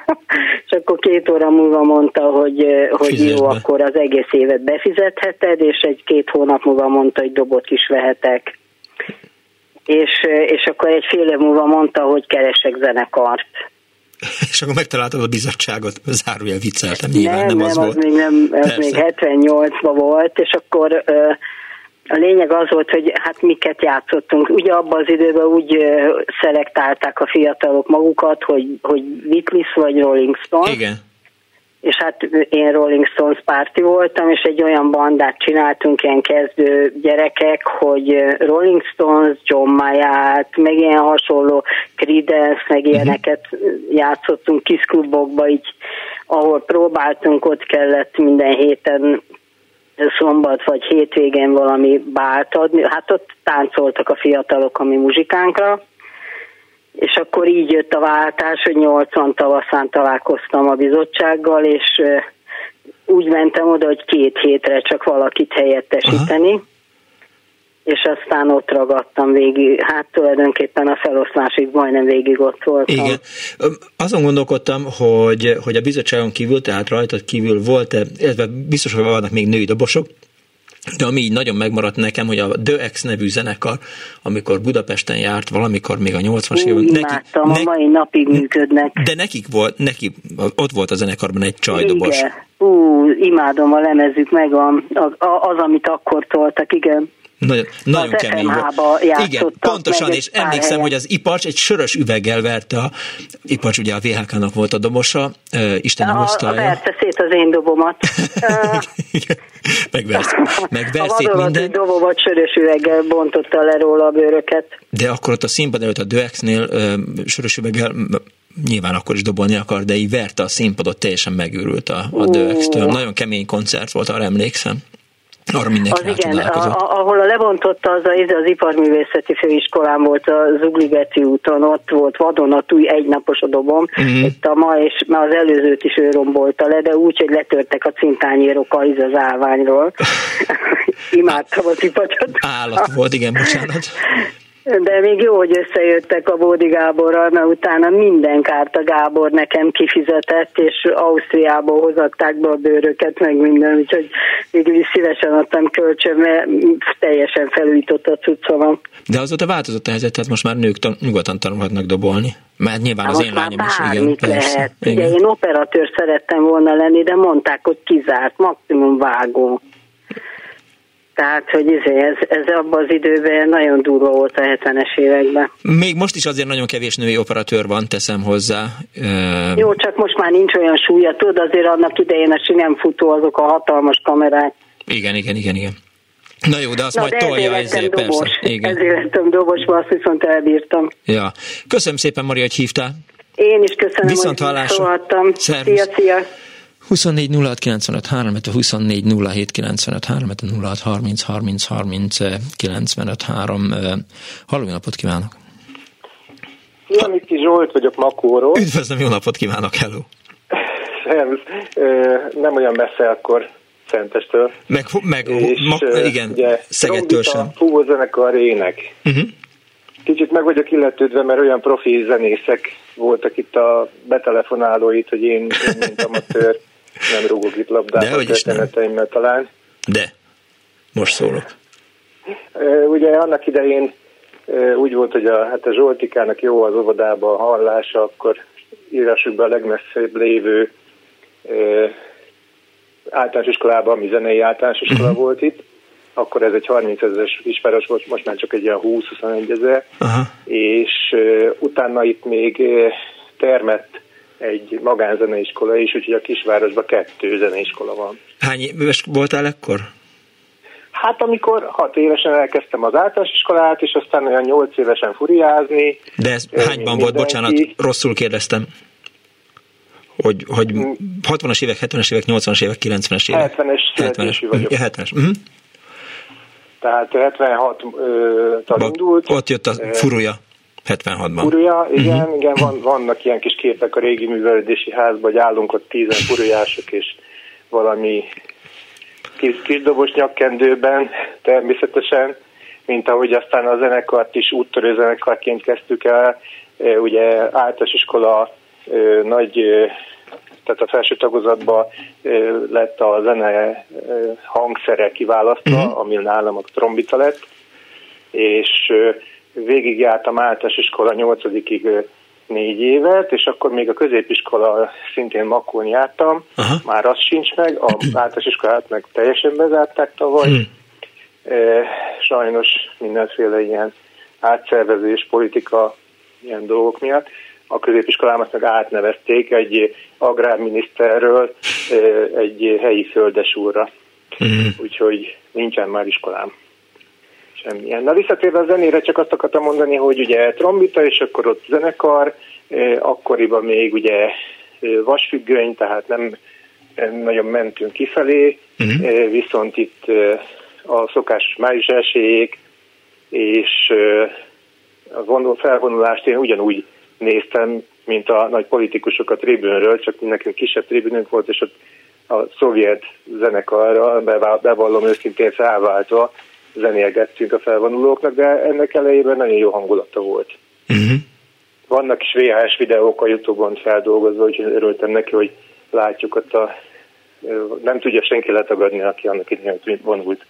*laughs* és akkor két óra múlva mondta, hogy, hogy jó, be. akkor az egész évet befizetheted, és egy-két hónap múlva mondta, hogy dobot is vehetek. És, és akkor egy fél év múlva mondta, hogy keresek zenekart *laughs* és akkor megtaláltad a bizottságot, zárójel vicceltem, nyilván nem, nem az, az volt. Még nem, ez még 78-ban volt, és akkor a lényeg az volt, hogy hát miket játszottunk. Ugye abban az időben úgy szelektálták a fiatalok magukat, hogy, hogy Beatles vagy Rolling Stone. Igen és hát én Rolling Stones párti voltam, és egy olyan bandát csináltunk, ilyen kezdő gyerekek, hogy Rolling Stones, John Mayát, meg ilyen hasonló Creedence, meg mhm. ilyeneket uh-huh. játszottunk kis klubokba, így ahol próbáltunk, ott kellett minden héten szombat vagy hétvégén valami bált adni. Hát ott táncoltak a fiatalok a mi muzsikánkra, és akkor így jött a váltás, hogy 80 tavaszán találkoztam a bizottsággal, és úgy mentem oda, hogy két hétre csak valakit helyettesíteni, Aha. és aztán ott ragadtam végig, hát tulajdonképpen a feloszlásig majdnem végig ott voltam. Igen. Azon gondolkodtam, hogy, hogy a bizottságon kívül, tehát rajtad kívül volt-e, illetve biztos, hogy vannak még női dobosok, de ami így nagyon megmaradt nekem, hogy a The X nevű zenekar, amikor Budapesten járt valamikor még a 80-as években. Neki, láttam, ne, a mai napig működnek. De nekik volt, neki, ott volt a zenekarban egy csajdobos. Igen. Ú, imádom a lemezük, meg a, a, az, amit akkor toltak, igen. Nagyon, nagyon az kemény volt. Igen, pontosan, és emlékszem, helyen. hogy az Ipacs egy sörös üveggel verte a, Ipacs ugye a VHK-nak volt a dobosa, uh, Isten a, A verte szét az én dobomat. *laughs* meg vert szét minden. A dobomat sörös üveggel bontotta le róla a bőröket. De akkor ott a színpad előtt a Döexnél uh, sörös üveggel nyilván akkor is dobolni akar, de így verte a színpadot, teljesen megőrült a, a Döex-től. Nagyon kemény koncert volt, arra emlékszem. Arra mindenki az igen, a, ahol a lebontotta az, az, az iparművészeti főiskolán volt a Zugligeti úton, ott volt vadonatúj egynapos a dobom, uh-huh. itt a ma, és már az előzőt is ő rombolta le, de úgy, hogy letörtek a cintányérok a az állványról. *laughs* *laughs* Imádtam az ipacsot. Állat volt, igen, bocsánat. *laughs* De még jó, hogy összejöttek a Bódi Gáborral, mert utána minden kárt a Gábor nekem kifizetett, és Ausztriából hozatták be a bőröket, meg minden, úgyhogy végül is szívesen adtam kölcsön, mert teljesen felújított a cuccomam. De azóta változott a helyzet, tehát most már nők tan- nyugodtan tanulhatnak dobolni. Mert nyilván hát az én lányom is, igen. Persze, lehet. Igen. Ugye én operatőr szerettem volna lenni, de mondták, hogy kizárt, maximum vágó. Tehát, hogy izé, ez, ez abban az időben nagyon durva volt a 70-es években. Még most is azért nagyon kevés női operatőr van, teszem hozzá. Jó, csak most már nincs olyan súlya, tudod, azért annak idején a sinem futó azok a hatalmas kamerák. Igen, igen, igen, igen. Na jó, de azt Na, majd de tolja ezért, dobos. persze. Igen. Ezért lettem dobos, azt viszont elbírtam. Ja. Köszönöm szépen, Maria, hogy hívtál. Én is köszönöm, Viszont hogy szólhattam. Szia, szia. 24 06 95 3, a 24 07 95 3, a 06 30 30 30 95 3. Halló, napot kívánok! Szia, Miki Zsolt vagyok Makóról. Üdvözlöm, jó napot kívánok, hello! Nem olyan messze akkor Szentestől. Meg, meg és, ma, igen, ugye, Szegedtől sem. Fúvózenekar ének. Uh-huh. Kicsit meg vagyok illetődve, mert olyan profi zenészek voltak itt a betelefonálóit, hogy én, én mint amatőr *laughs* nem rúgok itt labdát a történeteimmel talán. De, most szólok. Ugye annak idején úgy volt, hogy a, hát a Zsoltikának jó az óvodában a hallása, akkor írássuk be a legmesszebb lévő általános iskolában, ami zenei általános iskola uh-huh. volt itt, akkor ez egy 30 ezeres ismeres volt, most már csak egy ilyen 20-21 ezer, uh-huh. és uh, utána itt még uh, termett egy magánzeneiskola is, úgyhogy a kisvárosban kettő zeneiskola van. Hány éves voltál ekkor? Hát amikor hat évesen elkezdtem az általános iskolát, és aztán olyan nyolc évesen furiázni. De ez hányban mindenki. volt, bocsánat, rosszul kérdeztem hogy, hogy 60-as évek, 70-es évek, 80-as évek, 90-es évek. 70-es, 70-es vagyok. Ja, 70-es. Uh-huh. Tehát 76 tal indult. Ott jött a furúja. 76-ban. Furúja, igen, uh-huh. igen van, vannak ilyen kis képek a régi művelődési házban, hogy állunk ott tízen furujások, és valami kis, kis dobos nyakkendőben természetesen, mint ahogy aztán a zenekart is úttörő zenekarként kezdtük el, ugye általános iskola nagy, tehát a felső tagozatban lett a zene hangszere kiválasztva, uh-huh. ami nálam a trombita lett, és végigjártam általános iskola nyolcadikig négy évet, és akkor még a középiskola szintén Makón jártam, uh-huh. már az sincs meg, a *clears throat* általános iskolát meg teljesen bezárták tavaly, uh-huh. sajnos mindenféle ilyen átszervezés, politika, ilyen dolgok miatt a középiskolámat meg átnevezték egy agrárminiszterről egy helyi földesúrra. Mm. Úgyhogy nincsen már iskolám. Semmilyen. Na visszatérve a zenére csak azt akartam mondani, hogy ugye trombita, és akkor ott zenekar, akkoriban még ugye vasfüggöny, tehát nem nagyon mentünk kifelé, uh-huh. viszont itt a szokás május elsőjék, és a felvonulást én ugyanúgy néztem, mint a nagy politikusok a tribünről, csak nekünk kisebb tribününk volt, és ott a szovjet zenekarra, bevallom őszintén felváltva, zenélgettünk a felvonulóknak, de ennek elejében nagyon jó hangulata volt. Uh-huh. Vannak is VHS videók a Youtube-on feldolgozva, úgyhogy örültem neki, hogy látjuk ott a... Nem tudja senki letagadni, aki annak idején vonult.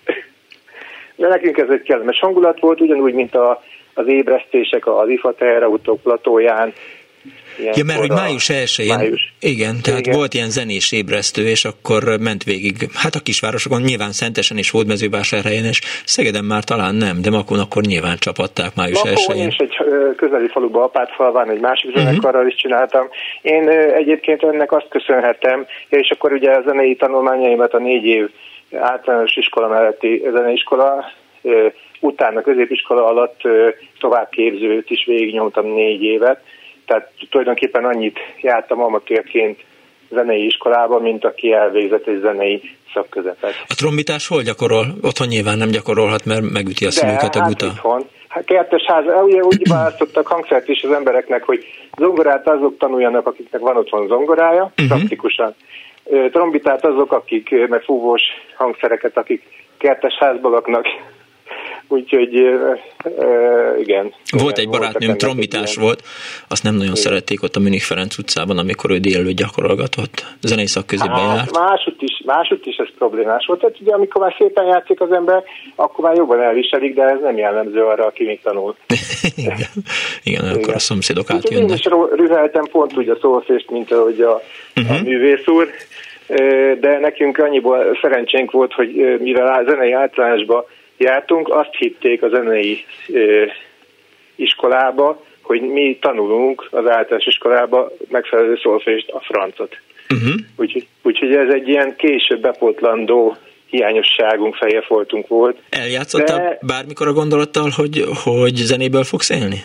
De nekünk ez egy kellemes hangulat volt, ugyanúgy, mint a az ébresztések az IFA teherautó platóján, Ja, mert hogy május 1 május. igen, tehát igen. volt ilyen zenés ébresztő, és akkor ment végig, hát a kisvárosokon nyilván Szentesen és Hódmezővásárhelyen, és Szegeden már talán nem, de Makon akkor nyilván csapatták május 1 Makon és egy közeli faluban, Apátfalván egy másik uh-huh. zenekarral is csináltam. Én egyébként ennek azt köszönhetem, és akkor ugye a zenei tanulmányaimat a négy év általános iskola melletti zeneiskola utána középiskola alatt továbbképzőt is végignyomtam négy évet, tehát tulajdonképpen annyit jártam amatőrként zenei iskolába, mint aki elvégzett egy zenei szakközepet. A trombitás hol gyakorol? Otthon nyilván nem gyakorolhat, mert megüti a szívüket a guta. Hát Hát kertes ház, ugye úgy *clears throat* választottak hangszert is az embereknek, hogy zongorát azok tanuljanak, akiknek van otthon zongorája, uh-huh. praktikusan. Trombitát azok, akik, meg fúvós hangszereket, akik kertes házban laknak, Úgyhogy igen. Volt egy barátnőm, trombitás volt, azt nem nagyon igen. szerették ott a Münich Ferenc utcában, amikor ő délelőtt gyakorolgatott. Zenei szakközében hát, járt. Másút is, másút is ez problémás volt. Tehát ugye amikor már szépen játszik az ember, akkor már jobban elviselik, de ez nem jellemző arra, aki még tanul. *laughs* igen. igen, akkor igen. a szomszédok átjönnek. Én is rüheltem pont úgy a szószést, mint ahogy a, uh-huh. a mhm. művész úr, de nekünk annyiból szerencsénk volt, hogy mivel a zenei általánosban jártunk, azt hitték a zenei iskolába, hogy mi tanulunk az általános iskolába megfelelő szolfést, a francot. Uh-huh. Úgyhogy úgy, ez egy ilyen később bepotlandó hiányosságunk, fejefoltunk volt. Eljátszottál de... bármikor a gondolattal, hogy, hogy zenéből fogsz élni?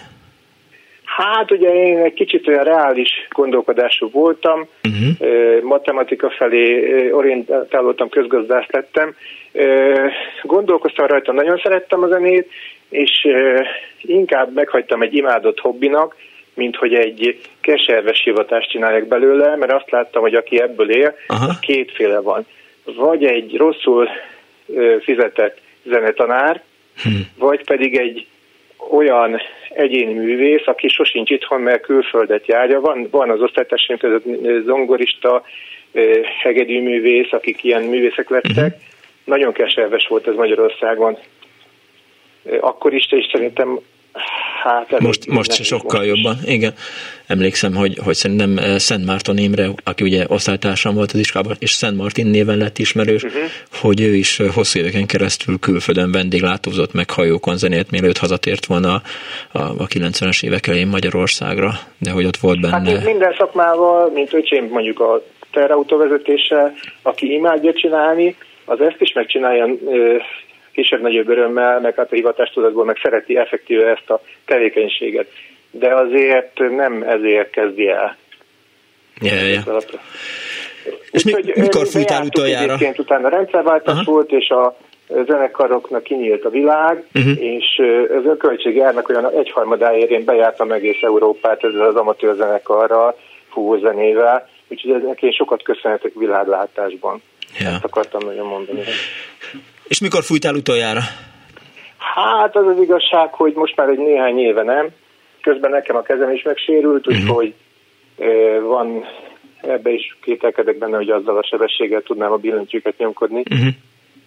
Hát ugye én egy kicsit olyan reális gondolkodású voltam, uh-huh. matematika felé orientálódtam, közgazdász lettem, Gondolkoztam rajta, nagyon szerettem a zenét, és inkább meghagytam egy imádott hobbinak, mint hogy egy keserves hivatást csináljak belőle, mert azt láttam, hogy aki ebből él, Aha. kétféle van. Vagy egy rosszul fizetett zenetanár, hm. vagy pedig egy olyan egyéni művész, aki sosincs itthon, mert külföldet járja. Van, van az osztálytársaim között zongorista, hegedűművész, akik ilyen művészek lettek. Uh-huh. Nagyon keserves volt ez Magyarországon. Akkor is, és szerintem Hát most, most sokkal jobban, is. igen. Emlékszem, hogy, hogy szerintem eh, Szent Márton Imre, aki ugye osztálytársam volt az iskolában, és Szent Martin néven lett ismerős, uh-huh. hogy ő is eh, hosszú éveken keresztül külföldön vendéglátózott meg hajókon zenélt, mielőtt hazatért volna a, a 90-es évek elején Magyarországra, de hogy ott volt benne. Hát minden szakmával, mint öcsém mondjuk a terautóvezetése, aki imádja csinálni, az ezt is megcsinálja kisebb-nagyobb örömmel, meg hát a hivatástudatból meg szereti effektíve ezt a tevékenységet. De azért nem ezért kezdi el. Ja, ja. És mi, mikor fújtál utoljára? Egyébként utána rendszerváltás Aha. volt, és a zenekaroknak kinyílt a világ, uh-huh. és ez a költség járnak olyan egyharmadáért én bejártam egész Európát ezzel az amatőr zenekarral, fúvózenével, úgyhogy ennek én sokat köszönhetek világlátásban. Ja. Ezt akartam nagyon mondani. És mikor fújtál utoljára? Hát az az igazság, hogy most már egy néhány éve nem. Közben nekem a kezem is megsérült, uh-huh. úgyhogy van, ebbe is kételkedek benne, hogy azzal a sebességgel tudnám a billentyűket nyomkodni. Uh-huh.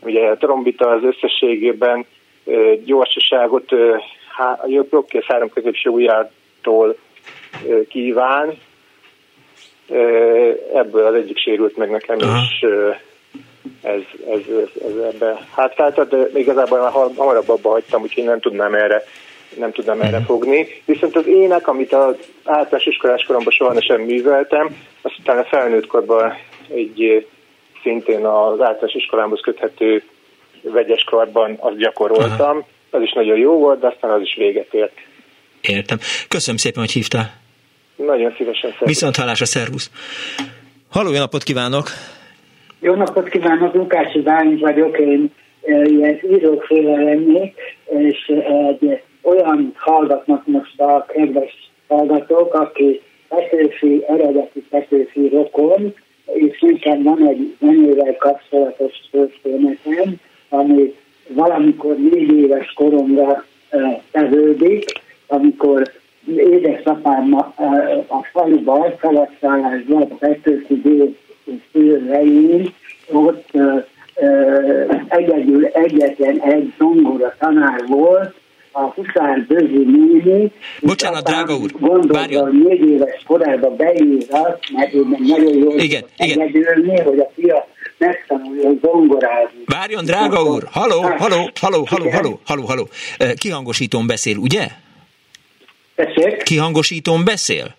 Ugye a trombita az összességében gyorsaságot a jobb három középső ujjától kíván. Ebből az egyik sérült meg nekem, uh-huh. és ez, ez, ez, ez ebbe hát de igazából már hamarabb abba hagytam, úgyhogy nem tudnám erre nem tudnám erre fogni. Viszont az ének, amit az általános iskolás koromban soha sem műveltem, azt utána felnőtt korban egy szintén az általános iskolámhoz köthető vegyes karban azt gyakoroltam. Aha. Az is nagyon jó volt, de aztán az is véget ért. Értem. Köszönöm szépen, hogy hívtál. Nagyon szívesen. Viszont hallásra, szervusz. Halló, jó napot kívánok! Jó napot kívánok, Lukács Bálint vagyok, én e, ilyen íróféle lennék, és egy olyan hallgatnak most a kedves hallgatók, aki Petőfi, eredeti Petőfi rokon, és nekem van egy zenővel kapcsolatos történetem, ami valamikor négy éves koromra e, tevődik, amikor édesapám a, e, a faluban, szaladszállásban Petőfi dél szülőreim, ott egyedül egyetlen egy zongora tanár volt, a Huszár Bözsi néni. Bocsánat, drága úr, hogy négy éves korában beírhat, mert ő nagyon jól igen, igen. egyedülni, hogy a fia megtanuljon zongorázni. Várjon, drága úr! Haló, haló, haló, haló, haló, haló, haló. Kihangosítón beszél, ugye? Tessék? Kihangosítón beszél?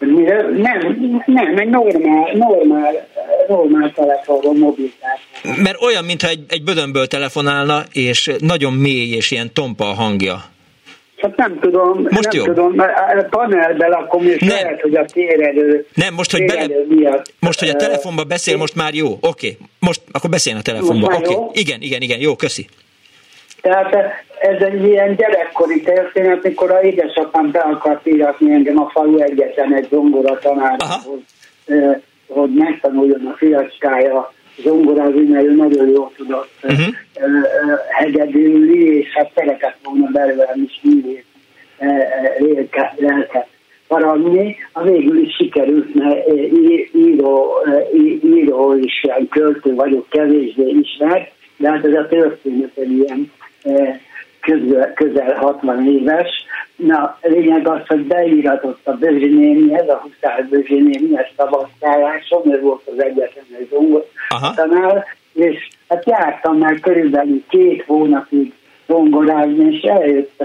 Nem, nem, egy normál, normál, normál telefonon, mobiltelefon. Mert olyan, mintha egy, egy bödönből telefonálna, és nagyon mély és ilyen tompa a hangja. Hát nem tudom, most nem jó. tudom, mert panelbe lakom, és nem. lehet, hogy a térerő... Nem, most, hogy bele, miatt, most, hogy a telefonba beszél, most már jó, oké. Okay. Most, akkor beszéljen a telefonba, oké. Okay. Igen, igen, igen, jó, köszi. Tehát ez egy ilyen gyerekkori történet, mikor a édesapám be akart íratni engem a falu egyetlen egy zongora tanárhoz, hogy megtanuljon a fiacskája zongorázni, mert ő nagyon jól tudott uh-huh. hegedülni, és hát szeretett volna belőlem is művét lelket faragni. A végül is sikerült, mert író, író is, költő vagyok, kevésbé ismert, de hát ez a történet egy ilyen közel, közel 60 éves. Na, lényeg az, hogy beíratott a ez a Huszár Bözsinémihez tavasztáláson, ez volt az egyetlen egy tanár, és hát jártam már körülbelül két hónapig zongorázni, és eljött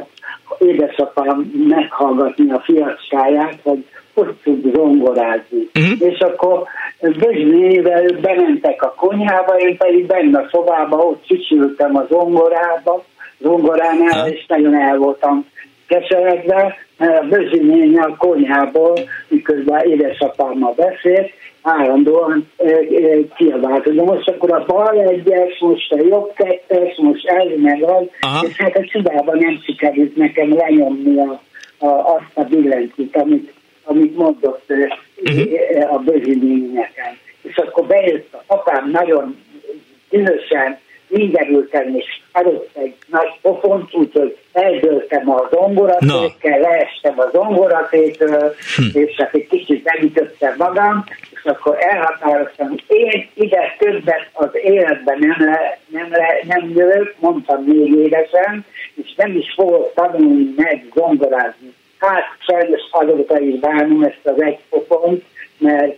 édesapám meghallgatni a fiacskáját, hogy hogy tud zongorázni. Uh-huh. És akkor Bözsnével bementek a konyhába, én pedig benne a szobába, ott csücsültem a zongorába, zongoránál, uh-huh. és nagyon el voltam keseredve, mert a Bözsinény a konyhából, miközben édesapámmal beszélt, állandóan e, e, kiabált, de most akkor a bal egyes, most a jobb kettes, most ez meg az, Aha. és hát a csodában nem sikerült nekem lenyomni a, a, azt a billentyűt, amit amit mondott uh-huh. a bözsényeken. És akkor bejött a apám nagyon dühösen, ingerültem, és adott egy nagy pofont, úgyhogy eldőltem a zongoratékkel, leestem a zongoratétől, hm. és csak egy kicsit megütöttem magam, és akkor elhatároztam, hogy én ide többet az életben nem, le, nem, le, nem jövök, mondtam négy évesen, és nem is fogok tanulni meg zongorázni. Hát sajnos azóta is bánom ezt az egy pofont, mert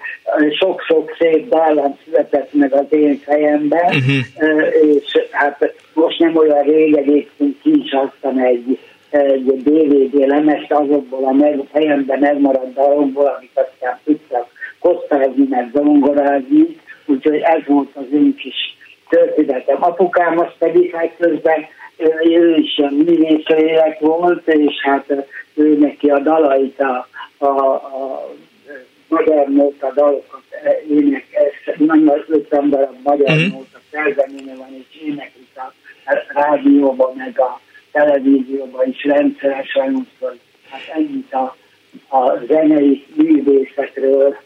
sok-sok szép dallam született meg az én fejemben, uh-huh. és hát most nem olyan rég egyébként ki is adtam egy, egy DVD lemezt azokból a meg, fejemben megmaradt dalomból, amik aztán tudtak kosztázni, meg zongorázni, úgyhogy ez volt az én kis történetem. Apukám azt pedig hát közben ő is a művészőjének volt, és hát ő neki a dalait a, a, a magyar nóta dalokat énekes, nagyon 50 darab magyar mm-hmm. nóta szerzeménye van, és éneklik a rádióban, meg a televízióban is rendszeresen, úgyhogy hát ennyit a, a zenei művészetről.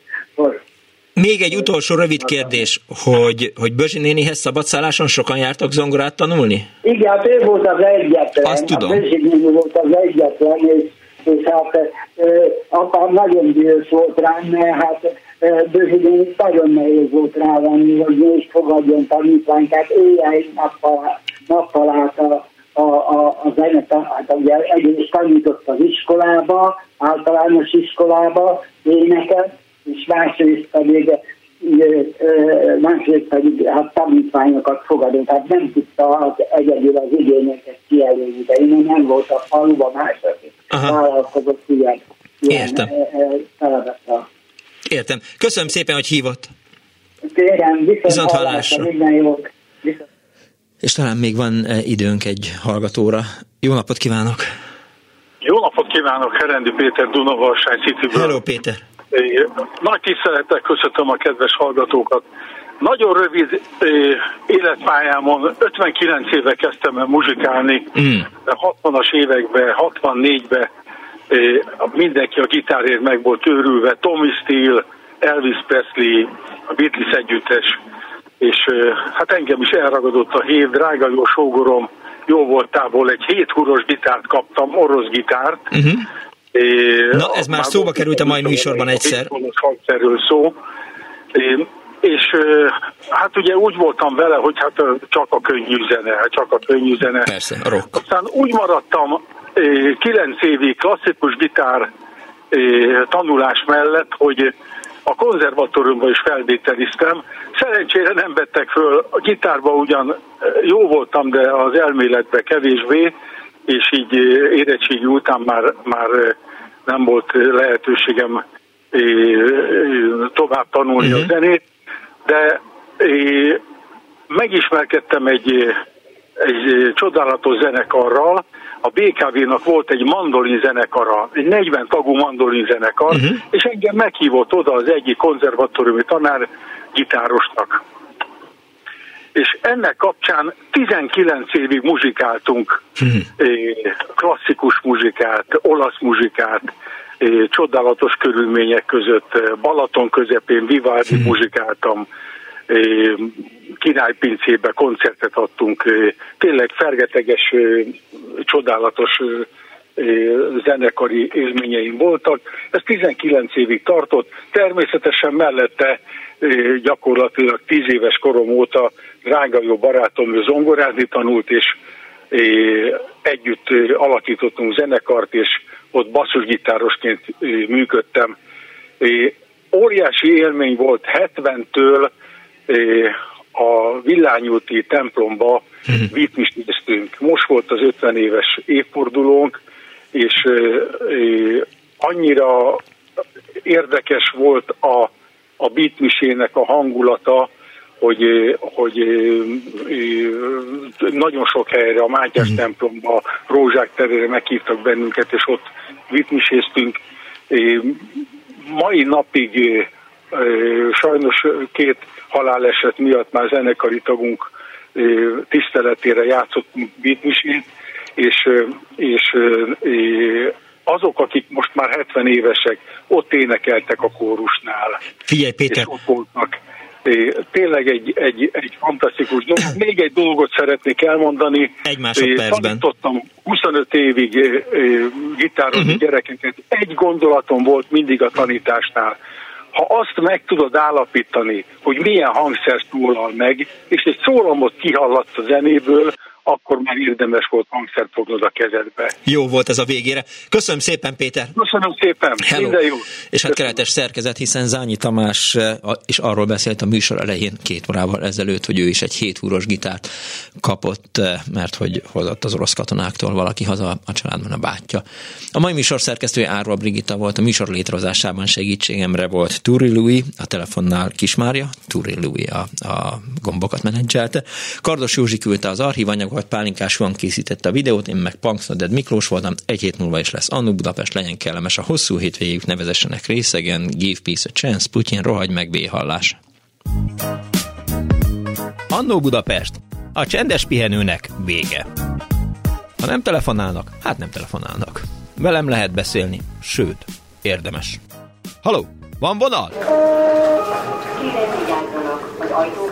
Még egy utolsó rövid kérdés, hogy, hogy Bözsi nénihez szabadszálláson sokan jártak zongorát tanulni? Igen, hát ő volt az egyetlen. Azt tudom. A Bözsi néni volt az egyetlen, és és hát apám nagyon dühös volt rám, mert hát bőségén nagyon nehéz volt rávenni, hogy négy fogadjon tanítvány, tehát éjjel nappal, nappal át a, a, a, a zenet, hát ugye egyrészt tanított az iskolába, általános iskolába éneket, és másrészt pedig másrészt pedig hát tanítványokat fogadott, tehát nem tudta az egyedül az igényeket kielégíteni, én nem volt a faluban mások, vállalkozott ilyen, ilyen Értem. feladattal. Értem. Köszönöm szépen, hogy hívott. Kérem, viszont, Viszont hallásra, minden jót. Viszont. És talán még van időnk egy hallgatóra. Jó napot kívánok! Jó napot kívánok, Herendi Péter Dunavarsány Cityből. Hello, Péter! Nagy tisztelettel köszöntöm a kedves hallgatókat. Nagyon rövid életpályámon 59 éve kezdtem el muzsikálni, Mm. 60-as években, 64-ben é, mindenki a gitárért meg volt őrülve, Tommy Steele, Elvis Presley, a Beatles együttes, és hát engem is elragadott a hív, drága jó sógorom, jó voltából egy héthúros gitárt kaptam, orosz gitárt, Uh-huh. Na, ez már szóba került a mai műsorban egyszer. hangszerről szó. És hát ugye úgy voltam vele, hogy hát csak a könnyű zene, hát csak a könnyű zene. Persze, a rock. Aztán úgy maradtam kilenc évig klasszikus gitár tanulás mellett, hogy a konzervatóriumban is felvételiztem. Szerencsére nem vettek föl, a gitárba ugyan jó voltam, de az elméletbe kevésbé, és így ö, érettségi után már, már ö, nem volt ö, lehetőségem tovább tanulni uh-huh. a zenét, de megismerkedtem egy, egy csodálatos zenekarral, a BKV-nak volt egy mandolin zenekara, egy 40 tagú mandolin zenekar, uh-huh. és engem meghívott oda az egyik konzervatóriumi tanár gitárosnak. És ennek kapcsán 19 évig muzsikáltunk, eh, klasszikus muzsikát, olasz muzsikát, csodálatos körülmények között, Balaton közepén Vivaldi muzsikáltam, eh, királypincébe koncertet adtunk, tényleg fergeteges, csodálatos zenekari élményeim voltak. Ez 19 évig tartott, természetesen mellette gyakorlatilag 10 éves korom óta drága jó barátom ő zongorázni tanult, és együtt alakítottunk zenekart, és ott basszusgitárosként működtem. Óriási élmény volt 70-től eh, a Villányúti templomba vitmisnéztünk. Most volt az 50 éves évfordulónk, és annyira érdekes volt a, a beatmisének a hangulata, hogy, hogy nagyon sok helyre, a Mátyás templomba, Rózsák terére meghívtak bennünket, és ott vitmiséztünk. Mai napig sajnos két haláleset miatt már zenekari tagunk tiszteletére játszott beatmisét, és, és azok, akik most már 70 évesek, ott énekeltek a kórusnál. Figyelj, Péter, És ott voltak. Tényleg egy, egy, egy fantasztikus dolog. *coughs* Még egy dolgot szeretnék elmondani. Egy másodpercben. Tanítottam 25 évig gitározni uh-huh. gyerekeket. Egy gondolatom volt mindig a tanításnál. Ha azt meg tudod állapítani, hogy milyen hangszer szólal meg, és egy szólamot kihallatsz a zenéből, akkor már érdemes volt hangszert fognod a kezedbe. Jó volt ez a végére. Köszönöm szépen, Péter! Köszönöm szépen! Hello. Minden jó! És hát keretes szerkezet, hiszen Zányi Tamás is eh, arról beszélt a műsor elején két órával ezelőtt, hogy ő is egy héthúros gitárt kapott, eh, mert hogy hozott az orosz katonáktól valaki haza a családban a bátyja. A mai műsor szerkesztője Árva Brigitta volt, a műsor létrehozásában segítségemre volt Turi Louis, a telefonnál Kismária, Turi Louis a, a gombokat menedzselte. Kardos Józsi küldte az archívanyag vagy Pálinkás van készítette a videót, én meg Punksnoded Miklós voltam, egy hét múlva is lesz Annu Budapest, legyen kellemes a hosszú hétvégéjük, nevezessenek részegen, give peace a chance, Putyin, rohagy meg, béhallás. Annó Budapest, a csendes pihenőnek vége. Ha nem telefonálnak, hát nem telefonálnak. Velem lehet beszélni, sőt, érdemes. Haló, van vonal? Kérem vigyázzanak, az zárva.